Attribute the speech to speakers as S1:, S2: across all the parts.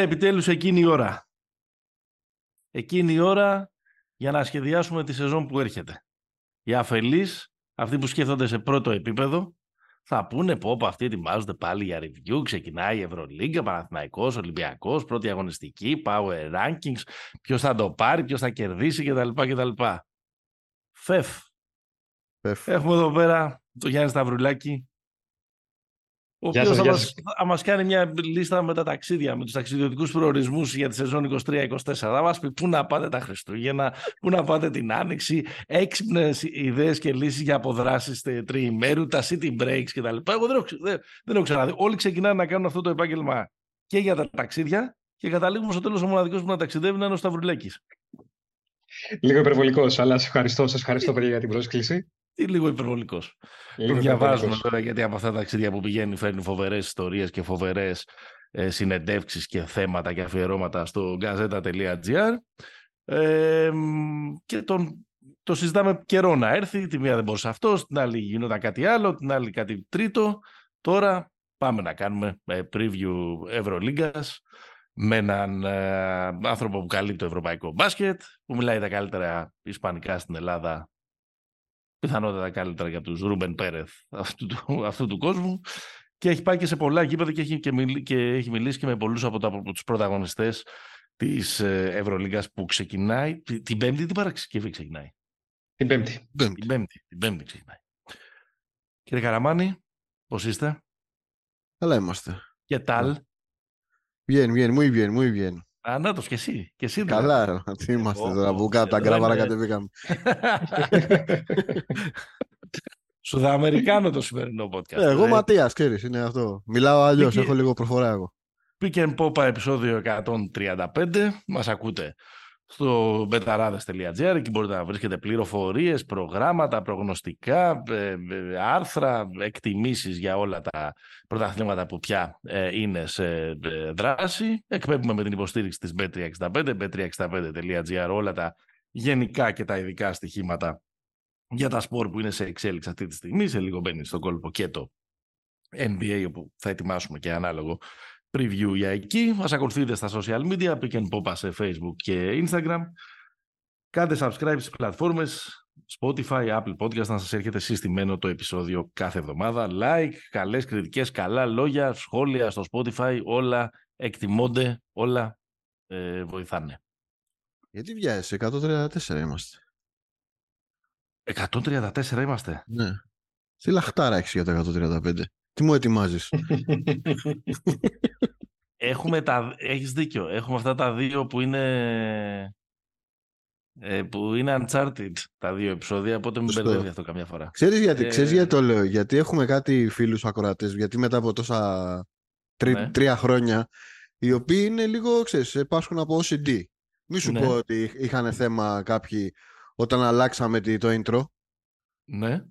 S1: Ήρθε επιτέλους εκείνη η ώρα. Εκείνη η ώρα για να σχεδιάσουμε τη σεζόν που έρχεται. Οι αφελείς, αυτοί που σκέφτονται σε πρώτο επίπεδο, θα πούνε πω από αυτοί ετοιμάζονται πάλι για review, ξεκινάει η Ευρωλίγκα, Παναθηναϊκός, Ολυμπιακός, πρώτη αγωνιστική, power rankings, ποιος θα το πάρει, ποιος θα κερδίσει κτλ. κτλ. Φεφ. Φεφ. Έχουμε εδώ πέρα το Γιάννη Σταυρουλάκη, ο οποίος θα, μας, θα μας κάνει μια λίστα με τα ταξίδια, με τους ταξιδιωτικούς προορισμούς για τη σεζόν 23-24. Θα μας πει πού να πάτε τα Χριστούγεννα, πού να πάτε την Άνοιξη, έξυπνες ιδέες και λύσεις για αποδράσεις τριημέρου, τα city breaks κτλ. Εγώ δεν έχω, δεν, δεν έχω ξαναδεί. Όλοι ξεκινάνε να κάνουν αυτό το επάγγελμα και για τα ταξίδια και καταλήγουμε στο τέλος ο μοναδικός που να ταξιδεύει να είναι ο Σταυρουλέκης.
S2: Λίγο υπερβολικός, αλλά σα ευχαριστώ, σας ευχαριστώ παιδιά για την πρόσκληση
S1: ή λίγο υπερβολικός. Το διαβάζουμε τώρα γιατί από αυτά τα ταξίδια που πηγαίνει φέρνει φοβερές ιστορίες και φοβερές ε, συνεντεύξεις και θέματα και αφιερώματα στο gazeta.gr. Ε, και τον, το συζητάμε καιρό να έρθει. Τη μία δεν μπορούσε αυτός, την άλλη γινόταν κάτι άλλο, την άλλη κάτι τρίτο. Τώρα πάμε να κάνουμε ε, preview Ευρωλίγκας με έναν ε, άνθρωπο που καλύπτει το ευρωπαϊκό μπάσκετ, που μιλάει τα καλύτερα ισπανικά στην Ελλάδα πιθανότατα καλύτερα για τους Ρούμπεν Πέρεθ αυτού του, αυτού του κόσμου και έχει πάει και σε πολλά γήπεδα και έχει, και, και έχει μιλήσει και με πολλούς από, τα, από τους πρωταγωνιστές της ε, Ευρωλίγκας που ξεκινάει την Πέμπτη, την Παρασκευή ξεκινάει.
S2: Την Πέμπτη.
S1: Την Πέμπτη, την πέμπτη ξεκινάει. Κύριε Καραμάνη, πώς είστε;
S3: Καλά είμαστε.
S1: Και τάλ.
S3: Bien, bien, muy bien, muy bien.
S1: Ανάτος και εσύ. Και εσύ
S3: Καλά, ρε. Τι είμαστε τώρα που κάτω τα γκράβαρα κατεβήκαμε.
S1: Σουδαμερικάνο το σημερινό podcast.
S3: Ε, εγώ Ματίας, ξέρεις, είναι αυτό. Μιλάω αλλιώς, έχω λίγο προφορά εγώ.
S1: Pick and Popa επεισόδιο 135. Μας ακούτε στο betarades.gr εκεί μπορείτε να βρίσκετε πληροφορίες, προγράμματα, προγνωστικά, ε, ε, άρθρα, εκτιμήσεις για όλα τα πρωταθλήματα που πια ε, είναι σε δράση. Εκπέμπουμε με την υποστήριξη της Bet365, bet365.gr, όλα τα γενικά και τα ειδικά στοιχήματα για τα σπορ που είναι σε εξέλιξη αυτή τη στιγμή. Σε λίγο μπαίνει στον κόλπο και το NBA όπου θα ετοιμάσουμε και ανάλογο preview για εκεί. Μας ακολουθείτε στα social media, pick and pop σε facebook και instagram. Κάντε subscribe στις πλατφόρμες Spotify, Apple Podcast να σας έρχεται συστημένο το επεισόδιο κάθε εβδομάδα. Like, καλές κριτικές, καλά λόγια, σχόλια στο Spotify, όλα εκτιμώνται, όλα ε, βοηθάνε.
S3: Γιατί βιάζεσαι, 134 είμαστε.
S1: 134 είμαστε.
S3: Ναι. Τι λαχτάρα έχεις για το 135. Τι μου ετοιμάζεις;
S1: Έχουμε τα... Έχεις δίκιο. Έχουμε αυτά τα δύο που είναι... Ε, που είναι uncharted τα δύο επεισόδια, οπότε μην μπερδεύει αυτό καμιά φορά.
S3: Ξέρεις γιατί, ε... ξέρεις γιατί το λέω; Γιατί έχουμε κάτι φίλους ακροατές, γιατί μετά από τόσα τρι... ναι. τρία χρόνια, οι οποίοι είναι λίγο, ξέρεις, πάσχουν από OCD. Μη σου ναι. πω ότι είχαν θέμα κάποιοι όταν αλλάξαμε το intro.
S1: Ναι.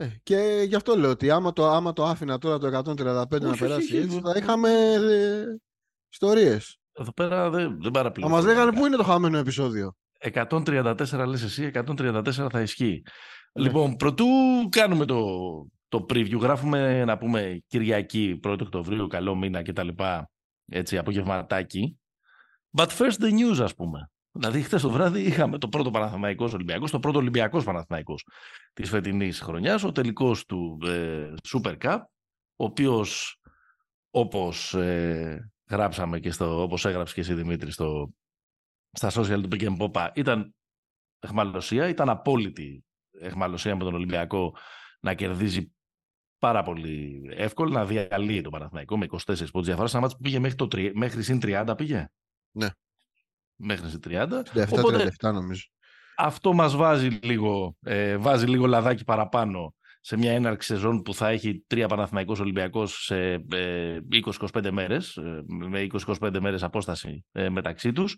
S3: Ε, και γι' αυτό λέω ότι άμα το, άμα το άφηνα τώρα το 135 να περάσει έτσι, θα είχαμε ε, ιστορίες.
S1: Εδώ πέρα δεν, δεν παραπλήρω.
S3: Θα μας λέγανε πού είναι το χαμένο επεισόδιο.
S1: 134 λες εσύ, 134 θα ισχύει. Ναι. Λοιπόν, πρωτού κάνουμε το, το preview, γράφουμε να πούμε Κυριακή 1 Οκτωβρίου, καλό μήνα κτλ. Έτσι, απογευματάκι. But first the news, ας πούμε. Δηλαδή, χθες το βράδυ είχαμε το πρώτο Παναθηναϊκός Ολυμπιακός, το πρώτο Ολυμπιακός Παναθηναϊκός της φετινής χρονιάς, ο τελικός του ε, Super Cup, ο οποίος όπως ε, γράψαμε και στο, όπως έγραψε και εσύ Δημήτρη στο, στα social του Pick Popa, ήταν εχμαλωσία, ήταν απόλυτη εχμαλωσία με τον Ολυμπιακό να κερδίζει πάρα πολύ εύκολα, να διαλύει τον Παναθηναϊκό με 24 πόντους διαφορά. Ένα μάτσο που πήγε μέχρι, το, μέχρι συν 30 πήγε.
S3: Ναι
S1: μέχρι στις 30.
S3: 37, Οπότε, 37 νομίζω.
S1: Αυτό μας βάζει λίγο, ε, βάζει λίγο λαδάκι παραπάνω σε μια έναρξη σεζόν που θα έχει τρία Παναθηναϊκός Ολυμπιακός σε ε, 20-25 μέρες, ε, με 20-25 μέρες απόσταση ε, μεταξύ τους.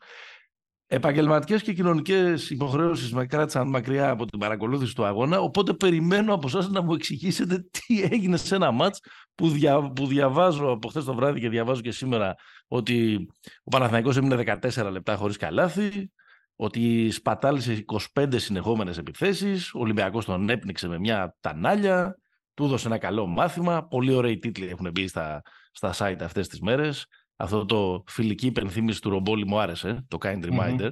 S1: Επαγγελματικές και κοινωνικές υποχρεώσεις με κράτησαν μακριά από την παρακολούθηση του αγώνα. Οπότε περιμένω από εσάς να μου εξηγήσετε τι έγινε σε ένα ματ που, δια, που διαβάζω από χθες το βράδυ και διαβάζω και σήμερα ότι ο Παναθηναϊκός έμεινε 14 λεπτά χωρίς καλάθι, ότι σπατάλησε 25 συνεχόμενες επιθέσεις, ο Ολυμπιακός τον έπνιξε με μια τανάλια, του έδωσε ένα καλό μάθημα. Πολύ ωραίοι τίτλοι έχουν μπει στα, στα site αυτές τις μέρες αυτό το φιλική υπενθύμηση του Ρομπόλη μου άρεσε, το Kind Reminder.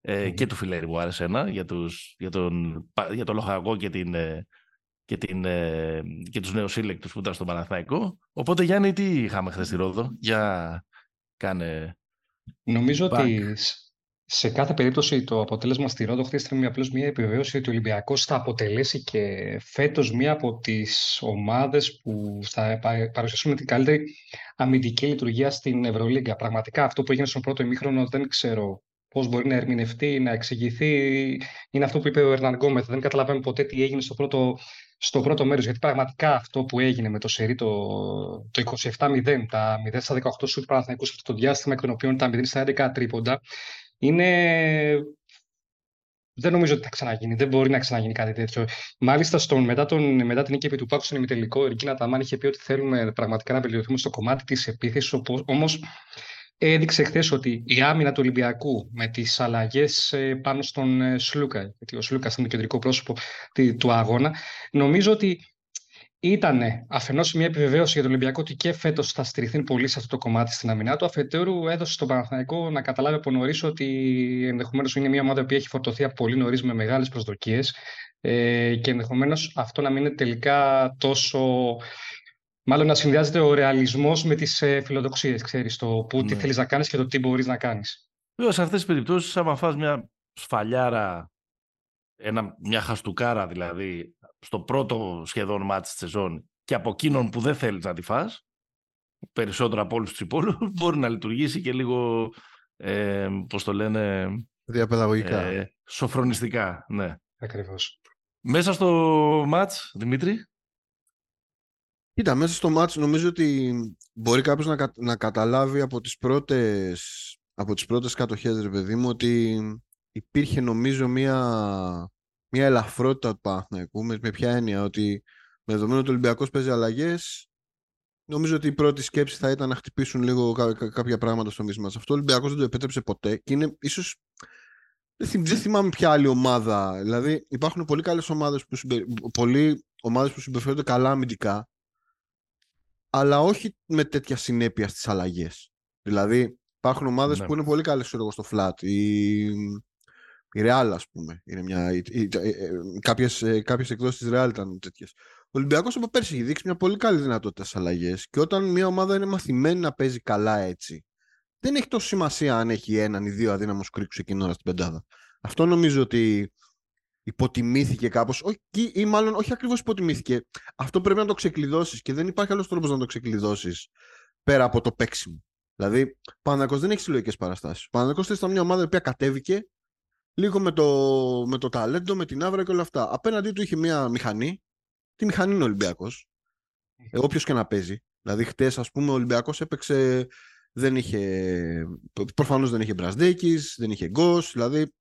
S1: Ε, και του Φιλέρη μου άρεσε ένα για, τους, για, τον, για τον Λοχαγό και, την, ε, και, την, ε, και τους νεοσύλλεκτους που ήταν στο Παναθηναϊκό. Οπότε Γιάννη, τι είχαμε χθες στη Ρόδο, για κάνε...
S2: Νομίζω ότι σε κάθε περίπτωση το αποτέλεσμα στη Ρόδο χθες ήταν απλώς μια επιβεβαίωση ότι ο Ολυμπιακός θα αποτελέσει και φέτος μία από τις ομάδες που θα παρουσιάσουν την καλύτερη αμυντική λειτουργία στην Ευρωλίγκα. Πραγματικά αυτό που έγινε στον πρώτο ημίχρονο δεν ξέρω πώς μπορεί να ερμηνευτεί, να εξηγηθεί. Είναι αυτό που είπε ο Ερναν Γκόμεθ. Δεν καταλαβαίνουμε ποτέ τι έγινε στο πρώτο, στο πρώτο μέρος. Γιατί πραγματικά αυτό που έγινε με το σερί το, το 27-0, τα 0 στα 18 σουτ Παναθηναϊκού σε αυτό το διάστημα, εκ των οποίων τα 0 στα 11 τρίποντα, είναι δεν νομίζω ότι θα ξαναγίνει. Δεν μπορεί να ξαναγίνει κάτι τέτοιο. Μάλιστα, στον, μετά, τον, μετά την νίκη επί του Πάκου στον ημιτελικό, η Ρικίνα Ταμάν είχε πει ότι θέλουμε πραγματικά να βελτιωθούμε στο κομμάτι της επίθεσης. Όμως, έδειξε χθες ότι η άμυνα του Ολυμπιακού με τις αλλαγές ε, πάνω στον ε, Σλούκα, γιατί ο Σλούκας είναι το κεντρικό πρόσωπο του αγώνα, νομίζω ότι ήταν αφενός μια επιβεβαίωση για τον Ολυμπιακό ότι και φέτος θα στηριχθεί πολύ σε αυτό το κομμάτι στην αμυνά του. Αφετέρου, έδωσε στον Παναθηναϊκό να καταλάβει από νωρίς ότι ενδεχομένως είναι μια ομάδα που έχει φορτωθεί από πολύ νωρίς με μεγάλες προσδοκίες ε, και ενδεχομένως αυτό να μην είναι τελικά τόσο. Μάλλον να συνδυάζεται ο ρεαλισμός με τις ε, φιλοδοξίες, ξέρεις, το που, τι ναι. θέλεις να κάνεις και το τι μπορείς να κάνεις.
S1: Βέβαια, σε αυτές τις περιπτώσεις, άμα φας μια σφαλιάρα, ένα, μια χαστούκάρα δηλαδή, στο πρώτο σχεδόν μάτι της σεζόν και από εκείνον που δεν θέλεις να τη φας, περισσότερο από όλους τους υπόλοιπους, μπορεί να λειτουργήσει και λίγο, ε, πώς το λένε...
S3: Διαπαιδαγωγικά. Ε,
S1: σοφρονιστικά, ναι.
S2: Ακριβώς.
S1: Μέσα στο μάτς, Δημήτρη;
S3: Κοίτα, μέσα στο μάτς νομίζω ότι μπορεί κάποιος να, να καταλάβει από τις πρώτες, από τις πρώτες κατοχές, ρε παιδί μου, ότι υπήρχε νομίζω μία μια ελαφρότητα του Παναθηναϊκού. Με, με ποια έννοια ότι με δεδομένο ότι ο Ολυμπιακός παίζει αλλαγές, νομίζω ότι η πρώτη σκέψη θα ήταν να χτυπήσουν λίγο κάποια πράγματα στο μίσμα. Αυτό ο Ολυμπιακός δεν το επέτρεψε ποτέ και είναι ίσως. Δεν, θυμάμαι ποια άλλη ομάδα. Δηλαδή, υπάρχουν πολύ καλές ομάδες που, συμπε... ομάδες που συμπεριφέρονται καλά αμυντικά, αλλά όχι με τέτοια συνέπεια στις αλλαγές. Δηλαδή, υπάρχουν ομάδες ναι. που είναι πολύ καλές στο flat. Η η Real, ας πούμε, είναι μια. Κάποιες κάποιες εκδόσεις της Real ήταν τέτοιες. Ο Ολυμπιακός από πέρσι έχει δείξει μια πολύ καλή δυνατότητα στις αλλαγές και όταν μια ομάδα είναι μαθημένη να παίζει καλά έτσι, δεν έχει τόσο σημασία αν έχει έναν ή δύο αδύναμους κρίκους εκείνη την ώρα στην πεντάδα. Αυτό νομίζω ότι υποτιμήθηκε κάπως, ή μάλλον όχι ακριβώς υποτιμήθηκε. Αυτό πρέπει να το ξεκλειδώσεις και δεν υπάρχει άλλος τρόπος να το ξεκλειδώσεις πέρα από το παίξιμο. Δηλαδή, ο Παναγικό δεν έχει συλλογικές παραστάσεις. Ο Παναγικό ήταν μια ομάδα που κατέβηκε λίγο με το, με το ταλέντο, με την άβρα και όλα αυτά. Απέναντί του είχε μια μηχανή. Τη μηχανή είναι ο Ολυμπιακός. Ε, Όποιος και να παίζει. Δηλαδή, χτες, ας πούμε, ο Ολυμπιακός έπαιξε. Δεν είχε. Προφανώς δεν είχε Μπρασδέκη, δεν είχε Γκος. Δηλαδή,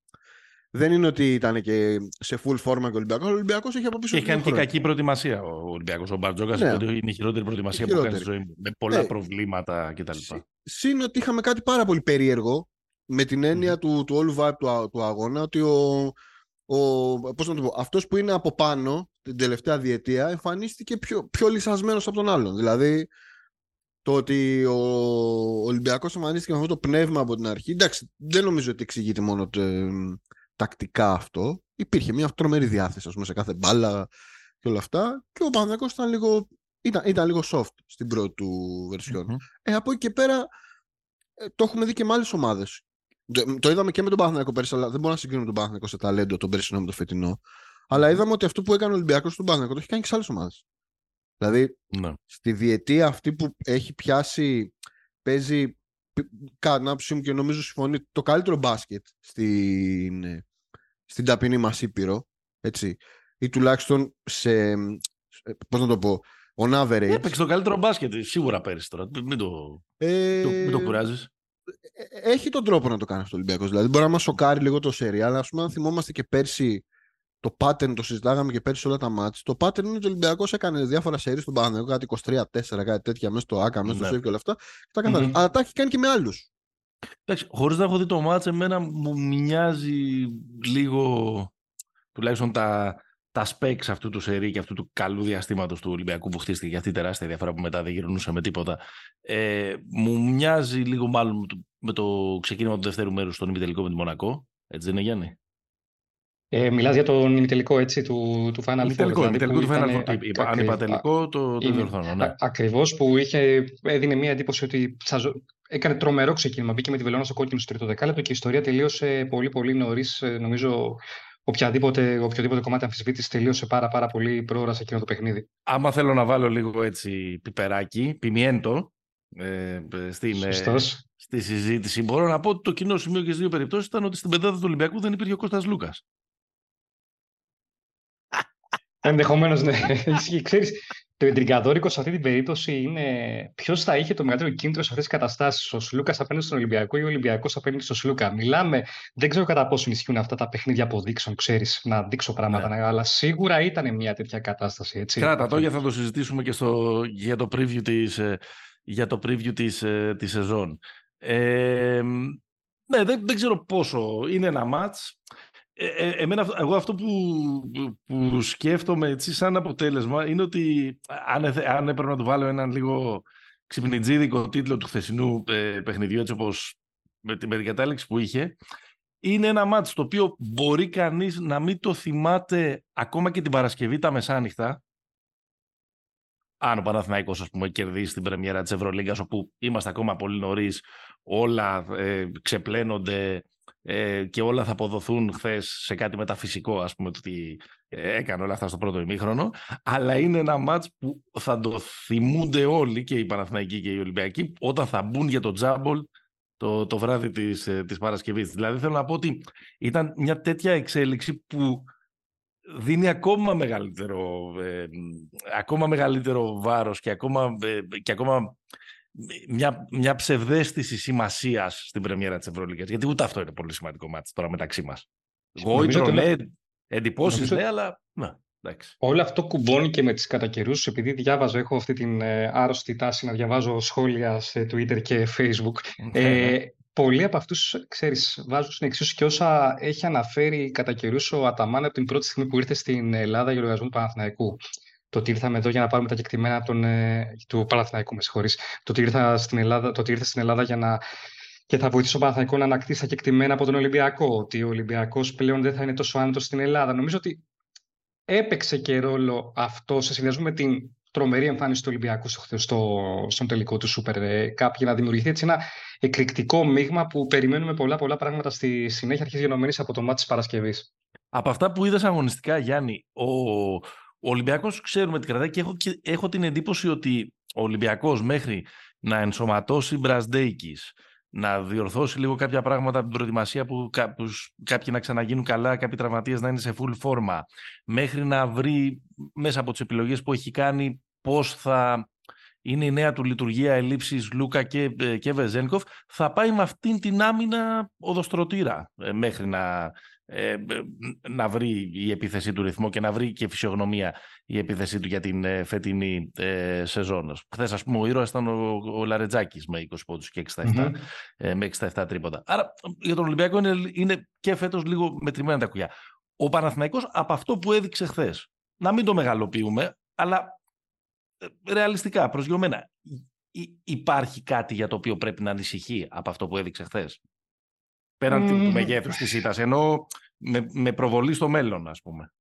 S3: δεν είναι ότι ήταν και σε full forma και ο Ολυμπιακός. Ο Ολυμπιακός έχει από πίσω.
S1: Και έχει κάνει και κακή προετοιμασία ο Ολυμπιακός. Ο Μπαρτζόκας ναι. είναι η χειρότερη προετοιμασία που κάνει στη ζωή μου. Με πολλά ναι. προβλήματα κτλ.
S3: Συν ότι είχαμε κάτι πάρα πολύ περίεργο με την εννοια του, του όλου vibe του, του αγώνα ότι ο, ο, πώς να το πω, αυτός που είναι από πάνω την τελευταία διετία εμφανίστηκε πιο, πιο λυσασμένος από τον άλλον. Δηλαδή το ότι ο Ολυμπιακός εμφανίστηκε με αυτό το πνεύμα από την αρχή εντάξει δεν νομίζω ότι εξηγείται μόνο τακτικά αυτό. Υπήρχε μια τρομερή διάθεση ας πούμε, σε κάθε μπάλα και όλα αυτά. Και ο Παναγιώτης ήταν λίγο, ήταν, ήταν λίγο soft στην πρώτη του βερσιον Ε, από εκεί και πέρα ε, το έχουμε δει και με άλλες ομάδες. Το είδαμε και με τον Παναθηναϊκό πέρσι, αλλά δεν μπορώ να συγκρίνω τον Παναθηναϊκό σε ταλέντο τον περσινό με το φετινό. Αλλά είδαμε ότι αυτό που έκανε ο Ολυμπιακός στον Παναθηναϊκό το έχει κάνει και σε άλλες ομάδες. Δηλαδή, ναι. στη διετία αυτή που έχει πιάσει, παίζει κατά την άποψή μου και νομίζω συμφωνεί το καλύτερο μπάσκετ στην, στην ταπεινή μας Ήπειρο. Έτσι. Ή τουλάχιστον σε. Πώς να το πω. On average.
S1: Έπαιξε το καλύτερο μπάσκετ σίγουρα πέρυσι τώρα. Μην το, ε... μην το κουράζεις.
S3: Ε, έχει τον τρόπο να το κάνει αυτό ο Ολυμπιακός. Δηλαδή, μπορεί να μας σοκάρει λίγο το σερί, αλλά ας πούμε, αν θυμόμαστε και πέρσι το pattern, το συζητάγαμε και πέρσι όλα τα μάτια. Το pattern είναι ότι ο Ολυμπιακός έκανε διάφορα σερί στον Παναγενικό, κάτι 23-4, κάτι τέτοια μέσα στο ΑΚΑ, μέσα στο ναι. ΣΕΒ και όλα αυτά. τα mm-hmm. Αλλά τα έχει κάνει και με άλλους.
S1: Εντάξει, χωρίς να έχω δει το μάτς, εμένα μου μοιάζει λίγο τουλάχιστον τα, τα specs αυτού του σερί και αυτού του καλού διαστήματος του Ολυμπιακού που χτίστηκε για αυτή τη τεράστια διαφορά που μετά δεν γυρνούσε με τίποτα. Ε, μου μοιάζει λίγο μάλλον με το ξεκίνημα του δεύτερου μέρους στον ημιτελικό με τη Μονακό. Έτσι δεν είναι Γιάννη;
S2: Ε, μιλάς για τον ημιτελικό έτσι, του, του Final
S1: Four. Δηλαδή, ημιτελικό του Final Four. Αν είπα τελικό, το, το διορθώνω. Ναι.
S2: Ακριβώς που είχε, έδινε μια εντύπωση ότι θα, έκανε τρομερό ξεκίνημα. Μπήκε με τη βελόνα στο κόκκινο στο τρίτο δεκάλεπτο και η ιστορία τελείωσε πολύ πολύ νωρίς. Ε, νομίζω οποιαδήποτε, οποιοδήποτε κομμάτι αμφισβήτηση τελείωσε πάρα, πάρα πολύ πρόωρα σε εκείνο το παιχνίδι.
S1: Άμα θέλω να βάλω λίγο έτσι πιπεράκι, πιμιέντο, ε, στην, ε, στη συζήτηση, μπορώ να πω ότι το κοινό σημείο και στις δύο περιπτώσεις ήταν ότι στην πεντάδα του Ολυμπιακού δεν υπήρχε ο Κώστας Λούκας.
S2: Ενδεχομένως, ναι. Ξέρεις, το εντριγκαδόρικο σε αυτή την περίπτωση είναι ποιος θα είχε το μεγαλύτερο κίνητρο σε αυτές τις καταστάσεις. Ο Σλούκας απέναντι στον Ολυμπιακό ή ο Ολυμπιακός απέναντι στον Σλούκα. Μιλάμε, δεν ξέρω κατά πόσο ισχύουν αυτά τα παιχνίδια αποδείξεων, ξέρεις, να δείξω πράγματα, ναι. αλλά σίγουρα ήταν μια τέτοια κατάσταση. Έτσι.
S1: Κράτα το, για θα το συζητήσουμε και στο, για το preview της ε, για το preview της, ε, της σεζόν. Ε, ναι, δεν, δεν ξέρω πόσο. Είναι ένα μάτς. Ε, ε, εμένα, εγώ αυτό που, που σκέφτομαι έτσι σαν αποτέλεσμα είναι ότι αν, αν έπρεπε να του βάλω έναν λίγο ξυπνητζίδικο τίτλο του χθεσινού ε, παιχνιδιού έτσι όπως με την, με κατάληξη που είχε είναι ένα μάτς το οποίο μπορεί κανείς να μην το θυμάται ακόμα και την Παρασκευή τα μεσάνυχτα. Αν ο Παναθηναϊκός ας πούμε κερδίσει την πρεμιέρα της Ευρωλίγκας όπου είμαστε ακόμα πολύ νωρίς, όλα ε, ξεπλένονται ε, και όλα θα αποδοθούν χθες σε κάτι μεταφυσικό, ας πούμε, ότι ε, έκανε όλα αυτά στο πρώτο ημίχρονο. Αλλά είναι ένα μάτς που θα το θυμούνται όλοι και οι Παναθηναϊκοί και οι Ολυμπιακοί όταν θα μπουν για το τζάμπολ το, το βράδυ της, ε, της Παρασκευής. Δηλαδή θέλω να πω ότι ήταν μια τέτοια εξέλιξη που δίνει ακόμα μεγαλύτερο, ε, ακόμα μεγαλύτερο βάρος και ακόμα, και ακόμα μια, μια ψευδέστηση σημασίας στην πρεμιέρα της Ευρωλίγα. Γιατί ούτε αυτό είναι πολύ σημαντικό μάτι τώρα μεταξύ μας. Γόητρο, ναι, εντυπώσεις, ναι, αλλά. Να, εντάξει.
S2: Όλο αυτό κουμπώνει και με τις κατά καιρού, επειδή διάβαζα, έχω αυτή την ε, άρρωστη τάση να διαβάζω σχόλια σε Twitter και Facebook. Ναι, ε, ναι. πολλοί από αυτούς, ξέρεις, βάζουν στην εξίσου και όσα έχει αναφέρει κατά καιρούς ο Αταμάν από την πρώτη στιγμή που ήρθε στην Ελλάδα για λογαριασμό του Παναθηναϊκού το ότι ήρθαμε εδώ για να πάρουμε τα κεκτημένα τον, ε, του Παναθηναϊκού, με συγχωρείς. Το ότι ήρθα στην Ελλάδα, το ότι ήρθα στην Ελλάδα για να και θα βοηθήσω τον Παναθηναϊκό να ανακτήσει τα κεκτημένα από τον Ολυμπιακό. Ότι ο Ολυμπιακός πλέον δεν θα είναι τόσο άνετος στην Ελλάδα. Νομίζω ότι έπαιξε και ρόλο αυτό σε συνδυασμό με την τρομερή εμφάνιση του Ολυμπιακού στο, στο, στον τελικό του Super Cup για να δημιουργηθεί έτσι ένα εκρηκτικό μείγμα που περιμένουμε πολλά πολλά πράγματα στη συνέχεια αρχής γενομένης από το μάτι της Παρασκευής.
S1: Από αυτά που είδες αγωνιστικά, Γιάννη, ο, ο Ολυμπιακός ξέρουμε τι κρατάει και έχω, και έχω την εντύπωση ότι ο Ολυμπιακός μέχρι να ενσωματώσει Μπρασδέικη, να διορθώσει λίγο κάποια πράγματα από την προετοιμασία που, που κάποιοι να ξαναγίνουν καλά, κάποιοι τραυματίες να είναι σε full φόρμα, μέχρι να βρει μέσα από τις επιλογές που έχει κάνει πώς θα είναι η νέα του λειτουργία ελλείψης Λούκα και, ε, και Βεζένκοφ, θα πάει με αυτήν την άμυνα οδοστρωτήρα ε, μέχρι να, ε, να βρει η επίθεσή του ρυθμό και να βρει και φυσιογνωμία η επίθεσή του για την ε, φετινή ε, σεζόν. Χθες, ας πούμε, ο ήρωας ήταν ο, ο Λαρετζάκης με 20 πόντους και 67, mm-hmm. ε, με 67 τρίποτα. Άρα για τον Ολυμπιακό είναι, είναι και φέτος λίγο μετρημένα τα κουκιά. Ο Παναθηναϊκός από αυτό που έδειξε χθες, να μην το μεγαλοποιούμε, αλλά ε, ρεαλιστικά, προσγειωμένα, υπάρχει κάτι για το οποίο πρέπει να ανησυχεί από αυτό που έδειξε χθες; Πέραν mm. του μεγέθους της ήττας, ενώ με, με προβολή στο μέλλον, ας πούμε.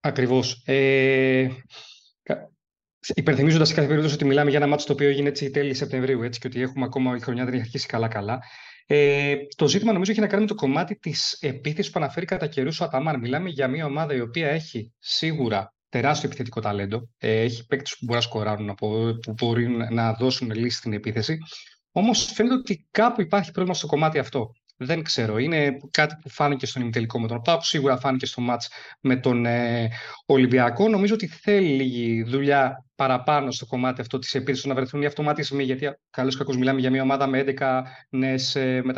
S2: Ακριβώς. Ε, Υπενθυμίζοντας σε κάθε περίπτωση ότι μιλάμε για ένα μάτσο το οποίο έγινε έτσι τέλη Σεπτεμβρίου έτσι, και ότι έχουμε ακόμα η χρονιά δεν έχει αρχίσει καλά-καλά. Ε, το ζήτημα νομίζω έχει να κάνει με το κομμάτι της επίθεσης που αναφέρει κατά καιρούς ο Αταμάν. Μιλάμε για μια ομάδα η οποία έχει σίγουρα τεράστιο επιθετικό ταλέντο. Ε, έχει παίκτες που μπορεί να σκοράρουν, που μπορεί να δώσουν λύση στην επίθεση. Όμως φαίνεται ότι κάπου υπάρχει πρόβλημα στο κομμάτι αυτό. Δεν ξέρω. Είναι κάτι που φάνηκε στον ημιτελικό με τον ΠΑΠ, σίγουρα φάνηκε στο μάτς με τον ε, Ολυμπιακό. Νομίζω ότι θέλει λίγη δουλειά παραπάνω στο κομμάτι αυτό της επίθεσης να βρεθούν οι αυτοματισμοί, γιατί καλώς κακώς μιλάμε για μια ομάδα με 11 νέες, ε, με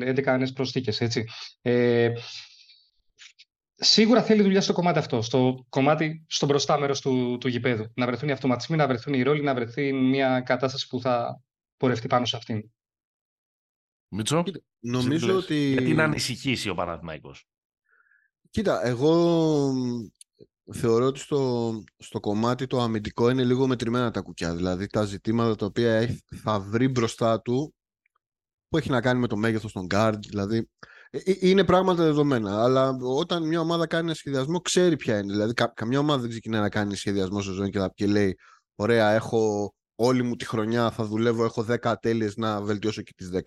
S2: 11 νέες προσθήκες, έτσι. Ε, Σίγουρα θέλει δουλειά στο κομμάτι αυτό, στο κομμάτι, στο μπροστά μέρο του, του γηπέδου. Να βρεθούν οι αυτοματισμοί, να βρεθούν οι ρόλοι, να βρεθεί μια κατάσταση που θα πορευτεί πάνω σε αυτήν.
S1: Μίτσο, νομίζω ότι... Γιατί να ανησυχήσει ο Παναθηναϊκός;
S3: Κοίτα, εγώ θεωρώ ότι στο, στο κομμάτι το αμυντικό είναι λίγο μετρημένα τα κουκιά. Δηλαδή τα ζητήματα τα οποία θα βρει μπροστά του που έχει να κάνει με το μέγεθος των guard. Δηλαδή ε, ε, είναι πράγματα δεδομένα. Αλλά όταν μια ομάδα κάνει ένα σχεδιασμό, ξέρει ποια είναι. Δηλαδή, καμιά ομάδα δεν ξεκινάει να κάνει σχεδιασμό σε ζωή και, και λέει: Ωραία, έχω όλη μου τη χρονιά, θα δουλεύω, έχω 10 ατέλειες να βελτιώσω και τις 10.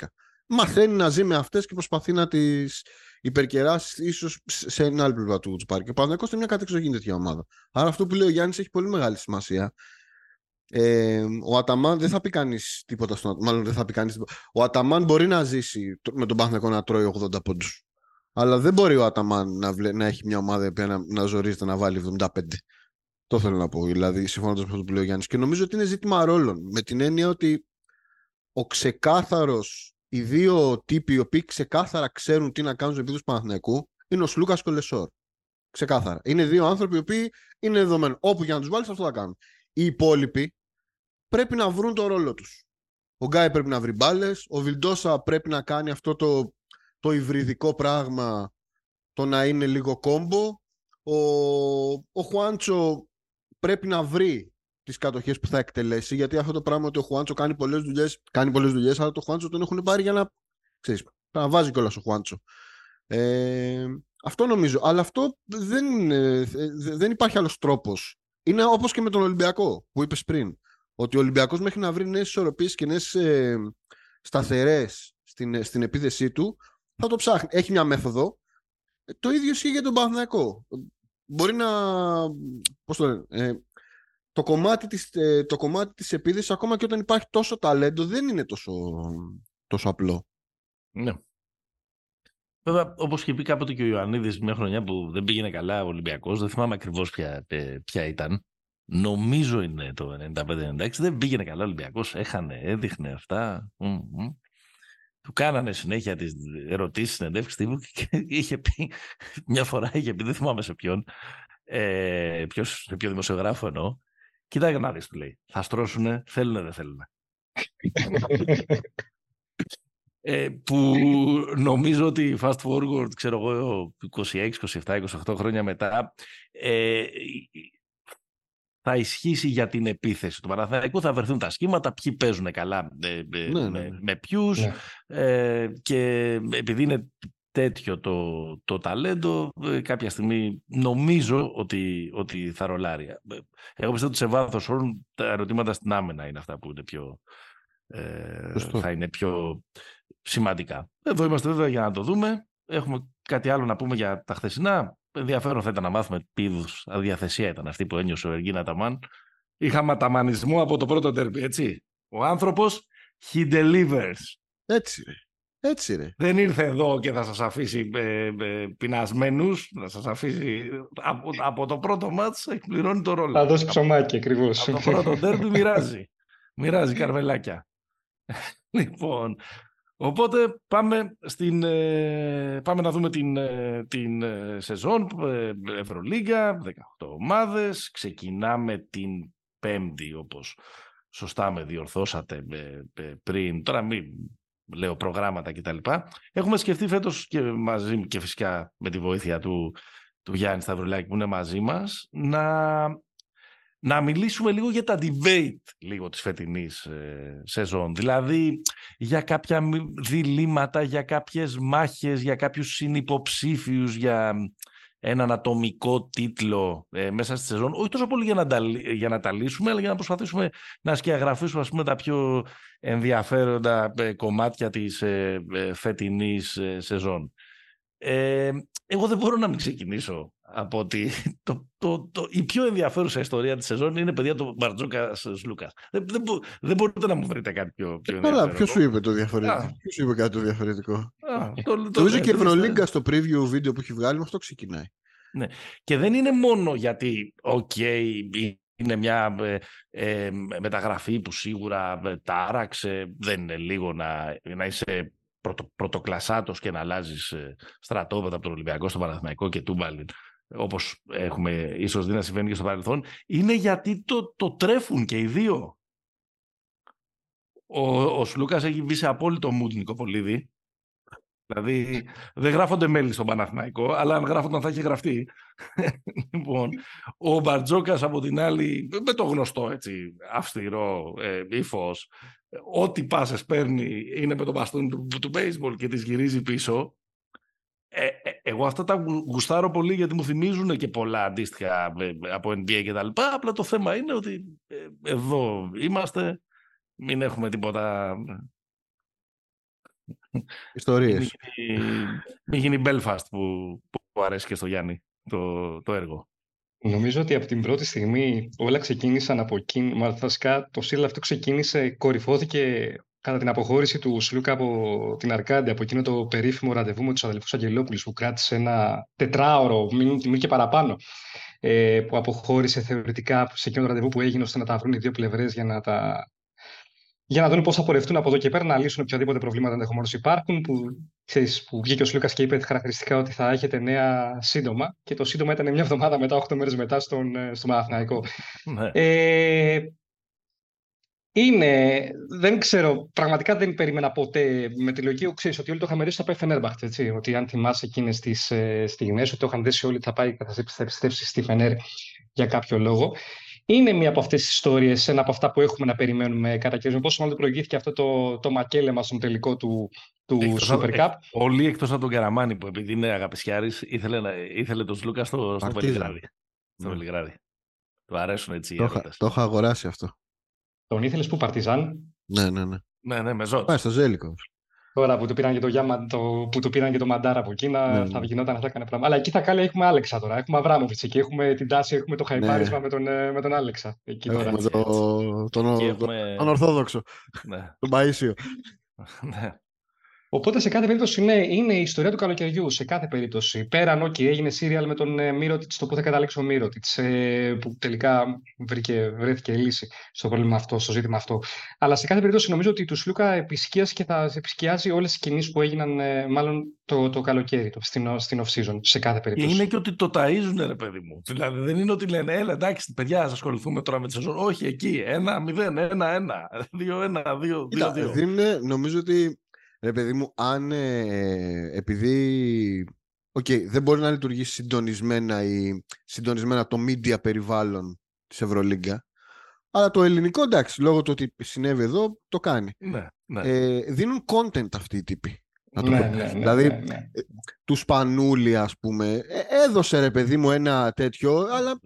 S3: Μαθαίνει να ζει με αυτές και προσπαθεί να τις υπερκεράσει ίσως σε ένα άλλο πλευρά του πάρει. Και ο Παναγιώτο είναι μια κατεξοχήν τέτοια ομάδα. Άρα αυτό που λέει ο Γιάννης έχει πολύ μεγάλη σημασία. Ε, ο Αταμάν δεν θα πει κανείς τίποτα στον Μάλλον δεν θα πει κανείς τίποτα. Ο Αταμάν μπορεί να ζήσει με τον Παναγιώτο να τρώει 80 πόντους. Αλλά δεν μπορεί ο Αταμάν να, να έχει μια ομάδα που να, να ζορίζεται να βάλει 75. Το θέλω να πω. Δηλαδή, συμφωνώντας με αυτό που λέει ο Γιάννης. Και νομίζω ότι είναι ζήτημα ρόλων. Με την έννοια ότι ο ξεκάθαρος οι δύο τύποι οι οποίοι ξεκάθαρα ξέρουν τι να κάνουν στο επίπεδο του Παναθηναϊκού είναι ο Σλούκας και ο Λεσόρ. Ξεκάθαρα. Είναι δύο άνθρωποι οι οποίοι είναι δεδομένοι. Όπου για να τους βάλεις, αυτό θα κάνουν. Οι υπόλοιποι πρέπει να βρουν τον ρόλο τους. Ο Γκάι πρέπει να βρει μπάλες. Ο Βιλντόσα πρέπει να κάνει αυτό το, το υβριδικό πράγμα το να είναι λίγο κόμπο. Ο, ο Χουάντσο πρέπει να βρει τις κατοχές που θα εκτελέσει. Γιατί αυτό το πράγμα ότι ο Χουάντσο κάνει πολλές δουλειές, κάνει πολλές δουλειές, αλλά το Χουάντσο τον έχουν πάρει για να. Ξέρεις, να βάζει κιόλας ο Χουάντσο. Ε, αυτό νομίζω. Αλλά αυτό δεν, ε, δεν υπάρχει άλλος τρόπος. Είναι όπως και με τον Ολυμπιακό που είπες πριν. Ότι ο Ολυμπιακός μέχρι να βρει νέες ισορροπίες και νέες ε, σταθερές στην, στην επίθεσή του, θα το ψάχνει. Έχει μια μέθοδο. Το ίδιο ισχύει για τον Παναθηναϊκό. Μπορεί να. Πώς το λένε, ε, το κομμάτι της, ε, το κομμάτι της επίδεσης, ακόμα και όταν υπάρχει τόσο ταλέντο, δεν είναι τόσο, τόσο απλό.
S1: Ναι. Βέβαια, όπως είχε πει κάποτε και ο Ιωαννίδης μια χρονιά που δεν πήγαινε καλά ο Ολυμπιακός, δεν θυμάμαι ακριβώς ποια, ε, ποια ήταν. Νομίζω είναι το 95-96, δεν πήγαινε καλά ο Ολυμπιακός, έχανε, έδειχνε αυτά. Του κάνανε συνέχεια τις ερωτήσεις, συνεντεύξεις τύπου και είχε πει, μια φορά είχε πει, δεν θυμάμαι σε ποιον, ε, ποιος, σε ποιο δημοσιογράφο εννοώ, Κοιτάξτε να δεις, του λέει. Θα στρώσουνε, θέλουνε, δεν θέλουνε. ε, που νομίζω ότι fast forward, ξέρω εγώ, 26, 27, 28 χρόνια μετά, ε, θα ισχύσει για την επίθεση του Παναθηναϊκού. Θα βρεθούν τα σχήματα, ποιοι παίζουν καλά ε, ε ναι, ναι, με, ναι. με ποιους ναι. ε, και επειδή είναι τέτοιο το, το ταλέντο, ε, κάποια στιγμή νομίζω ότι, ότι θα ρολάρει. Ε, εγώ πιστεύω ότι σε βάθος όρων τα ερωτήματα στην άμενα είναι αυτά που είναι πιο, ε, θα είναι πιο σημαντικά. Εδώ είμαστε βέβαια για να το δούμε. Έχουμε κάτι άλλο να πούμε για τα χθεσινά. Ενδιαφέρον θα ήταν να μάθουμε τι είδους αδιαθεσία ήταν αυτή που ένιωσε ο Εργίνα Ταμάν. Είχαμε αταμανισμό από το πρώτο τερπι, έτσι. Ο άνθρωπος, he delivers.
S3: Έτσι. Έτσι ρε.
S1: Δεν ήρθε εδώ και θα σας αφήσει ε, ε, πεινασμένους, θα σας αφήσει από, από το πρώτο μάτς εκπληρώνει το ρόλο.
S2: Θα δώσει ψωμάκι ακριβώς.
S1: Από το πρώτο τέρμι μοιράζει. μοιράζει καρβελάκια. λοιπόν, οπότε πάμε, στην, ε, πάμε να δούμε την, ε, την ε, σεζόν Ευρωλίγκα, 18 ομάδες. Ξεκινάμε την πέμπτη όπως σωστά με διορθώσατε πριν. Τώρα μην λέω προγράμματα κτλ. Έχουμε σκεφτεί φέτος και μαζί και φυσικά με τη βοήθεια του, του Γιάννη Σταυρουλάκη που είναι μαζί μας να, να μιλήσουμε λίγο για τα debate λίγο της φετινής ε, σεζόν. Δηλαδή για κάποια διλήμματα, για κάποιες μάχες, για κάποιους συνυποψήφιους, για έναν ατομικό τίτλο ε, μέσα στη σεζόν, όχι τόσο πολύ για να, τα, για να τα λύσουμε, αλλά για να προσπαθήσουμε να σκιαγραφίσουμε ας πούμε, τα πιο ενδιαφέροντα ε, κομμάτια της ε, ε φετινής σεζόν. εγώ δεν μπορώ να μην ξεκινήσω από ότι το, το, το, η πιο ενδιαφέρουσα ιστορία της σεζόν είναι παιδιά Μπαρτζώκα Σλούκας. Δεν, δεν, δεν, μπορείτε να μου βρείτε κάτι πιο, πιο
S3: ενδιαφέρον. Καλά, ποιος σου είπε το διαφορετικό. Ποιος σου είπε κάτι το διαφορετικό; Νομίζω και η Ευρωλίγκα στο preview βίντεο που έχει βγάλει με αυτό ξεκινάει.
S1: Ναι. Και δεν είναι μόνο γιατί, οκ, είναι μια ε, ε, μεταγραφή που σίγουρα ε, τάραξε, δεν είναι λίγο να, να είσαι πρωτο, πρωτοκλασσάτος και να αλλάζεις ε, στρατόπεδα από τον Ολυμπιακό στο Παναθηναϊκό και Τούμπαλιν όπως έχουμε ίσως δει να συμβαίνει και στο παρελθόν, είναι γιατί το, το τρέφουν και οι δύο. Ο, ο Σλούκας έχει μπει σε απόλυτο mood Νικοπολίδη Δηλαδή δεν γράφονται μέλη στον Παναθηναϊκό, αλλά αν γράφονταν θα έχει γραφτεί. λοιπόν, ο Μπαρτζόκας από την άλλη, με το γνωστό έτσι, αυστηρό ε, ύφος, ό,τι πάσες παίρνει είναι με το μπαστούνι του, του baseball και τις γυρίζει πίσω. Ε, ε, εγώ αυτά τα γουστάρω πολύ γιατί μου θυμίζουν και πολλά αντίστοιχα ε, από NBA και τα λοιπά. Απλά το θέμα είναι ότι ε, εδώ είμαστε, μην έχουμε τίποτα
S3: Ιστορίες.
S1: Μην γίνει, Belfast που, που αρέσει και στο Γιάννη το, το έργο.
S2: Νομίζω ότι από την πρώτη στιγμή όλα ξεκίνησαν από εκείνη. Μα βασικά το σύλλογο αυτό ξεκίνησε, κορυφώθηκε κατά την αποχώρηση του Σλούκα από την Αρκάντια, από εκείνο το περίφημο ραντεβού με τους αδελφούς Αγγελόπουλους που κράτησε ένα τετράωρο, μην, και παραπάνω, ε, που αποχώρησε θεωρητικά σε εκείνο το ραντεβού που έγινε ώστε να τα βρουν οι δύο πλευρές για να τα για να δουν πώς θα πορευτούν από εδώ και πέρα, να λύσουν οποιαδήποτε προβλήματα ενδεχομένως υπάρχουν. Που, ξέρεις, που βγήκε ο Σλούκας και είπε χαρακτηριστικά ότι θα έχετε νέα σύντομα. Και το σύντομα ήταν μια εβδομάδα μετά, 8 μέρες μετά στον, ε, στο Μαθηναϊκό. Ναι. Ε, είναι, δεν ξέρω, πραγματικά δεν περίμενα ποτέ με τη λογική, ξέρεις ότι όλοι το είχαμε δει στο Φενέρμπαχτ, έτσι, ότι αν θυμάσαι εκείνες τις ε, στιγμές, ότι το είχαν δέσει όλοι, θα πάει και θα επιστρέψει στη Φενέρ για κάποιο λόγο είναι μία από αυτές τις ιστορίες, ένα από αυτά που έχουμε να περιμένουμε κατά κύριο. Πόσο μάλλον προηγήθηκε αυτό το, το μακέλεμα στον τελικό του, του Super Cup.
S1: Όλοι εκτός από τον Καραμάνη που επειδή είναι αγαπησιάρης, ήθελε, ήθελε τον Σλούκα στο, στο Βελιγράδι. Στο ναι. Βελιγράδι. Του αρέσουν έτσι οι
S3: το, το έχω αγοράσει αυτό.
S2: Τον ήθελες που Παρτιζάν;
S3: Ναι, ναι, ναι.
S1: Ναι, ναι, με ζώο.
S3: Πάει στο Ζέλικο.
S2: Τώρα που του πήραν και το, Γιάμα, το, που του πήραν και το Μαντάρα από εκεί, να, ναι, θα ναι. γινόταν αυτά κανένα πράγμα. Αλλά εκεί τα κάλια έχουμε Άλεξα τώρα. Έχουμε Αβράμοβιτς εκεί. Έχουμε την τάση, έχουμε το χαϊπάρισμα ναι. με, τον, ε, με τον Άλεξα. Εκεί τώρα.
S3: Έχουμε το, τον, έχουμε... τον Ορθόδοξο. Ναι. Τον Παΐσιο.
S2: ναι. Οπότε σε κάθε περίπτωση είναι, είναι η ιστορία του καλοκαιριού. Σε κάθε περίπτωση. Πέραν, OK, έγινε σύριαλ με τον ε, Μύρωτιτς, το που θα καταλήξει ο Μύρωτιτς, ε, που τελικά βρήκε, βρέθηκε λύση στο πρόβλημα αυτό, στο ζήτημα αυτό. Αλλά σε κάθε περίπτωση νομίζω ότι τους Λούκα επισκίασε και θα επισκιάζει όλες τις κινήσεις που έγιναν ε, μάλλον το, το καλοκαίρι, το, στην, στην off-season, σε κάθε περίπτωση.
S1: είναι και ότι το ταΐζουν, ρε παιδί μου. Δηλαδή δεν είναι ότι λένε, έλα εντάξει, παιδιά, ας ασχοληθούμε τώρα με τη σεζόν. Όχι, εκεί, ένα, μηδέn, ένα, ένα, δύο, ένα, δύο, δύο.
S3: δύο. νομίζω ότι Ρε παιδί μου, αν ε, επειδή okay, δεν μπορεί να λειτουργήσει συντονισμένα ή συντονισμένα το media περιβάλλον της Ευρωλίγκα, αλλά το ελληνικό, εντάξει, λόγω του ότι συνέβη εδώ, το κάνει.
S1: Ναι, ναι.
S3: Ε, δίνουν content αυτοί οι τύποι.
S2: Να το ναι, ναι, ναι,
S3: δηλαδή,
S2: ναι, ναι.
S3: Ε, τους Σπανούλη, ας πούμε, ε, έδωσε ρε παιδί μου ένα τέτοιο, αλλά...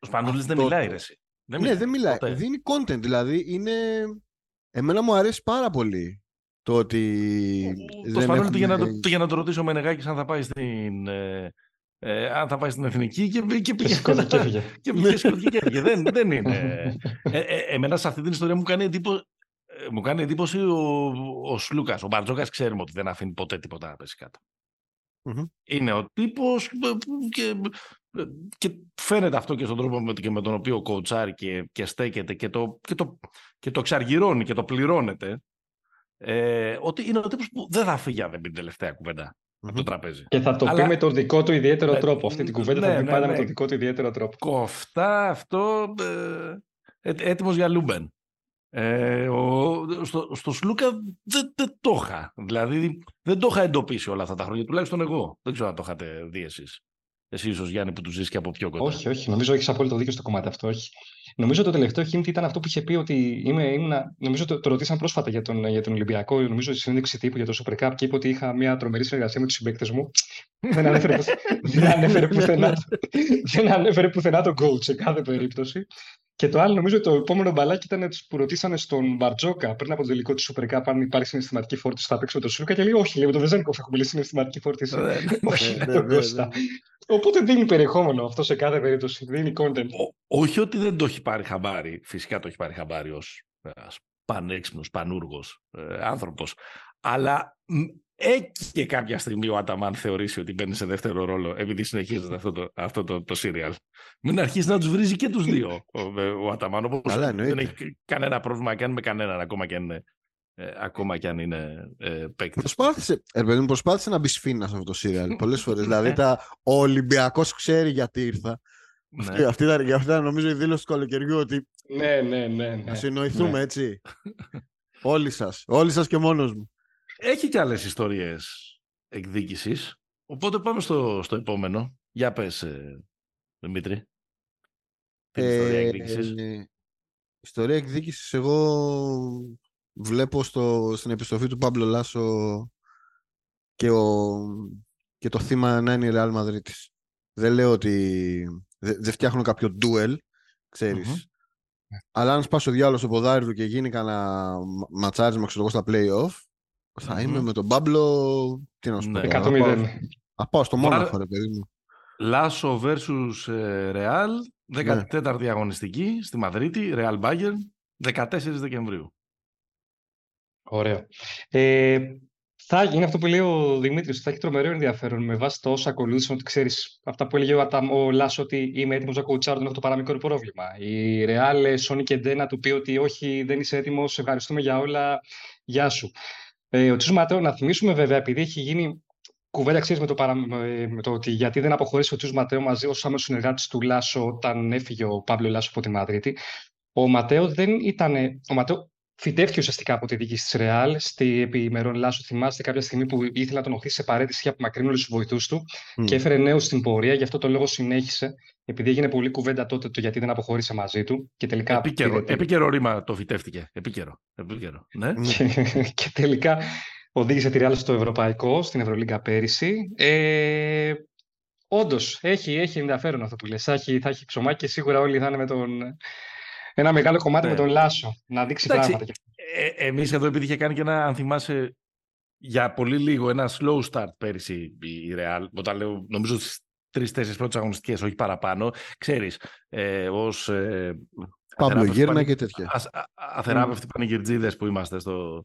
S1: Ο Σπανούλης δεν μιλάει, ρε, εσύ.
S3: Δεν ναι, δεν μιλάει. Δίνει content, δηλαδή είναι... Εμένα μου αρέσει πάρα πολύ το ότι.
S1: Το σπανούλι του για να το, για να το ρωτήσω ο Μενεγάκης αν θα πάει στην. Ε, ε, αν θα πάει στην εθνική και, και πήγε
S2: και έφυγε.
S1: και πήγε δεν, δεν είναι. ε, ε, εμένα σε αυτή την ιστορία μου κάνει εντύπωση, ε, μου κάνει εντύπωση ο, ο Σλούκας. Ο Μπαρτζόκας ξέρουμε ότι δεν αφήνει ποτέ τίποτα να πέσει κάτω. Mm-hmm. Είναι ο τύπος και, και φαίνεται αυτό και στον τρόπο με, και με τον οποίο κοουτσάρει και, και στέκεται και το, και, το, και το εξαργυρώνει και το πληρώνεται ε, ότι είναι ο τύπος που δεν θα φύγει αν δεν πει την τελευταία κουβέντα από το τραπέζι.
S2: Και θα το Αλλά... πει με τον δικό του ιδιαίτερο ναι, τρόπο. Αυτή την κουβέντα ναι, θα την ναι, πάντα ναι. με τον δικό του ιδιαίτερο τρόπο.
S1: Κοφτά αυτό, ε, έτοιμος για Λούμπεν. Ε, ο, στο, στο Σλούκα δεν, δεν το είχα. Δηλαδή δεν το είχα εντοπίσει όλα αυτά τα χρόνια, τουλάχιστον εγώ. Δεν ξέρω αν το είχατε δει εσείς. Εσύ ίσως Γιάννη που τους ζεις και από πιο κοντά.
S2: Όχι, όχι. Νομίζω έχεις απόλυτο δίκιο στο κομμάτι αυτό. Όχι. Νομίζω το τελευταίο hint ήταν αυτό που είχε πει ότι είμαι, ήμουν, νομίζω το, το ρωτήσαν πρόσφατα για τον, για τον Ολυμπιακό, νομίζω στη συνέντευξη τύπου για το Super Cup και είπε ότι είχα μια τρομερή συνεργασία με τους συμπαίκτες μου. δεν, ανέφερε, δεν, ανέφερε πουθενά, δεν ανέφερε πουθενά τον coach σε κάθε περίπτωση. Και το άλλο, νομίζω, το επόμενο μπαλάκι ήταν που ρωτήσανε στον Μπαρτζόκα πριν από το τελικό της Super Cup αν υπάρχει συναισθηματική φόρτιση θα παίξει με τον Σούκα και λέει: Όχι, λέει με τον Βεζένικοφ έχουμε λέει συναισθηματική φόρτιση. Όχι, με τον Κώστα. Οπότε δίνει περιεχόμενο αυτό σε κάθε περίπτωση. Δίνει content.
S1: όχι ότι δεν το έχει πάρει χαμπάρι. Φυσικά το έχει πάρει χαμπάρι ως πανέξυπνος, πανούργος ε, άνθρωπος. Αλλά έχει και κάποια στιγμή ο Αταμάν θεωρήσει ότι μπαίνει σε δεύτερο ρόλο επειδή συνεχίζεται αυτό το, αυτό το, το serial. Μην αρχίσει να τους βρίζει και τους δύο ο, ο Αταμάν. Όπως δεν έχει κανένα πρόβλημα και αν με κανέναν ακόμα και αν είναι, ε, ακόμα και αν είναι ε, παίκτης.
S3: Προσπάθησε, ε, προσπάθησε να μπει σφίνα σε αυτό το serial πολλές φορές. δηλαδή τα, ο Ολυμπιακός ξέρει γιατί ήρθα. Ναι. Αυτή, αυτή, ήταν, αυτή ήταν νομίζω η δήλωση του καλοκαιριού ότι.
S2: Ναι, ναι, ναι. ναι.
S3: Να συνοηθούμε ναι. έτσι. όλοι σας. Όλοι σας και μόνος μου
S1: έχει και άλλες ιστορίες. εκδίκησης. Οπότε πάμε στο, στο επόμενο. Για πες, ε, Δημήτρη. Την ιστορία ε, εκδίκησης. Ε,
S3: ιστορία εκδίκησης εγώ βλέπω στο, στην επιστροφή του Πάμπλο Λάσο και, ο, και το θύμα να είναι η Real Madrid. Δεν λέω ότι δεν δε φτιάχνω κάποιο duel, ξέρεις. Αλλά αν σπάσει ο διάλογο στο ποδάρι του και γίνει κανένα ματσάρισμα ξέρω, στα play-off, θα είμαι με τον Πάμπλο. Τι να σου πω. 100 Α πάω στο Μόναχο, ρε παιδί μου.
S1: Λάσο versus Real, 14η ναι. αγωνιστική στη Μαδρίτη, Real Bayern, 14 Δεκεμβρίου.
S2: Ωραίο. Ε, θα γίνει αυτό που λέει ο Δημήτρης, θα έχει τρομερό ενδιαφέρον με βάση το όσα ακολούθησαν, ότι ξέρεις αυτά που έλεγε ο, ο Λάσο ότι είμαι έτοιμος να κουτσάρω, δεν έχω το παραμικρό πρόβλημα. Η Ρεάλ, Σόνι και Ντέ να του πει ότι όχι, δεν είσαι έτοιμος, ευχαριστούμε για όλα, γεια σου. Ε, ο Τσου Ματέο, να θυμίσουμε βέβαια, επειδή έχει γίνει κουβέντα ξέρεις με, το παρα... με το ότι γιατί δεν αποχωρήσει ο Τσου Ματέο μαζί ως άμεσος συνεργάτης του Λάσο όταν έφυγε ο Παύλο Λάσο από τη Μαδρίτη. Ο Ματέο δεν ήταν. Ο Ματέο φυτεύτηκε ουσιαστικά από τη διοίκηση της Ρεάλ στη επιμερών Λάσο. Θυμάστε κάποια στιγμή που ήθελε να τον οθήσει σε παρέτηση και απομακρύνει όλου τους βοηθούς του mm. και έφερε νέους στην πορεία. Γι' αυτό το λόγο συνέχισε, επειδή έγινε πολύ κουβέντα τότε το γιατί δεν αποχώρησε μαζί του. Και τελικά
S1: επίκαιρο, επίκαιρο ρήμα το φυτεύτηκε. Επίκαιρο. επίκαιρο ναι.
S2: και, και τελικά οδήγησε τη Ρεάλ στο Ευρωπαϊκό, στην Ευρωλίγκα πέρυσι. Ε, Όντως, έχει, έχει ενδιαφέρον αυτό που λες. Θα έχει, θα έχει ψωμάκι και σίγουρα όλοι θα είναι με τον, ένα μεγάλο κομμάτι με ναι. τον Λάσο να δείξει Εντάξει, πράγματα.
S1: Ε, εμείς εδώ επειδή είχε κάνει και ένα, αν θυμάσαι, για πολύ λίγο ένα slow start πέρυσι η Real, όταν λέω νομίζω στις τρεις-τέσσερις πρώτες αγωνιστικές, όχι παραπάνω, ξέρεις, ε, ως... Ε,
S3: Παύλο Γύρνα και τέτοια.
S1: Αθεράπευτοι mm. πανηγυρτζίδες που είμαστε στο,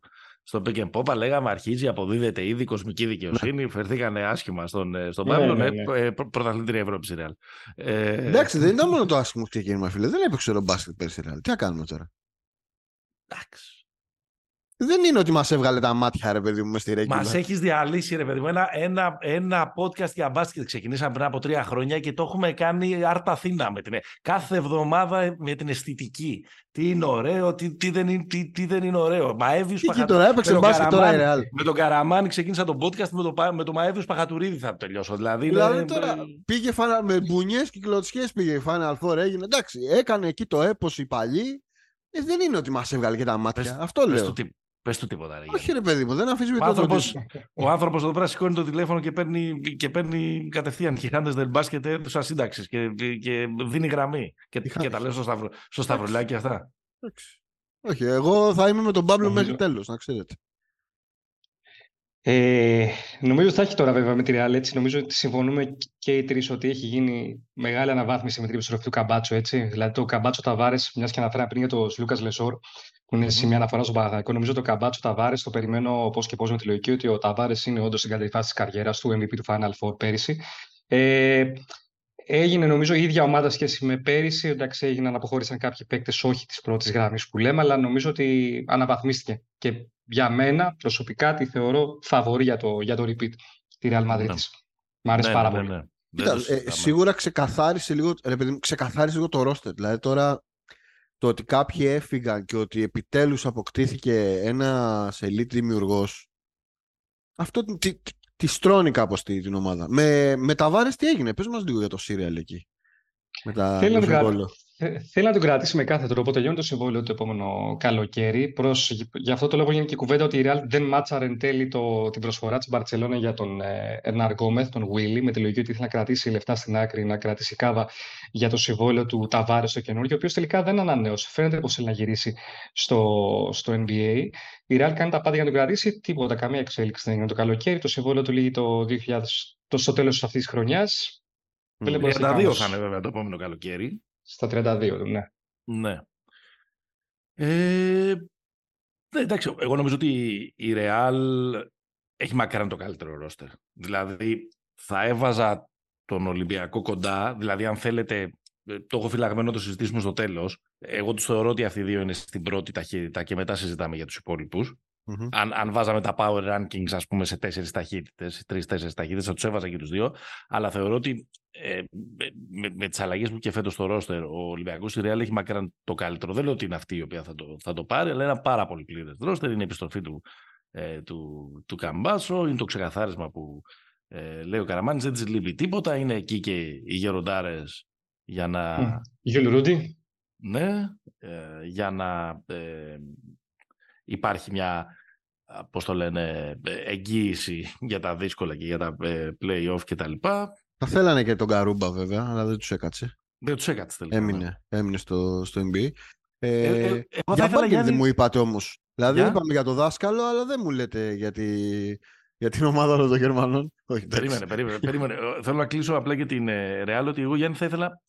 S1: στο Pick and Pop, λέγαμε αρχίζει, αποδίδεται ήδη κοσμική δικαιοσύνη. Ναι. Φερθήκανε άσχημα στον, ε, στον ναι, Παύλο. Ναι, ναι, ναι. πρωταθλήτρια Ευρώπης η Real.
S3: Ε... Εντάξει, δεν ήταν μόνο το άσχημο ξεκίνημα, φίλε. Δεν έπαιξε ο μπάσκετ πέρσι η Real. Τι να κάνουμε τώρα;
S1: Εντάξει.
S3: Δεν είναι ότι μας έβγαλε τα μάτια, ρε παιδί μου, με στη Ρέγκη.
S1: Μας έχεις διαλύσει, ρε παιδί μου. Ένα, ένα, ένα podcast για μπάσκετ ξεκινήσαμε πριν από τρία χρόνια και το έχουμε κάνει άρτα Αθήνα με την. Κάθε εβδομάδα με την αισθητική. Τι είναι ωραίο, τι, τι, δεν, είναι, τι, τι δεν είναι ωραίο. Μαέβιου
S3: Παχατουρίδη. τώρα έπαιξε μπάσκετ τώρα η Ρεάλ.
S1: Με τον Καραμάνι ξεκίνησα τον podcast με τον με το Μαέβιου Παχατουρίδη θα τελειώσω. Δηλαδή,
S3: δηλαδή τώρα πήγε φάνα με μπουνιές και κλωτσιές πήγε φάνα αλφόρ έγινε. Εντάξει, έκανε εκεί το έπος η παλιή. Ε, δεν είναι ότι μας έβγαλε και τα μάτια. Πες, Αυτό λέω.
S1: Πες του τίποτα. Ρε,
S3: Όχι, ρε παιδί μου, δεν αφήσει
S1: ο άνθρωπος, ο άνθρωπος εδώ πέρα σηκώνει το τηλέφωνο και παίρνει, και παίρνει κατευθείαν χειράντε δεν μπάσκετ αίθουσα σύνταξης και, και δίνει γραμμή. Και, και τα λέω στο, σταυρο, στο σταυρολάκι αυτά.
S3: Όχι, εγώ θα είμαι με τον Παύλο μέχρι τέλος, να ξέρετε.
S2: Ε, νομίζω ότι θα έχει τώρα βέβαια με τη Real έτσι. Νομίζω ότι συμφωνούμε και οι τρεις ότι έχει γίνει μεγάλη αναβάθμιση με την επιστροφή του Καμπάτσο. Έτσι. Δηλαδή το Καμπάτσο Ταβάρες, μιας και αναφέραμε πριν για τον Λούκας Λεσόρ, που είναι σημεία αναφοράς στον Παναγιακό. Νομίζω το Καμπάτσο Ταβάρες το περιμένω πώς και πώς με τη λογική ότι ο Ταβάρες είναι όντως στην καλύτερη φάση της καριέρας του, MVP του Final Four πέρυσι. Ε, έγινε νομίζω η ίδια ομάδα σχέση με πέρυσι. Εντάξει, έγιναν, αποχώρησαν κάποιοι παίκτες, όχι της πρώτης γραμμής που λέμε, αλλά νομίζω ότι αναβαθμίστηκε. Και για μένα προσωπικά τη θεωρώ φαβορή για το, για το repeat τη Real Madrid. Ναι. Μ' αρέσει ναι, πάρα ναι, πολύ. Ναι,
S3: Κοίτα, ε, σίγουρα ξεκαθάρισε λίγο, ρε παιδί, ξεκαθάρισε λίγο το roster. Δηλαδή τώρα το ότι κάποιοι έφυγαν και ότι επιτέλους αποκτήθηκε ένας elite δημιουργός. αυτό τη, τη, τη στρώνει κάπως την ομάδα. Με, με Ταβάρες τι έγινε, πες μας λίγο για το serial εκεί. Με τα,
S2: Θέλω να ε, θέλει να τον κρατήσει με κάθε τρόπο. Τελειώνει το συμβόλαιο το επόμενο καλοκαίρι. Προς, γι' αυτό το λόγο γίνεται και η κουβέντα ότι η Real δεν μάτσαρε εν τέλει το, την προσφορά της Μπαρσελόνα για τον Ερνανγκόμεθ, τον Βίλι, με τη λογική ότι ήθελε να κρατήσει λεφτά στην άκρη, να κρατήσει κάβα για το συμβόλαιο του Ταβάρες το καινούργιο, ο οποίος τελικά δεν ανανέωσε. Φαίνεται πως θέλει να γυρίσει στο, στο NBA. Η Real κάνει τα πάντα για να τον κρατήσει. Τίποτα, καμία εξέλιξη δεν έγινε το καλοκαίρι. Το συμβόλαιο του λύγει το 2000, το, στο τέλος αυτής της χρονιάς.
S1: 32 θα είναι βέβαια το επόμενο καλοκαίρι.
S2: Στα 32 ναι.
S1: Ναι. Ε, ναι, εντάξει, εγώ νομίζω ότι η Real έχει μακράν το καλύτερο ρόστερ. Δηλαδή, θα έβαζα τον Ολυμπιακό κοντά, δηλαδή αν θέλετε, ε, το έχω φυλαγμένο το συζητήσουμε στο τέλος, εγώ τους θεωρώ ότι αυτοί οι δύο είναι στην πρώτη ταχύτητα και μετά συζητάμε για τους υπόλοιπους. Mm-hmm. Αν, αν βάζαμε τα power rankings, ας πούμε, σε τέσσερις ταχύτητες, τρεις-τέσσερις ταχύτητες, θα τους έβαζα και τους δύο. Αλλά θεωρώ ότι ε, με, με τις αλλαγές που και φέτος στο ρόστερ, ο Ολυμπιακός η Real έχει μακράν το καλύτερο. Δεν λέω ότι είναι αυτή η οποία θα το, θα το πάρει, αλλά είναι ένα πάρα πολύ πλήρες ρόστερ. Είναι η επιστροφή του ε, του, του Καμπάσο. Είναι το ξεκαθάρισμα που ε, λέει ο Καραμάνης, δεν της λείπει τίποτα. Είναι εκεί και οι γεροντάρες για να...
S2: Mm.
S1: Ναι, ε, για να ε, υπάρχει μια πώς το λένε, εγγύηση για τα δύσκολα και για τα play-off και τα λοιπά.
S3: Θα θέλανε και τον Καρούμπα βέβαια, αλλά δεν τους έκατσε.
S1: Δεν τους έκατσε τελικά.
S3: Έμεινε, ναι. έμεινε στο, στο NBA. Ε, ε, ε, για θα δεν μου είπατε όμως. Δηλαδή για; είπαμε για το δάσκαλο, αλλά δεν μου λέτε για, τη, για την ομάδα των Γερμανών.
S1: Όχι, περίμενε, περίμενε, περίμενε. Θέλω να κλείσω απλά για την Real, ότι εγώ Γιάννη θα ήθελα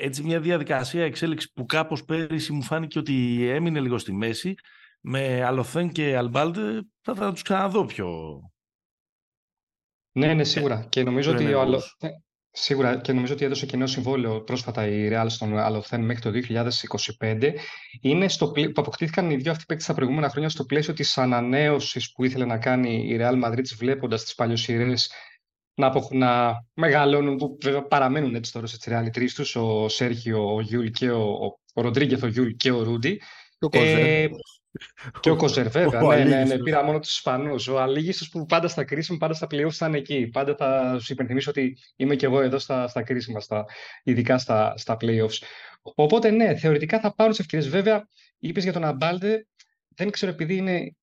S1: έτσι μια διαδικασία εξέλιξη που κάπως πέρυσι μου φάνηκε ότι έμεινε λίγο στη μέση με Αλοθέν και Αλμπάλτε θα, θα τους ξαναδώ πιο...
S2: Ναι, ναι, σίγουρα. Και νομίζω ότι ο Αλοθέν, Σίγουρα και νομίζω ότι έδωσε κοινό συμβόλαιο πρόσφατα η Real στον Αλοθέν μέχρι το 2025. Είναι στο που αποκτήθηκαν οι δύο αυτοί παίκτες τα προηγούμενα χρόνια στο πλαίσιο της ανανέωσης που ήθελε να κάνει η Real Madrid βλέποντας τις παλιοσυρές να, να μεγαλώνουν, που βέβαια παραμένουν έτσι τώρα στις Real τρεις τους, ο Σέρχιο, ο Γιούλ και ο, ο Ροντρίγκεθ, ο Γιούλ και ο Ρούντι.
S3: Ε,
S2: και ο Κοζερ, βέβαια. ναι, ναι, ναι, πήρα μόνο τους Ισπανούς. Ο Αλίγιστο που πάντα στα κρίσιμα, πάντα στα playoffs ήταν εκεί. Πάντα θα σου υπενθυμίσω ότι είμαι και εγώ εδώ στα, στα κρίσιμα, στα, ειδικά στα, στα playoffs. Οπότε ναι, θεωρητικά θα πάρουν τις ευκαιρίες. Βέβαια, είπες για τον Αμπάλτε, δεν ξέρω επειδή είναι.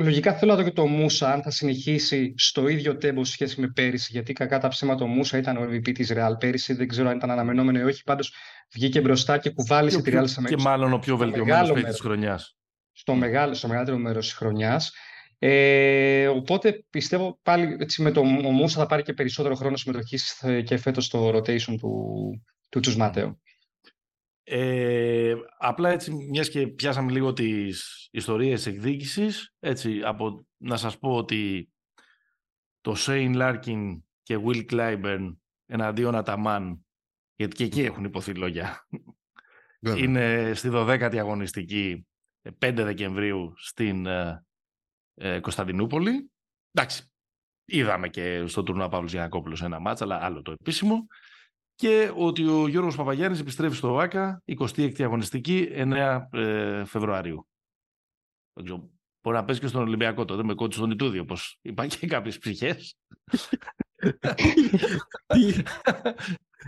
S2: Λογικά θέλω να δω και το Μούσα αν θα συνεχίσει στο ίδιο τέμπο σε σχέση με πέρυσι. Γιατί κακά τα ψέματα ο Μούσα ήταν ο MVP της Real πέρυσι. Δεν ξέρω αν ήταν αναμενόμενο ή όχι. Πάντως βγήκε μπροστά και κουβάλισε τη Real
S1: σε Και μάλλον ο πιο βελτιωμένος παίκτης της χρονιάς
S2: στο, μεγάλο, στο μεγαλύτερο μέρος της χρονιάς. Ε, οπότε πιστεύω πάλι έτσι, με το Μούσα θα πάρει και περισσότερο χρόνο συμμετοχής και φέτος στο rotation του, του Τσους Ματέο.
S1: Ε, απλά έτσι, μιας και πιάσαμε λίγο τις ιστορίες εκδίκησης, έτσι, από, να σας πω ότι το Shane Larkin και Will Clyburn εναντίον Αταμάν, γιατί και εκεί έχουν υποθεί λόγια, είναι στη 12η αγωνιστική 5 Δεκεμβρίου στην ε, ε, Κωνσταντινούπολη. Εντάξει, είδαμε και στο τουρνουά Παύλος Γιανακόπουλος ένα μάτσα, αλλά άλλο το επίσημο. Και ότι ο Γιώργος Παπαγιάννης επιστρέφει στο ΆΚΑ 26η αγωνιστική 9 ε, Φεβρουαρίου. Μπορεί να παίζει και στον Ολυμπιακό τότε με κότσο στον Ιτούδη, όπως είπαν και κάποιες ψυχές.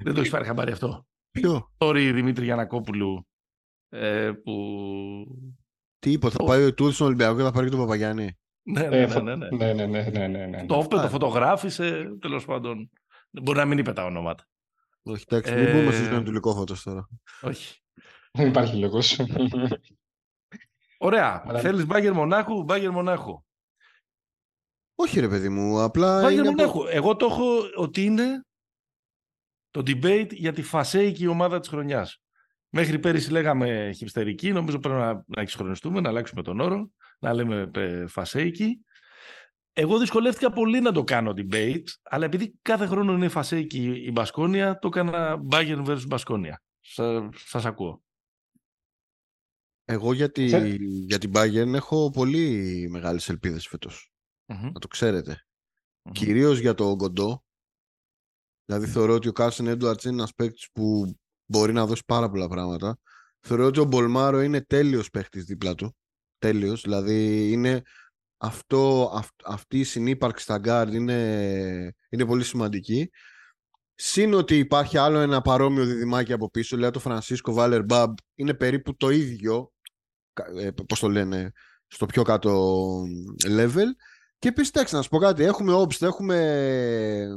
S1: Δεν το έχεις πάρει χαμπάρι αυτό.
S3: Ποιο;
S1: Τώρα Δημήτρη Γιανακόπουλου ε, που
S3: τι είπε, θα πάει ο Τούρ στον Ολυμπιακό και θα πάρει και τον Παπαγιάννη.
S1: Ναι, ναι, ναι. ναι,
S2: ναι, ναι, ναι, ναι, ναι, ναι.
S1: Το είπε, το φωτογράφησε, τέλος πάντων. Μπορεί να μην είπε τα ονόματα.
S3: Όχι, εντάξει, μην πούμε στους νεοτουλικόφωτος τώρα.
S1: Όχι.
S2: Δεν υπάρχει λόγος.
S1: Ωραία. Θέλεις μπάγκερ μονάχου, μπάγκερ μονάχου.
S3: Όχι ρε παιδί μου, απλά
S1: Μπάγκερ μονάχου. Εγώ το έχω ότι είναι το debate για τη φασέικη ομάδα της χρονιάς. Μέχρι πέρυσι λέγαμε χυψτερική, νομίζω πρέπει να, να εξυγχρονιστούμε, να αλλάξουμε τον όρο, να λέμε ε, φασέικη. Εγώ δυσκολεύτηκα πολύ να το κάνω debate, αλλά επειδή κάθε χρόνο είναι φασέικη η Μπασκόνια, το έκανα Bayern vs Μπασκόνια. Σα, σας ακούω.
S3: Εγώ για, τη, για την Bayern έχω πολύ μεγάλες ελπίδες φέτος. Να το ξέρετε. mm Κυρίως για το Γκοντό. Δηλαδή θεωρώ ότι ο Κάρσεν Έντουαρτς είναι ένας παίκτης που μπορεί να δώσει πάρα πολλά πράγματα. Θεωρώ ότι ο Μπολμάρο είναι τέλειος παίχτης δίπλα του. Τέλειος. Δηλαδή είναι αυτό, αυτή η συνύπαρξη στα γκάρντ είναι, είναι πολύ σημαντική. Συν ότι υπάρχει άλλο ένα παρόμοιο διδυμάκι από πίσω, λέει το Φρανσίσκο Βάλερ Μπαμπ, είναι περίπου το ίδιο, ε, πώς το λένε, στο πιο κάτω level. Και επίση, να σου πω κάτι, έχουμε Obst, έχουμε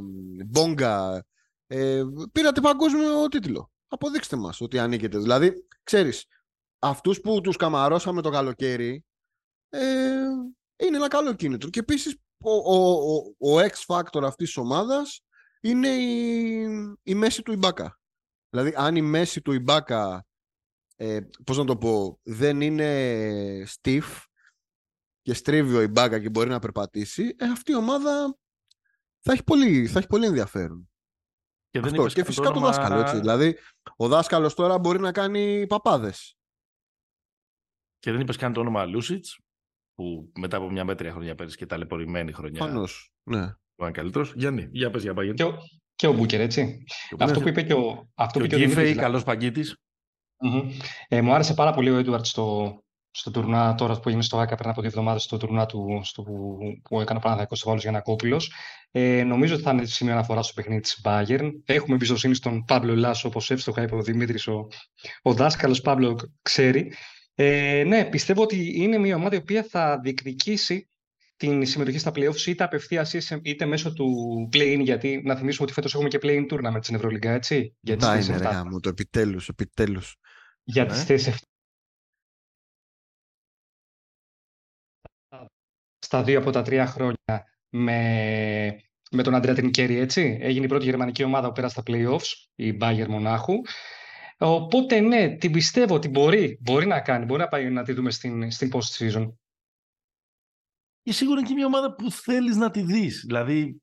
S3: Bonga, ε, πήρατε παγκόσμιο τίτλο αποδείξτε μας ότι ανήκετε. Δηλαδή, ξέρεις, αυτούς που τους καμαρώσαμε το καλοκαίρι ε, είναι ένα καλό κίνητρο. Και επίσης ο, ο, ο, ο X-Factor αυτής της ομάδας είναι η, η μέση του Ιμπάκα. Δηλαδή, αν η μέση του Ιμπάκα, ε, πώς να το πω, δεν είναι stiff και στρίβει ο Ιμπάκα και μπορεί να περπατήσει, ε, αυτή η ομάδα θα έχει πολύ, θα έχει πολύ ενδιαφέρον. Και, δεν Αυτός. και φυσικά το, δάσκαλο. Έτσι. Δηλαδή, ο δάσκαλος τώρα μπορεί να κάνει παπάδες.
S1: Και δεν είπες καν το όνομα Λούσιτς, που μετά από μια μέτρια χρονιά πέρυσι και ταλαιπωρημένη χρονιά.
S3: Πάνω. Ναι.
S1: Ο καλύτερος. Γιάννη, για πες για παγίτη.
S2: Και ο, και ο Μπούκερ, έτσι. αυτό που είπε και ο. Αυτό
S1: και ο Γκίφεϊ, καλός παγκίτης.
S2: Mm-hmm. Ε, μου άρεσε πάρα πολύ ο Έντουαρτς στο, στο τουρνά τώρα που έγινε στο ΆΚΑ πριν από δύο εβδομάδες στο τουρνά του, στο, που, που έκανε ο Παναθαϊκός στο Βάλος Γιανακόπουλος. Ε, νομίζω ότι θα είναι σημείο αναφοράς στο παιχνίδι της Bayern. Έχουμε εμπιστοσύνη στον Παύλο Λάσο, όπως εύστοχα είπε ο Δημήτρης, ο, ο δάσκαλος Παύλο ξέρει. Ε, ναι, πιστεύω ότι είναι μια ομάδα η οποία θα διεκδικήσει την συμμετοχή στα playoffs είτε απευθείας είτε μέσω του play-in. Γιατί να θυμίσουμε ότι φέτος έχουμε και play-in tournament στην Ευρωλίγκα, έτσι.
S3: Για τις είναι, ρε, μου, το επιτέλους, επιτέλους.
S2: Για ναι. τι θέσει στα δύο από τα τρία χρόνια με, με τον Αντρέα Τρινκέρι, έτσι. Έγινε η πρώτη γερμανική ομάδα που πέρασε στα playoffs, η Bayern Μονάχου. Οπότε ναι, την πιστεύω ότι μπορεί, μπορεί να κάνει, μπορεί να πάει να τη δούμε στην, στην post-season.
S1: Και σίγουρα και μια ομάδα που θέλεις να τη δεις. Δηλαδή,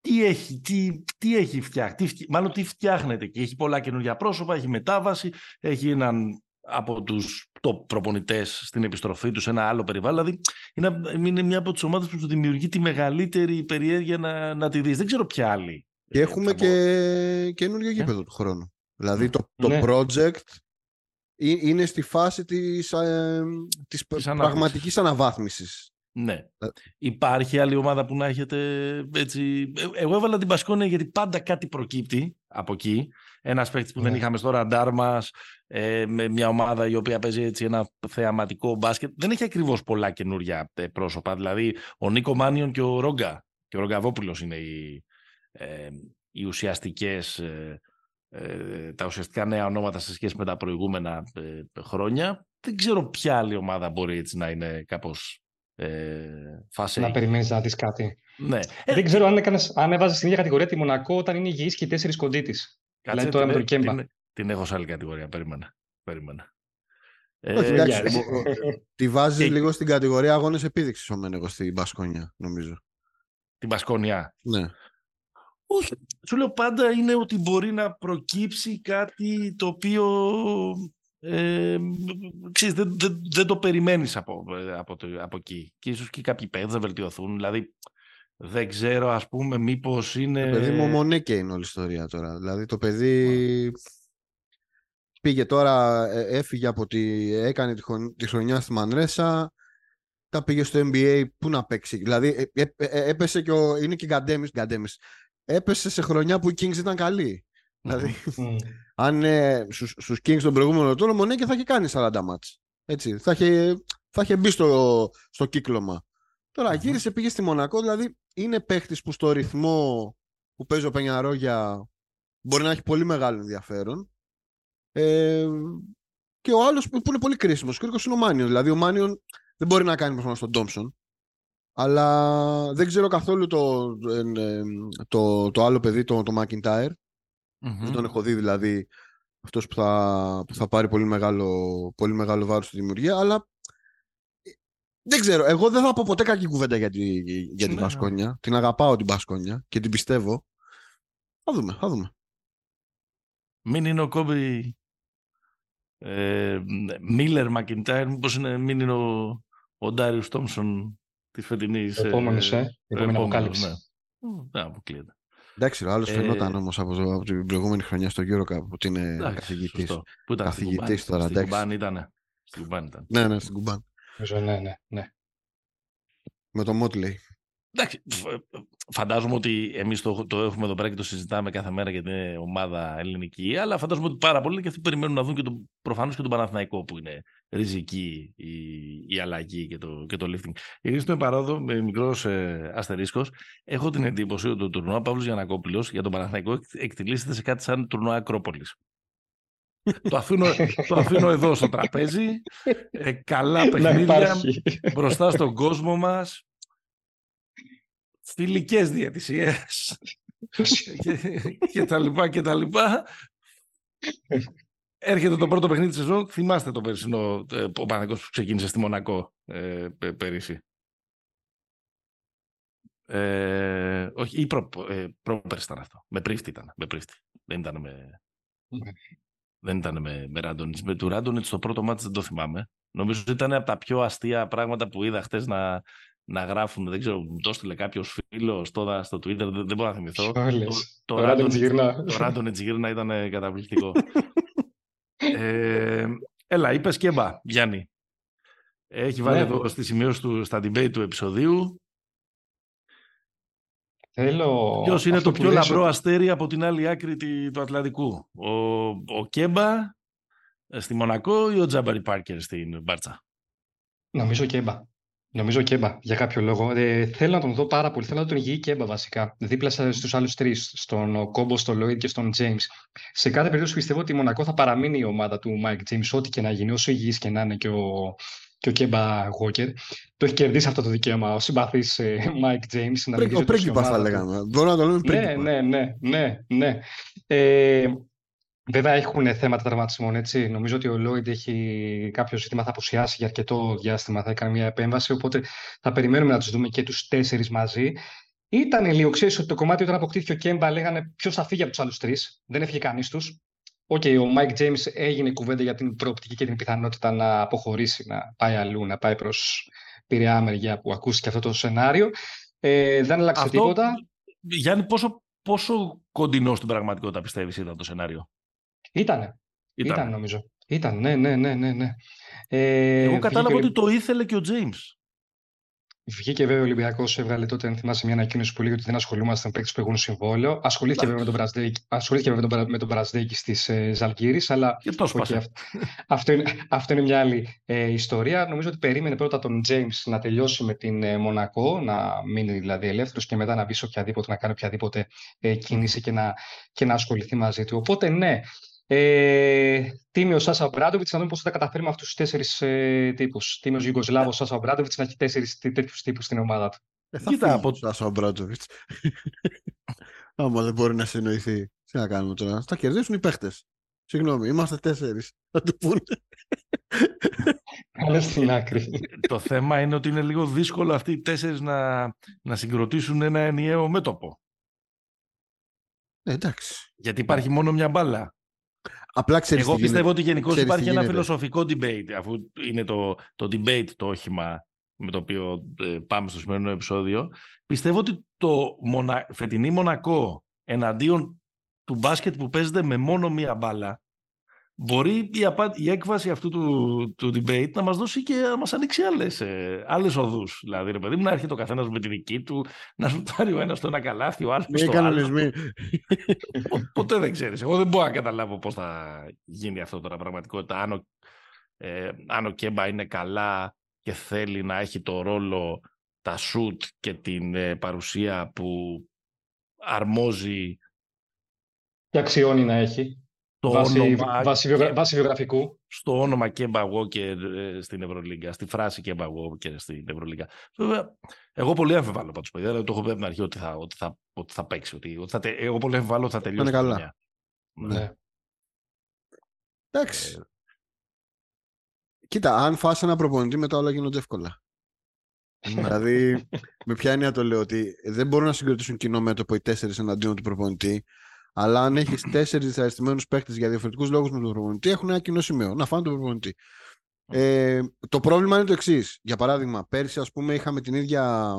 S1: τι έχει, τι, τι έχει φτιάξει, τι, μάλλον τι φτιάχνεται και έχει πολλά καινούργια πρόσωπα, έχει μετάβαση, έχει έναν από τους top προπονητές στην επιστροφή τους σε ένα άλλο περιβάλλον. Δηλαδή είναι, είναι μια από τις ομάδες που σου δημιουργεί τη μεγαλύτερη περιέργεια να, να τη δεις. Δεν ξέρω ποια άλλη.
S3: Και έχουμε και καινούργιο ναι. γήπεδο του χρόνου. Δηλαδή το, το ναι. project είναι στη φάση της, ε, της, της πραγματικής αναβάθμισης.
S1: Ναι. Ε. Υπάρχει άλλη ομάδα που να έχετε έτσι... Ε, εγώ έβαλα την Πασκόνια γιατί πάντα κάτι προκύπτει από εκεί. Ένας παίκτης που δεν ναι. είχαμε στο ραντάρ μας, ε, με μια ομάδα η οποία παίζει έτσι ένα θεαματικό μπάσκετ. Δεν έχει ακριβώς πολλά καινούρια πρόσωπα. Δηλαδή, ο Νίκο Μάνιον και ο Ρόγκα. Και ο Ρογκαβόπουλος είναι οι, ε, οι ουσιαστικές ε, τα ουσιαστικά νέα ονόματα σε σχέση με τα προηγούμενα ε, χρόνια. Δεν ξέρω ποια άλλη ομάδα μπορεί έτσι να είναι κάπως ε, φάση.
S2: Να περιμένεις να δεις κάτι.
S1: Ναι.
S2: Δεν ξέρω αν, έκανες, αν έβαζες στην ίδια κατηγορία τη Μονακό όταν είναι υγιής και οι τέσσερις κοντή της. Δηλαδή τώρα με τον Κέμπα.
S1: Την, την, έχω σε άλλη κατηγορία. Περίμενα. Περίμενα.
S3: Όχι, εντάξει, τη βάζεις λίγο στην κατηγορία αγώνες επίδειξης ο Μένεγο στην Μπασκόνια, νομίζω.
S1: Την Μπασκόνια.
S3: Ναι.
S1: Όχι. Σου λέω πάντα είναι ότι μπορεί να προκύψει κάτι το οποίο ε, ξέρεις, δεν, δεν, δεν, το περιμένεις από, από, το, από εκεί. Και ίσως και κάποιοι παίδες να βελτιωθούν. Δηλαδή, δεν ξέρω, ας πούμε, μήπως είναι...
S3: Το παιδί μου μονέκε είναι όλη η ιστορία τώρα. Δηλαδή, το παιδί πήγε τώρα, ε, έφυγε από τη... έκανε τη, χρονιά στη Μανρέσα, τα πήγε στο NBA, πού να παίξει. Δηλαδή, ε, ε, έπεσε και ο... είναι και Γκαντέμις, Γκαντέμις έπεσε σε χρονιά που οι Kings ήταν καλοί. Δηλαδή, αν ε, στους, στους Kings τον προηγούμενο τόνο, Μονέκε θα είχε κάνει 40 μάτς. Έτσι, θα είχε, θα είχε μπει στο, στο κύκλωμα. Τώρα γύρισε, πήγε στη Μονακό, δηλαδή είναι παίχτης που στο ρυθμό που παίζει ο Πενιαρόγια μπορεί να έχει πολύ μεγάλο ενδιαφέρον. Ε, και ο άλλος που είναι πολύ κρίσιμος, ο είναι ο Μάνιον. Δηλαδή ο Μάνιον δεν μπορεί να κάνει προσπάθεια στον Τόμψον. Αλλά δεν ξέρω καθόλου το, το, το άλλο παιδί, το, το McIntyre. Δεν τον έχω δει δηλαδή αυτός που θα, που θα πάρει πολύ μεγάλο, πολύ μεγάλο βάρος στη δημιουργία, αλλά ε, δεν ξέρω. Εγώ δεν θα πω ποτέ κακή κουβέντα για, τη, για την ναι, ναι. Πασκόνια. Την αγαπάω την Πασκόνια και την πιστεύω. Θα δούμε, θα δούμε.
S1: Μην είναι ο Κόμπι ε, Μίλλερ Μακιντάιρ, μήπως είναι, μην είναι ο, ο Ντάριους Τόμσον της φετινής.
S2: Επόμενος, ε, ε, επόμενη αποκάλυψη. Ναι.
S1: Δεν αποκλείεται.
S3: Εντάξει, ο άλλος ε, φαινόταν όμως από, από, την προηγούμενη χρονιά στο Euro ότι είναι καθηγητής.
S1: Πού ήταν καθηγητής τώρα, Στην Κουμπάν ήταν. Στην Κουμπάν ήταν.
S3: Ναι, ναι, στην Κουμπάν.
S2: Ναι, ναι, ναι.
S3: Με το Motley.
S1: Εντάξει, φαντάζομαι ότι εμείς το, το έχουμε εδώ πέρα και το συζητάμε κάθε μέρα για την ομάδα ελληνική, αλλά φαντάζομαι ότι πάρα πολλοί και αυτοί περιμένουν να δουν και τον, προφανώς και τον Παναθηναϊκό που είναι ριζική η, η αλλαγή και το, και το lifting. Γιατί στον παρόδο, με μικρός ε, αστερίσκος, έχω την εντύπωση ότι το τουρνουά Παύλος Γιανακόπουλος για τον Παναθηναϊκό εκτελήσεται σε κάτι σαν τουρνουά Ακρόπολης. Το, αφήνω, το αφήνω εδώ στο τραπέζι. Ε, καλά παιχνίδια μπροστά στον κόσμο μας φιλικές διατησίες και, τα λοιπά και τα λοιπά. Έρχεται το πρώτο παιχνίδι της σεζόν. Θυμάστε το περσινό ε, ο Παναγικός που ξεκίνησε στη Μονακό ε, πέρυσι. Ε, όχι, ή προ, ε, πρόπερσι ήταν αυτό. Με πρίφτη ήταν. Με πρίφτη. Δεν ήταν με... Δεν ήταν με, με Ράντονιτς. Με του Ράντονιτς το πρώτο μάτι δεν το θυμάμαι. Νομίζω ότι ήταν από τα πιο αστεία πράγματα που είδα χτες να, να γράφουν, δεν ξέρω, μου το έστειλε κάποιος φίλος τώρα στο Twitter, δεν, δεν μπορώ να θυμηθώ.
S2: Το, το,
S1: Ράντον Ετζιγύρνα ήταν καταπληκτικό. ε, Έλα, είπες Κέμπα, Γιάννη. Έχει βάλει ναι. εδώ στη σημείωση του, στα debate του επεισοδίου.
S2: Θέλω...
S1: Ποιος είναι το πιο λαμπρό αστέρι από την άλλη άκρη του Ατλαντικού; Ο, ο Κέμπα ε, στη Μονακό ή ο Τζάμπαρι Πάρκερ στην Μπάρτσα;
S2: Νομίζω Κέμπα. Νομίζω Κέμπα για κάποιο λόγο. Ε, θέλω να τον δω πάρα πολύ. Θέλω να τον υγιή Κέμπα βασικά. Δίπλα στους άλλους τρεις. Στον Κόμπο, στον Λόιντ και στον Τζέιμς. Σε κάθε περίπτωση πιστεύω ότι η Μονακό θα παραμείνει η ομάδα του Μάικ Τζέιμς, ό,τι και να γίνει, όσο υγιής και να είναι και ο, και ο Κέμπα Γουόκερ. Το έχει κερδίσει αυτό το δικαίωμα ο συμπαθής Μάικ Τζέιμς.
S3: Ο πρίγκιπας θα λέγαμε. Μπορώ να το λέμε
S2: πρίγκιπα. Ναι, ναι, ναι. ναι, ναι. Ε, Βέβαια έχουν θέματα τραυματισμών, έτσι. Νομίζω ότι ο Λόιντ έχει κάποιο ζήτημα, θα απουσιάσει για αρκετό διάστημα, θα έκανε μια επέμβαση, οπότε θα περιμένουμε να τους δούμε και τους τέσσερις μαζί. Ήταν λίγο, ξέρεις ότι το κομμάτι όταν αποκτήθηκε ο Κέμπα λέγανε ποιος θα φύγει από τους άλλους τρεις. Δεν έφυγε κανείς τους. Οκ, okay, ο Μάικ Τζέιμς έγινε κουβέντα για την προοπτική και την πιθανότητα να αποχωρήσει, να πάει αλλού, να πάει προς πειραιά μεριά που ακούστηκε αυτό το σενάριο. Ε, δεν άλλαξε αυτό, τίποτα.
S1: Γιάννη, πόσο, πόσο κοντινό στην πραγματικότητα πιστεύεις ήταν το σενάριο;
S2: Ήτανε. Ήταν. Ήταν νομίζω. Ήταν, ναι, ναι, ναι, ναι. ναι. Ε,
S1: Εγώ κατάλαβα ότι το ήθελε και ο James.
S2: Βγήκε βέβαια ο Ολυμπιακός, έβγαλε τότε, αν θυμάσαι, μια ανακοίνωση που λέει ότι δεν ασχολούμαστε με παίκτες που έχουν συμβόλαιο. Ασχολήθηκε βέβαια με τον Μπραζδέκη, ασχολήθηκε βέβαια με τον Μπραζδέκη στις ε, Ζαλγκύρη, αλλά.
S1: Και το okay,
S2: αυτό, είναι, αυτό είναι μια άλλη ε, ιστορία. Νομίζω ότι περίμενε πρώτα τον James να τελειώσει με την ε, Μονακό, να μείνει δηλαδή ελεύθερος και μετά να μπει σε οποιαδήποτε, να κάνει οποιαδήποτε ε, κίνηση και να, και να ασχοληθεί μαζί του. Οπότε ναι, ε, τίμιο Σάσα Μπράντοβιτς, να δούμε πώς θα τα καταφέρουμε αυτούς τους τέσσερις ε, τύπους. Τίμιο Γιουγκοσλάβος Σάσα Μπράντοβιτς να έχει τέσσερις τέτοιους τύπους στην ομάδα του.
S3: Ε, θα Κοίτα από Σάσα Μπράντοβιτς. Άμα δεν μπορεί να συνοηθεί. Τι να κάνουμε τώρα. Θα κερδίσουν οι παίχτε. Συγγνώμη, είμαστε τέσσερις. Θα το πούνε.
S2: Καλέ στην άκρη.
S1: το θέμα είναι ότι είναι λίγο δύσκολο αυτοί οι τέσσερις να, να συγκροτήσουν ένα ενιαίο μέτωπο.
S3: Ε, εντάξει.
S1: Γιατί υπάρχει μόνο μια μπάλα.
S3: Απλά ξέρεις
S1: Εγώ πιστεύω ότι γενικώς υπάρχει ένα φιλοσοφικό debate, αφού είναι το, το debate το όχημα με το οποίο ε, πάμε στο σημερινό επεισόδιο. Πιστεύω ότι το μονα... φετινή Μονακό εναντίον του μπάσκετ που παίζεται με μόνο μία μπάλα μπορεί η, απα... η έκβαση αυτού του, του debate να μας δώσει και να μας ανοίξει άλλες, ε, άλλες οδούς. Δηλαδή, ρε παιδί μου, να έρχεται ο καθένας με τη δική του, να σου πάρει ο ένας στο ένα καλάθι, ο άλλος στο άλλο. Ποτέ δεν ξέρεις. Εγώ δεν μπορώ να καταλάβω πώς θα γίνει αυτό τώρα πραγματικότητα. Αν ο, ε, αν ο Κέμπα είναι καλά και θέλει να έχει το ρόλο, τα σουτ και την ε, παρουσία που αρμόζει
S2: και αξιώνει να έχει
S3: το βάση, όνομα... Βάση, βάση βιογραφικού.
S1: Στο όνομα Κέμπα Walker ε, στην Ευρωλίγκα, στη φράση Κέμπα Walker στην Ευρωλίγκα. Βέβαια, εγώ πολύ αμφιβάλλω πάντως, παιδιά. Δηλαδή, το έχω πει από την αρχή ότι θα, ότι θα, ότι θα παίξει. Ότι, ότι θα, εγώ πολύ αμφιβάλλω ότι θα τελειώσει.
S3: Είναι καλά. Ναι. ναι. Εντάξει. Ε... Κοίτα, αν φας ένα προπονητή, μετά όλα γίνονται εύκολα. Ναι. δηλαδή, με ποια έννοια το λέω, ότι δεν μπορούν να συγκροτήσουν κοινό μέτωπο οι τέσσερις εναντίον του προπονητή. Αλλά αν έχεις τέσσερις δυσαρεστημένους παίχτε για διαφορετικούς λόγους με τον προπονητή, έχουν ένα κοινό σημείο. Να φάνε τον προπονητή. Ε, το πρόβλημα είναι το εξής. Για παράδειγμα, πέρσι, ας πούμε, είχαμε την ίδια.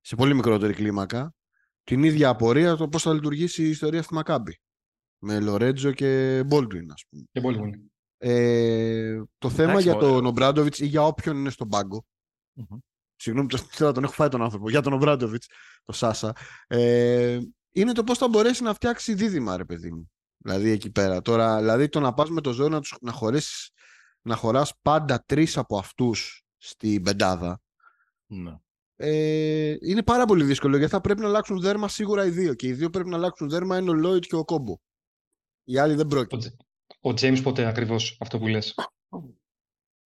S3: σε πολύ μικρότερη κλίμακα, την ίδια απορία το πώς θα λειτουργήσει η ιστορία στη Μακάμπη. Με Λορέτζο και Μπόλτουιν, ας πούμε.
S2: Και Baldwin.
S3: Ε, το θέμα για τον Ομπράντοβιτς ή για όποιον είναι στον πάγκο. Mm-hmm. Συγγνώμη, τον έχω φάει τον άνθρωπο. Για τον Ομπράντοβιτς, το Σάσα. Ε, είναι το πώς θα μπορέσει να φτιάξει δίδυμα, ρε παιδί μου. Δηλαδή εκεί πέρα. Τώρα, δηλαδή το να πας με το ζώο να, τους, να, χωρέσεις, να χωράς πάντα τρεις από αυτούς στην πεντάδα.
S1: Ναι.
S3: Ε, είναι πάρα πολύ δύσκολο γιατί θα πρέπει να αλλάξουν δέρμα σίγουρα οι δύο. Και οι δύο πρέπει να αλλάξουν δέρμα είναι ο Λόιτ και ο Κόμπο. Οι άλλοι δεν πρόκειται.
S2: Ο Τζέιμς ποτέ ακριβώς αυτό που λες;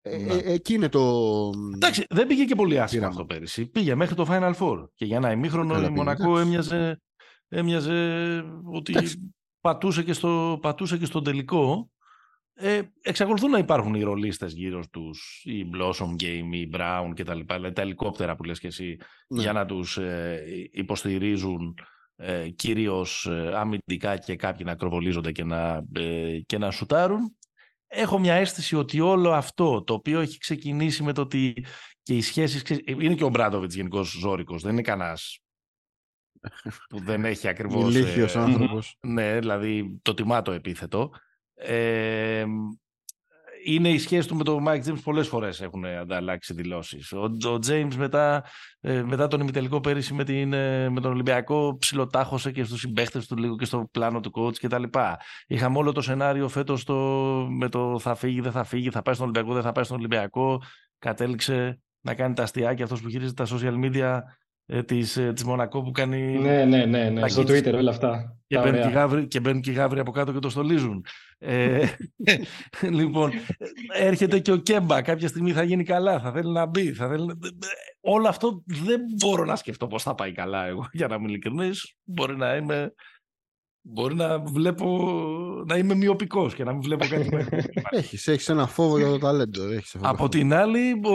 S3: Ε, ναι. ε, εκεί είναι το.
S1: Εντάξει, δεν πήγε και πολύ άσχημα αυτό πέρυσι. Πήγε μέχρι το Final Four. Και για ένα ημίχρονο η Μονακό έμοιαζε έμοιαζε ότι πατούσε και, στο, πατούσε και στο τελικό. Ε, εξακολουθούν να υπάρχουν οι ρολίστες γύρω τους, οι Blossom Game, οι Brown και τα λοιπά, δηλαδή τα ελικόπτερα που λες και εσύ, ναι. για να τους ε, υποστηρίζουν ε, κυρίως ε, αμυντικά και κάποιοι να ακροβολίζονται και να, ε, και να σουτάρουν. Έχω μια αίσθηση ότι όλο αυτό το οποίο έχει ξεκινήσει με το ότι και οι σχέσεις... Είναι και ο Μπράντοβιτς γενικός ζώρικος, δεν είναι κανένας που δεν έχει ακριβώς...
S3: Ηλίθιος ε, άνθρωπος.
S1: Ναι, δηλαδή το τιμά το επίθετο. Ε, είναι η σχέση του με τον Mike James πολλές φορές έχουν ανταλλάξει δηλώσεις. Ο, ο James μετά, ε, μετά τον ημιτελικό πέρυσι με, την, ε, με τον Ολυμπιακό ψιλοτάχωσε και στους συμπαίχτες του λίγο και στο πλάνο του coach κτλ. Είχαμε όλο το σενάριο φέτος το, με το θα φύγει, δεν θα φύγει, θα πάει στον Ολυμπιακό, δεν θα πάει στον Ολυμπιακό. Κατέληξε να κάνει τα αστιάκια αυτός που γυρίζει τα social media ε, της, ε, της Μονακό που κάνει...
S2: Ναι, ναι, ναι, ναι. στο Twitter όλα αυτά.
S1: Και μπαίνουν και, γάβρι, και μπαίνουν και οι γάβροι από κάτω και το στολίζουν. ε, λοιπόν, έρχεται και ο Κέμπα. Κάποια στιγμή θα γίνει καλά, θα θέλει να μπει. Θα θέλει... Όλο αυτό δεν μπορώ να σκεφτώ πώς θα πάει καλά εγώ, για να είμαι ειλικρινής. Μπορεί να είμαι Μπορεί να βλέπω να είμαι μειοπικός και να μην βλέπω κάτι
S3: έχεις, έχεις ένα φόβο για το ταλέντο. Έχεις
S1: Από την άλλη, ο,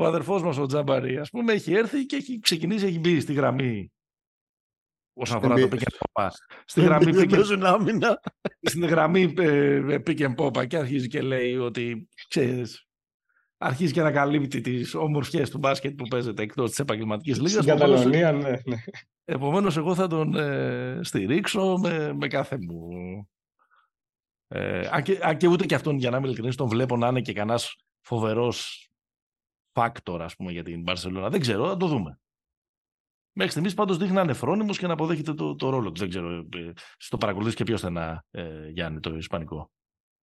S1: ο αδερφός μας ο Τζαμπαρή, ας πούμε, έχει έρθει και έχει ξεκινήσει, έχει μπει στη γραμμή όσον αφορά το pick and pop. Στη γραμμή
S3: pick
S1: Στην γραμμή ε, pick and pop και αρχίζει και λέει ότι ξέρεις, αρχίζει και ανακαλύπτει τις όμορφιέ του μπάσκετ που παίζεται εκτός της επαγγελματικής λίγα.
S2: Στην Καταλωνία, ναι. ναι.
S1: Επομένως, εγώ θα τον ε, στηρίξω με, με κάθε μου. Ε, αν, και, αν και ούτε και αυτόν, για να είμαι ειλικρινής, τον βλέπω να είναι και κανένα φοβερός factor, ας πούμε, για την Μπαρσελόνα. Δεν ξέρω, θα το δούμε. Μέχρι στιγμής πάντως δείχνει να είναι φρόνιμο και να αποδέχεται το, το ρόλο τους. Δεν ξέρω. Ε, εσύ το παρακολουθείς και πιο στενά, ε, Γιάννη, το Ισπανικό.